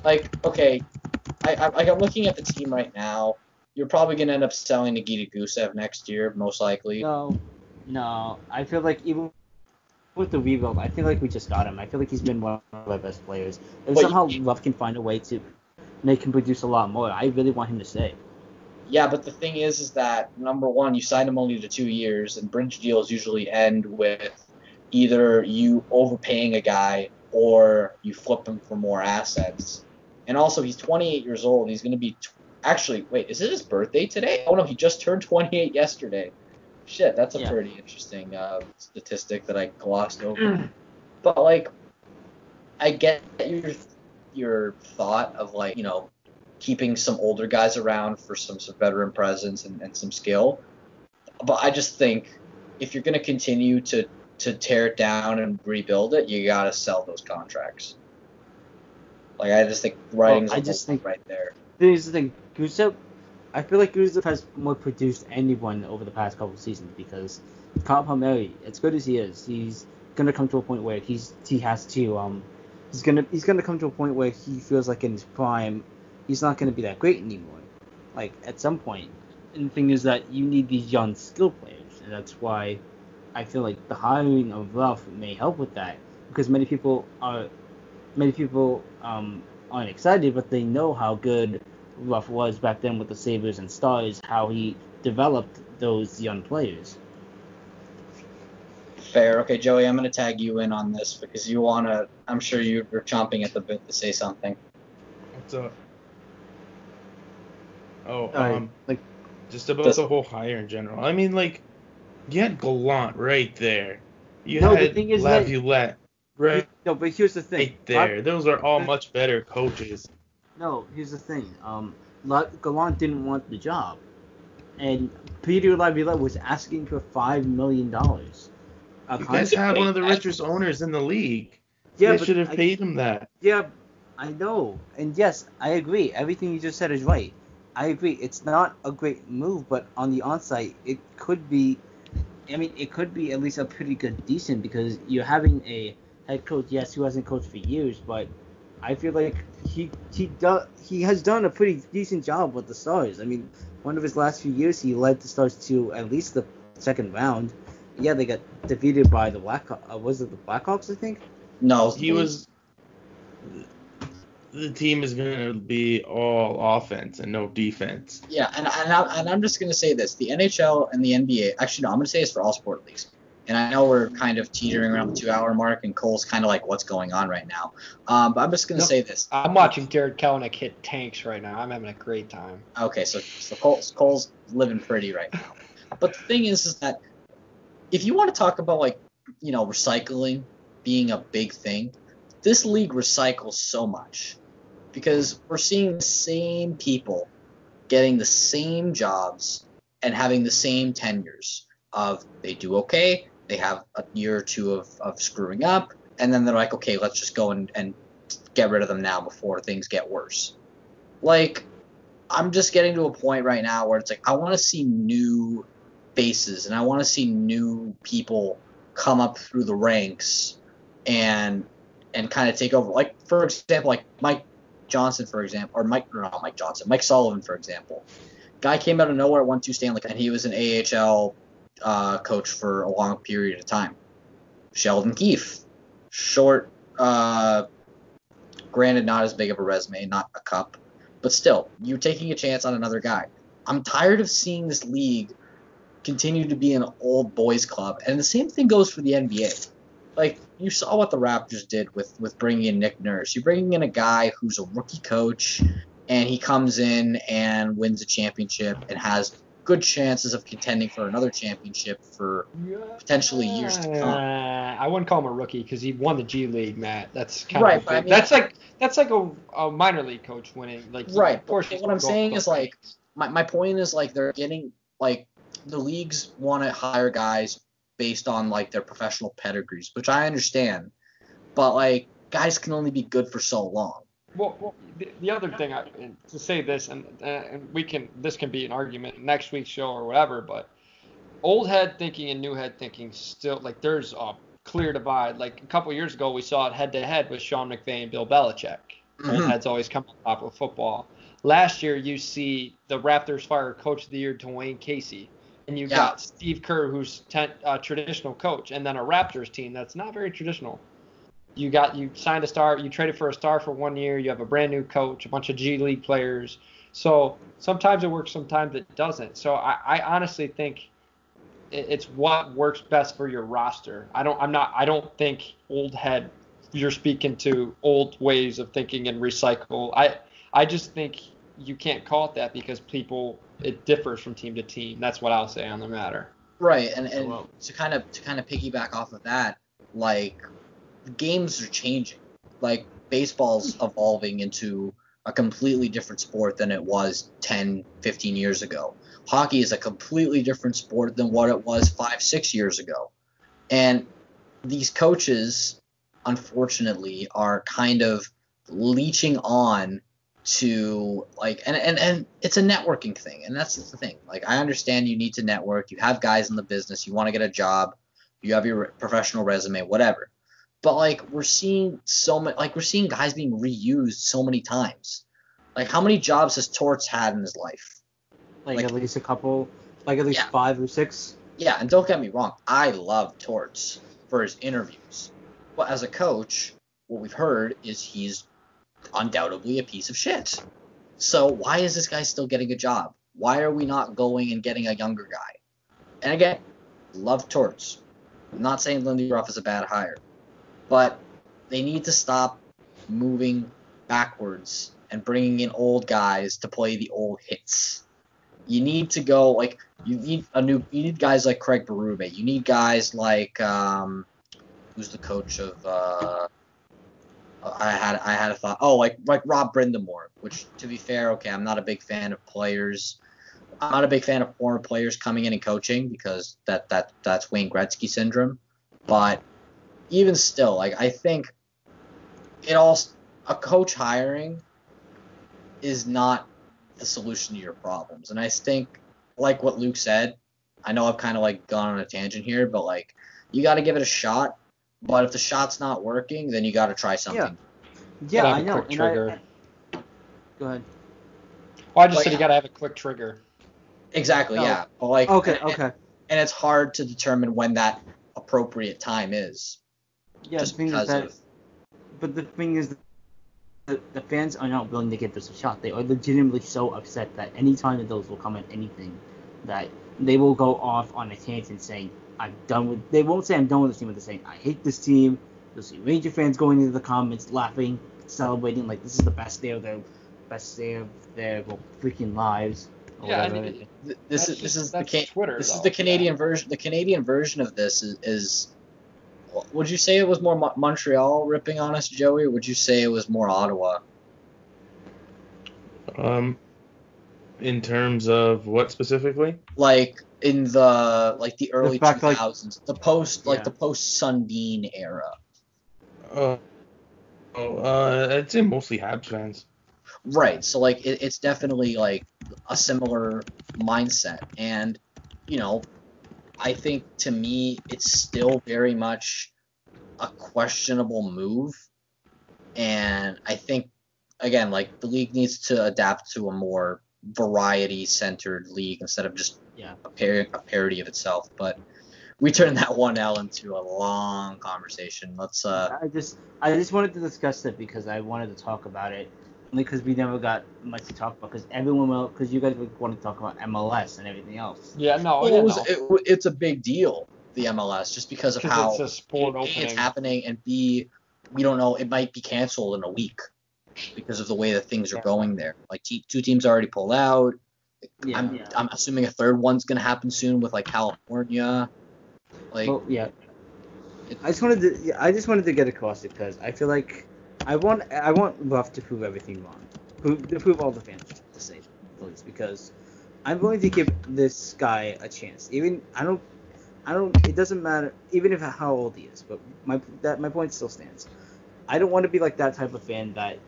Like, okay, I, I like I'm looking at the team right now. You're probably gonna end up selling Nikita Gusev next year, most likely. no, no. I feel like even with the rebuild, I feel like we just got him. I feel like he's been one of our best players. If But somehow you- Love can find a way to make him produce a lot more, I really want him to stay. Yeah, but the thing is, is that number one, you signed him only to two years, and bridge deals usually end with either you overpaying a guy or you flip him for more assets. And also, he's 28 years old. He's going to be tw- actually. Wait, is it his birthday today? Oh no, he just turned 28 yesterday. Shit, that's a Yeah. pretty interesting uh, statistic that I glossed over. but like, I get your your thought of like you know keeping some older guys around for some, some veteran presence and, and some skill. But I just think if you're going to continue to, to tear it down and rebuild it, you got to sell those contracts. Like, I just think writing's I on just think- right there. Here's the thing, Gusev. I feel like Gusev has more produced anyone over the past couple of seasons because Kyle Palmieri, as good as he is, he's gonna come to a point where he's he has to um he's gonna he's gonna come to a point where he feels like in his prime he's not gonna be that great anymore. Like at some point. And the thing is that you need these young skill players, and that's why I feel like the hiring of Ruff may help with that because many people are many people um aren't excited, but they know how good Ruff was back then with the Sabres and Stars, how he developed those young players. Fair. Okay, Joey, I'm going to tag you in on this because you want to. I'm sure you're chomping at the bit to say something. What's up? Oh, um, like just about Just- the whole hire in general. I mean, like, you had Gallant right there. You No, the had thing is that- Laviolette right, no, but here's the thing. right there. Those are all much better coaches. No, here's the thing. Um, La- Gallant didn't want the job, and Peter Laviolette was asking for five million dollars. You guys have one of the richest owners in the league. yeah, they but should have I- paid him that. Yeah, I know. And yes, I agree. Everything you just said is right. I agree. It's not a great move, but on the onsite, it could be. I mean, it could be at least a pretty good, decent because you're having a head coach. Yes, he hasn't coached for years, but I feel like he he do, he has done a pretty decent job with the Stars. I mean, one of his last few years, he led the Stars to at least the second round. Yeah, they got defeated by the Black. Uh, was it the Blackhawks? I think. No, He was. The team is going to be all offense and no defense. Yeah, and and, I, and I'm just gonna say this: the NHL and the NBA. Actually, no, I'm gonna say this for all sport leagues. And I know we're kind of teetering around the two-hour mark, and Cole's kind of like, "What's going on right now?" Um, but I'm just gonna No. say this. I'm watching Jarred Kelenic hit tanks right now. I'm having a great time. Okay, so so Cole's, Cole's living pretty right now. But the thing is, is that if you want to talk about like you know recycling being a big thing, this league recycles so much because we're seeing the same people getting the same jobs and having the same tenures of they do okay, they have a year or two of, of screwing up, and then they're like, okay, let's just go and, and get rid of them now before things get worse. Like, I'm just getting to a point right now where it's like I want to see new faces and I want to see new people come up through the ranks and and kind of take over. Like for example, like Mike Johnson, for example, or Mike or not Mike Johnson, Mike Sullivan, for example. Guy came out of nowhere, won two Stanley, and he was an AHL uh, coach for a long period of time. Sheldon Keefe, short, uh, granted not as big of a resume, not a cup, but still, you're taking a chance on another guy. I'm tired of seeing this league continue to be an old boys club, and the same thing goes for the NBA. Like you saw what the Raptors did with with bringing in Nick Nurse. You're bringing in a guy who's a rookie coach, and he comes in and wins a championship and has good chances of contending for another championship for potentially years to Uh, come. I wouldn't call him a rookie because he won the G League, Matt. That's kind Right, of but I mean- that's like that's like a, a minor league coach winning. Like Right, of course. but what I'm saying is like my, my point is like they're getting like the leagues want to hire guys based on like their professional pedigrees, which I understand, but like guys can only be good for so long. Well, well the, the other thing I, to say this, and, uh, and we can this can be an argument next week's show or whatever, but old head thinking and new head thinking still like there's a clear divide. Like a couple years ago, we saw it head to head with Sean McVay and Bill Belichick. Old Mhm. heads always come on top of football. Last year, you see the Raptors fire Coach of the Year Dwane Casey, and you Yeah. got Steve Kerr, who's ten, uh, traditional coach, and then a Raptors team that's not very traditional. You got you signed a star, you traded for a star for one year. You have a brand new coach, a bunch of G League players. So sometimes it works, sometimes it doesn't. So I, I honestly think it's what works best for your roster. I don't I'm not I don't think old head you're speaking to old ways of thinking and recycle. I I just think you can't call it that because people it differs from team to team. That's what I'll say on the matter. Right, and, and Well- to kind of to kind of piggyback off of that, like the games are changing. Like baseball's hmm. evolving into a completely different sport than it was 10, 15 years ago. Hockey is a completely different sport than what it was 5, 6 years ago. And these coaches unfortunately are kind of leeching on to like and, and and it's a networking thing and that's the thing like i understand you need to network you have guys in the business you want to get a job you have your professional resume whatever but like we're seeing so many, like we're seeing guys being reused so many times. Like how many jobs has torts had in his life? Like, Like- at least a couple, like at least Yeah. five or six. yeah and don't get me wrong i love torts for his interviews. But as a coach what we've heard is he's undoubtedly a piece of shit. So why is this guy still getting a job? Why are we not going and getting a younger guy? And again love torts. I'm not saying lindy ruff is a bad hire but they need to stop moving backwards and bringing in old guys to play the old hits you need to go like you need a new you need guys like Craig Berube. You need guys like um who's the coach of uh I had I had a thought oh like like Rob Brind'Amour, which to be fair, okay, I'm not a big fan of players I'm not a big fan of former players coming in and coaching because that that that's Wayne Gretzky syndrome. But even still, like I think it all a coach hiring is not the solution to your problems. And I think, like what Luke said, I know I've kind of like gone on a tangent here, but like you got to give it a shot. But if the shot's not working, then you got to try something. Yeah, Gotta have I a know. quick and I- trigger. I- go ahead. Well, I just Like- said you gotta have a quick trigger. Exactly, Oh. yeah. But like, Okay, and, okay. and it's hard to determine when that appropriate time is. Yeah, just the thing is that, of but the thing is, the, the fans are not willing to give this a shot. They are legitimately so upset that any time that those will come at anything, that they will go off on a tangent saying, "I'm done with." They won't say "I'm done with this team," but they're saying, "I hate this team." You'll see Ranger fans going into the comments, laughing, celebrating like this is the best day of their best day of their well, freaking lives. or Yeah, I mean, th- this That's is this is the Can- Twitter, this is the Canadian version. The Canadian version of this is, is would you say it was more Mo- Montreal ripping on us, Joey, or would you say it was more Ottawa? Um, in terms of what specifically? Like in the like the early two thousands, like- the post like Yeah. the post Sundin era. Uh, oh, uh, I'd say mostly Habs fans. Right. So like it, it's definitely like a similar mindset, and you know, I think to me it's still very much a questionable move. And I think again, like the league needs to adapt to a more variety centered league instead of just Yeah. a, par- a parody of itself. But we turned that one L into a long conversation. Let's uh I just I just wanted to discuss it because I wanted to talk about it only because we never got much to talk about because everyone will because you guys would want to talk about MLS and everything else. Yeah, no, well, yeah, it was, no. it, it's a big deal the MLS just because of how it's a sport A, opening. it's happening and B we don't know it might be canceled in a week because of the way that things are Yeah. going there. Like te- two teams already pulled out. Yeah. I'm yeah. I'm assuming a third one's gonna happen soon with like California. Like well, yeah. it- I just wanted to I just wanted to get across it because I feel like I want I want Ruff to prove everything wrong, prove, to prove all the fans to say the least because I'm willing to give this guy a chance. Even I don't I don't it doesn't matter even if how old he is, but my that my point still stands. I don't want to be like that type of fan that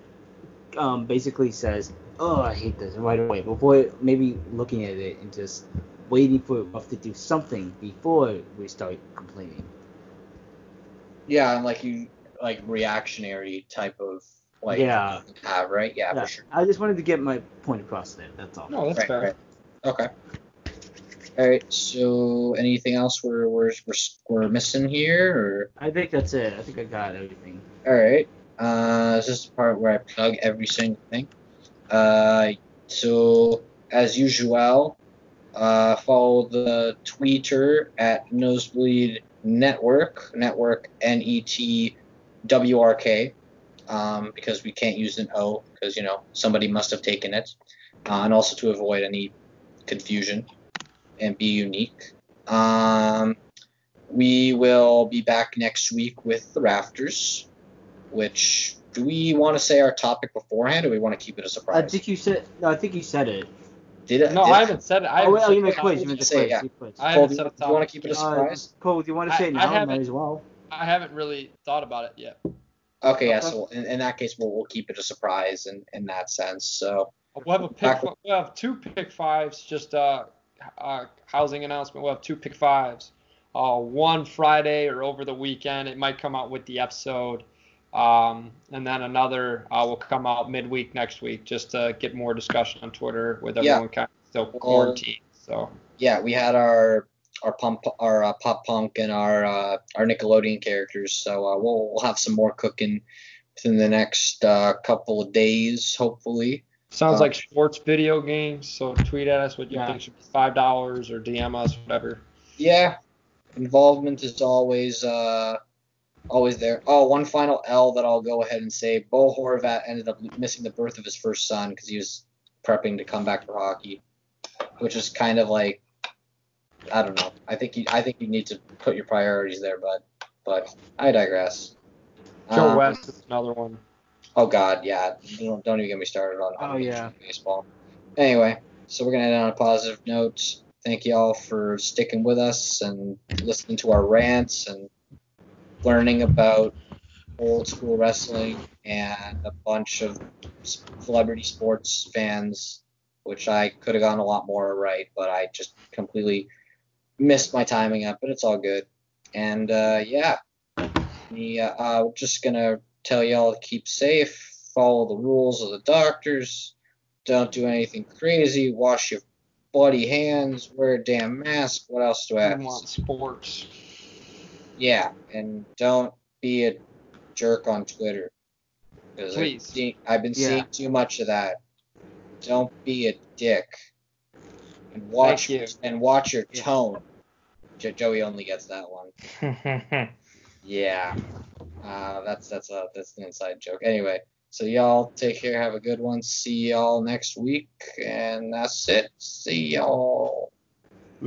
um, basically says, "Oh, I hate this" right away before maybe looking at it and just waiting for Ruff to do something before we start complaining. yeah, and like you like reactionary type of like Yeah. have right? Yeah, Yeah, for sure. I just wanted to get my point across there. That's all. no, that's Right, fair. right. Okay. All right. So anything else we're we're we're, we're missing here or I think that's it. I think I got everything. All right. Uh, this is the part where I plug every single thing. Uh, so as usual, uh, follow the Twitter at Nosebleed Network, Network N E T W R K, um, because we can't use an O because you know somebody must have taken it, uh, and also to avoid any confusion and be unique. Um, we will be back next week with the Rafters which do we want to say our topic beforehand, or we want to keep it a I surprise? I think you said. No, I think you said it. did it? No, did I haven't said it. I oh, haven't wait, oh, said you meant quiz. You meant the quiz. yeah. I Cole, haven't do said you, a do you want to keep it a Uh, surprise? Cole, do you want to I- say it I now? Might as well. I haven't really thought about it yet. okay, yeah. So in, in that case, we'll, we'll keep it a surprise in, in that sense. So We'll have a pick. Back- We'll have two pick fives. Just uh, uh, housing announcement. We'll have two pick fives. Uh, one Friday or over the weekend. It might come out with the episode. Um, and then another uh, will come out midweek next week, just to get more discussion on Twitter with Yeah. everyone kind of still quarantined. So yeah, we had our our pump our uh, pop punk and our uh, our Nickelodeon characters. So uh, we'll we'll have some more cooking within the next uh, couple of days, hopefully. sounds Uh, like sports video games. So tweet at us what you Yeah. think should be five dollars or DM us whatever. Yeah, involvement is always uh always there. Oh, one final L that I'll go ahead and say: Bo Horvat ended up missing the birth of his first son because he was prepping to come back for hockey, which is kind of like I don't know. I think you I think you need to put your priorities there, but but I digress. Joe Um, West is another one. Oh God, yeah. Don't, don't even get me started on, on Oh, yeah. baseball. Anyway, so we're gonna end on a positive note. Thank you all for sticking with us and listening to our rants and learning about old school wrestling and a bunch of celebrity sports fans, which I could have gotten a lot more right, but I just completely missed my timing up. But it's all good. And uh, yeah, uh, we're just gonna tell y'all to keep safe, follow the rules of the doctors, don't do anything crazy, wash your bloody hands, wear a damn mask. What else do I have? Want sports. Yeah, and don't be a jerk on Twitter. 'Cause I've, Please. seen, I've been Yeah. seeing too much of that. Don't be a dick. And watch Thank you. and watch your Yeah. tone. Jo- Joey only gets that one. Yeah. Uh, that's that's a that's an inside joke. Anyway, so y'all take care, have a good one. See y'all next week, and that's it. See y'all.